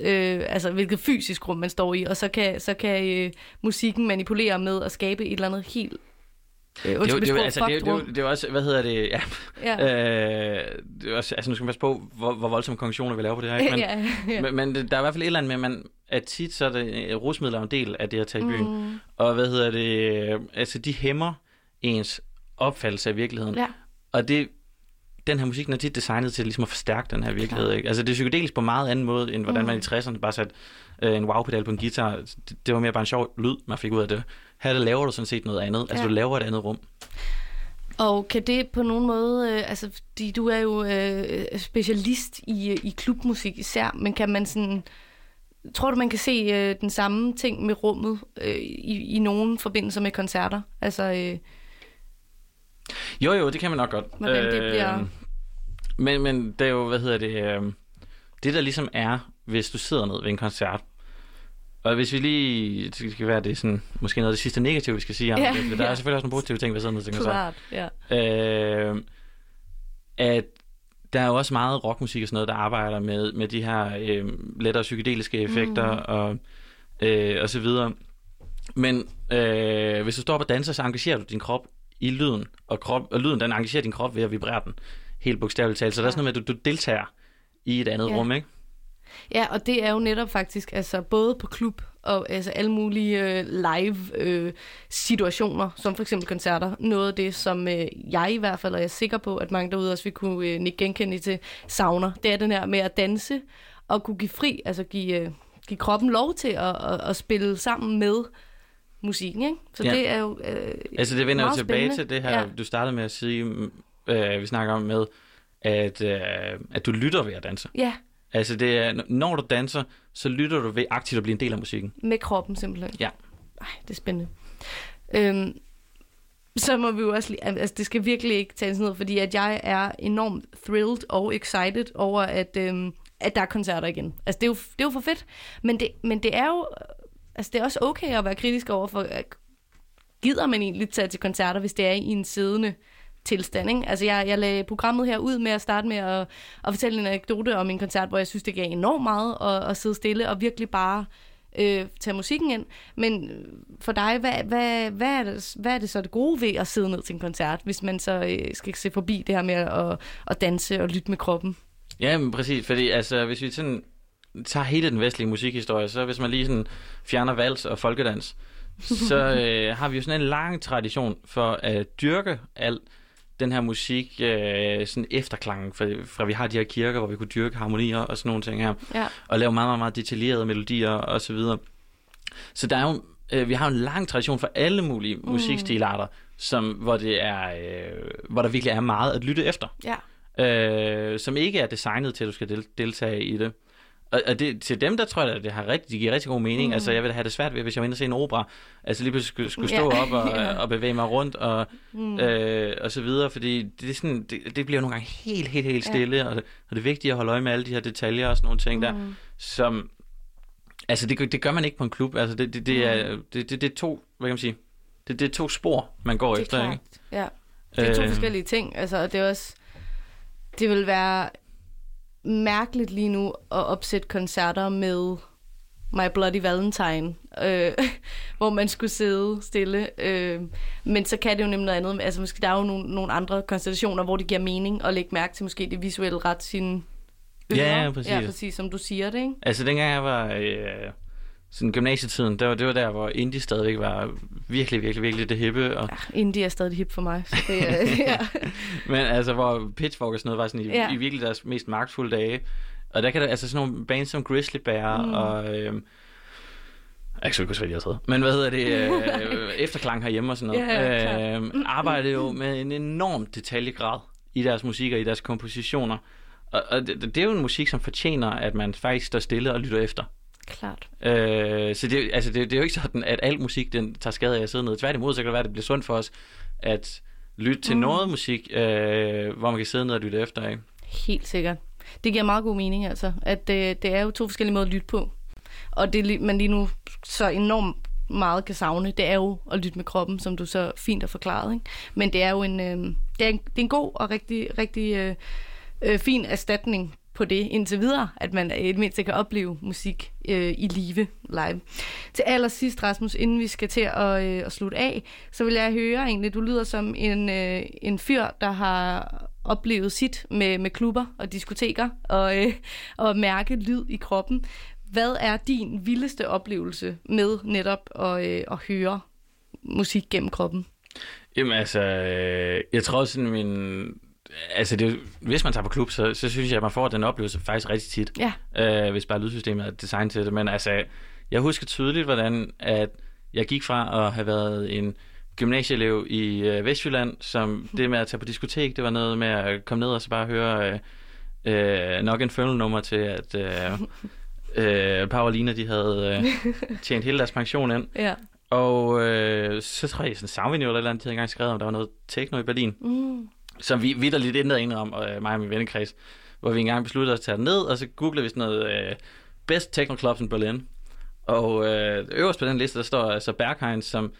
Øh, altså, hvilket fysisk rum man står i. Og så kan, så kan øh, musikken manipulere med at skabe et eller andet helt... Øh, Det er jo, undskyld, det er jo, sprog, altså, det, er, det, er, det er også, hvad hedder det, ja. Ja. Øh, det er også, altså nu skal man passe på, hvor, hvor voldsomme konklusioner vi laver på det her, ikke? [LAUGHS] Men, Ja, ja. men, der er i hvert fald et eller andet med, at, man, at tit så er det, øh, rusmidler er en del af det at tage i byen. Mm. Og hvad hedder det, øh, altså de hæmmer ens opfattelse af virkeligheden. Ja. Og det, den her musik den er tit designet til ligesom at forstærke den her virkelighed. Ikke? Altså det er psykedelisk på meget anden måde, end hvordan Mm. man i 60'erne bare satte øh, en wow-pedal på en guitar. Det, det var mere bare en sjov lyd, man fik ud af det. Her der laver du sådan set noget andet. Altså Ja. du laver et andet rum. Og kan det på nogen måde, øh, altså fordi du er jo øh, specialist i, i klubmusik især, men kan man sådan, tror du man kan se øh, den samme ting med rummet øh, i, i nogle forbindelser med koncerter? Altså, øh, Jo, jo, det kan man nok godt. Hvordan det bliver- Men, men det er jo, hvad hedder det, øh, det der ligesom er, hvis du sidder ned ved en koncert, Og hvis vi lige, det skal være det er sådan, måske noget af det sidste negative, vi skal sige om Ja, det, der er ja. selvfølgelig også nogle positive ting ved sådan noget. Klart, ja. Øh, at der er jo også meget rockmusik og sådan noget, der arbejder med, med de her øh, lettere psykedeliske effekter Mhm. og, øh, og så videre. Men øh, hvis du står op og danser, så engagerer du din krop i lyden, og, krop, og lyden den engagerer din krop ved at vibrere den, helt bogstaveligt talt. Så der er sådan noget med, at du, du deltager i et andet Ja. rum, ikke? Ja, og det er jo netop faktisk altså både på klub og altså alle mulige øh, live øh, situationer, som for eksempel koncerter. Noget af det, som øh, jeg i hvert fald, og jeg er sikker på, at mange derude også vil kunne øh, nikke genkende til savner, det er den her med at danse og kunne give fri, altså give, øh, give kroppen lov til at, at, at spille sammen med musikken, ikke? Så Ja. det er jo øh, Altså det vender jo tilbage spændende. til det her, Ja. du startede med at sige, mm, øh, vi snakker om med, at, øh, at du lytter ved at danse. Ja, Altså det er, når du danser, så lytter du ved aktivt at blive en del af musikken. med kroppen simpelthen. Ja. Ej, det er spændende. Øhm, så må vi jo også lige, altså det skal virkelig ikke tages ned, fordi at jeg er enormt thrilled og excited over, at, øhm, at der er koncerter igen. Altså det er jo, det er jo for fedt, men det, men det er jo, altså det er også okay at være kritisk over for, gider man egentlig tage til koncerter, hvis det er i en siddende tilstand. Ikke? Altså jeg, jeg lagde programmet her ud med at starte med at, at fortælle en anekdote om en koncert, hvor jeg synes, det gav enormt meget at, at sidde stille og virkelig bare øh, tage musikken ind. Men øh, for dig, hvad, hvad, hvad, er det, hvad er det så det gode ved at sidde ned til en koncert, hvis man så øh, skal se forbi det her med at, at danse og lytte med kroppen? Ja, men præcis, fordi altså, hvis vi sådan tager hele den vestlige musikhistorie, så hvis man lige sådan fjerner vals og folkedans, så [LAUGHS] øh, har vi jo sådan en lang tradition for at dyrke alt den her musik, øh, sådan efterklangen, fra, fra vi har de her kirker, hvor vi kunne dyrke harmonier og sådan nogle ting her, Ja. og lave meget, meget, meget detaljerede melodier og så videre. Så der er jo, øh, vi har en lang tradition for alle mulige Mm. musikstilarter, som, hvor, det er, øh, hvor der virkelig er meget at lytte efter Ja. øh, som ikke er designet til, at du skal del- deltage i det. Og, og det, til dem, der tror jeg, at det har rigtig, det giver rigtig god mening. Mm. Altså, jeg ville have det svært ved, hvis jeg var inde og se en opera. Altså, lige pludselig skulle, skulle stå Ja. op og, [LAUGHS] Ja. og bevæge mig rundt og, Mm. øh, og så videre. Fordi det, er sådan, det, det bliver nogle gange helt, helt, helt stille. Ja. Og, det, og det er vigtigt at holde øje med alle de her detaljer og sådan nogle ting mm. der, som... Altså, det, gør- det gør man ikke på en klub. Altså, det, det, det, er, Mm. det, det, det er to, hvad kan man sige, det, det er to spor, man går Det er efter, klart. ikke? Ja. Det er to Øh. forskellige ting. Altså, og det er også... Det vil være mærkeligt lige nu at opsætte koncerter med My Bloody Valentine, øh, [LAUGHS] hvor man skulle sidde stille. Øh, men så kan det jo nemlig noget andet. Altså, måske der er jo nogle, nogle andre konstellationer, hvor det giver mening at lægge mærke til måske det visuelle ret sine ører. Ja, præcis. Ja, præcis, som du siger det, ikke? Altså, dengang jeg var øh, sådan gymnasietiden, det var, det var der, hvor indie stadigvæk var virkelig, virkelig, virkelig det hippe. Og, Indie er stadig hip for mig. Så det, [LAUGHS] ja. men altså, hvor Pitchfork og sådan noget var sådan i, Ja. ja. i virkelig deres mest magtfulde dage. Og der kan der, altså sådan nogle bands som Grizzly Bear Mm. og... Øh, jeg kan ikke huske, hvad de har taget. Men hvad hedder det? Øh, efterklang herhjemme og sådan noget. [LAUGHS] Ja, ja, øh, arbejder jo med en enorm detaljegrad i deres musik og i deres kompositioner. Og, og det, det er jo en musik, som fortjener, at man faktisk står stille og lytter efter. Klart. Øh, så det, altså det, det er jo ikke sådan, at al musik den tager skade af at sidde ned. Tværtimod, så kan det være, at det bliver sundt for os at lytte til Mm. noget musik, øh, hvor man kan sidde ned og lytte efter. Ikke? Helt sikkert. Det giver meget god mening, altså. At det, det er jo to forskellige måder at lytte på. Og det, man lige nu så enormt meget kan savne, det er jo at lytte med kroppen, som du så fint har forklaret. Ikke? Men det er jo en, øh, det er en, det er en god og rigtig, rigtig øh, øh, fin erstatning på det indtil videre, at man i det mindste kan opleve musik øh, i live live. Til allersidst, Rasmus, inden vi skal til at, øh, at slutte af, så vil jeg høre egentlig, du lyder som en, øh, en fyr, der har oplevet sit med, med klubber og diskoteker og, øh, og mærke lyd i kroppen. Hvad er din vildeste oplevelse med netop at, øh, at høre musik gennem kroppen? Jamen altså, øh, jeg tror sådan min... Altså, det, hvis man tager på klub, så, så synes jeg, at man får den oplevelse faktisk rigtig tit. Ja. Øh, hvis bare lydsystemet er designet til det. Men altså, jeg husker tydeligt, hvordan at jeg gik fra at have været en gymnasieelev i øh, Vestjylland, som [LAUGHS] det med at tage på diskotek, det var noget med at komme ned og så bare høre øh, øh, nok en nummer til, at øh, [LAUGHS] øh, Paulina, de havde øh, [LAUGHS] tjent hele deres pension ind. Ja. Og øh, så tror jeg, sådan Soundvenue eller et eller andet, de havde engang skrevet om, der var noget techno i Berlin, Mm. Som vi vidt lidt ændret ind om, øh, mig og min vennekreds, hvor vi engang besluttede os at tage ned, og så googlede vi sådan noget øh, Best Techno Clubs in Berlin. Og øh, øverst på den liste, der står altså Berghain, som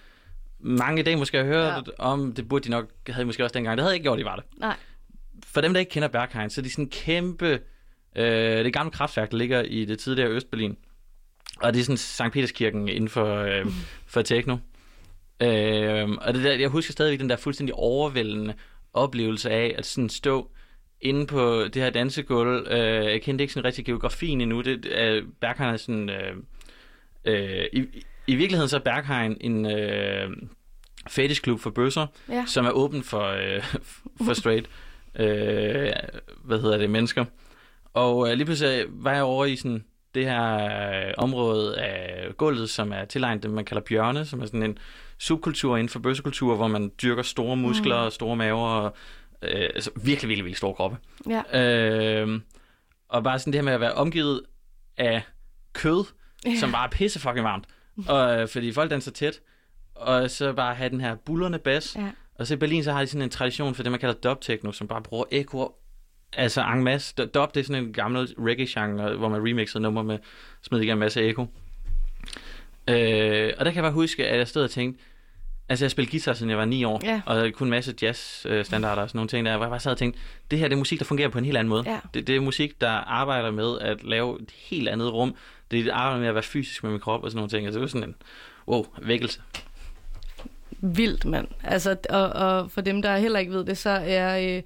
mange i dag måske har hørt ja. om. Det burde de nok, havde de måske også dengang. Det havde jeg ikke gjort, de var det. Nej. For dem, der ikke kender Berghain, så er de sådan kæmpe... Øh, det gamle kraftværk, der ligger i det tidligere Østberlin. Og det er sådan Sankt Peterskirken inden for, øh, for techno. Øh, og det der, jeg husker stadigvæk den der fuldstændig overvældende oplevelse af at sådan stå inde på det her dansegulv. Øh, jeg kendte ikke sådan rigtig geografien endnu. Det, øh, Berghain er sådan... Øh, øh, i, I virkeligheden så er Berghain en øh, fetishklub for bøsser, Ja. som er åben for, øh, for straight [LAUGHS] øh, hvad hedder det, mennesker. Og øh, lige pludselig var jeg over i sådan det her øh, område af gulvet, som er tilegnet det, man kalder bjørne, som er sådan en subkultur inden for bøssekultur, hvor man dyrker store muskler Mm. og store maver og øh, altså virkelig, virkelig, virkelig store kroppe. Ja. Øh, og bare sådan det her med at være omgivet af kød, Ja. som bare er pisse fucking varmt. Og, øh, fordi folk danser tæt. Og så bare have den her bullerne bas. Ja. Og så i Berlin, så har de sådan en tradition for det, man kalder dub techno, som bare bruger ekko. Altså en masse. Dub, det er sådan en gammel reggae-genre, hvor man remixede numre med, smed igen en masse ekko. Øh, og der kan jeg bare huske, at jeg stod og tænkte, altså jeg spillede guitar, siden jeg var 9 år, Ja. og kunne en masse jazz-standarder og sådan nogle ting der, hvor jeg bare sad og tænkte, det her det er musik, der fungerer på en helt anden måde. Ja. Det, det er musik, der arbejder med at lave et helt andet rum. Det er et arbejde med at være fysisk med min krop og sådan nogle ting. Altså det var sådan en, wow, vækkelse. Vildt, mand. Altså, og, og for dem, der heller ikke ved det, så er øh,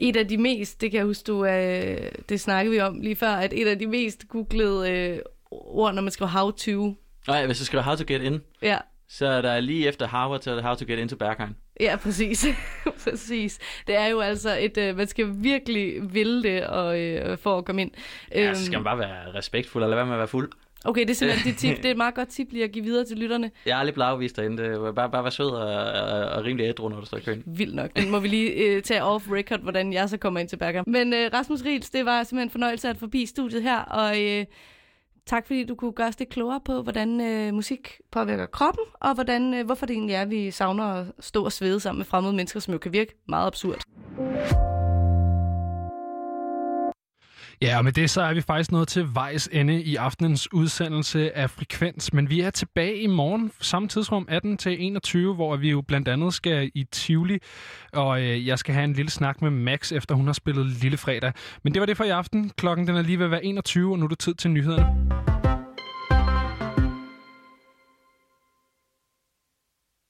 et af de mest, det kan jeg huske, du, øh, det snakkede vi om lige før, at et af de mest googlede øh, ord, når man skriver how to. Nej, hvis jeg skriver How to Get In, Ja, så er der lige efter Harvard, så er det How to Get Into Berghain. ja præcis. [LAUGHS] præcis. Det er jo altså et, øh, man skal virkelig ville det og, øh, for at komme ind. Ja, Øhm, så skal man bare være respektfuld, eller lade være med at være fuld. Okay, det er simpelthen [LAUGHS] dit tip. Det er et meget godt tip lige at give videre til lytterne. Jeg er aldrig blevet afvist derinde. Det var bare, bare være sød og, og, og rimelig ædru, når du står i køen. Vildt nok. Den må vi lige øh, tage off record, hvordan jeg så kommer ind til Berger. Men øh, Rasmus Riels, det var simpelthen en fornøjelse at forbi studiet her, og øh, tak fordi du kunne gøre os lidt klogere på, hvordan øh, musik påvirker kroppen, og hvordan, øh, hvorfor det egentlig er, at vi savner at stå og svede sammen med fremmede mennesker, som jo kan virke meget absurd. Ja, og med det så er vi faktisk nået til vejs ende i aftenens udsendelse af Frekvens. Men vi er tilbage i morgen, samme tidsrum 18 til 21, hvor vi jo blandt andet skal i Tivoli. Og øh, jeg skal have en lille snak med Max, efter hun har spillet Lille Fredag. Men det var det for i aften. Klokken den er lige ved at være 21, og nu er det tid til nyhederne.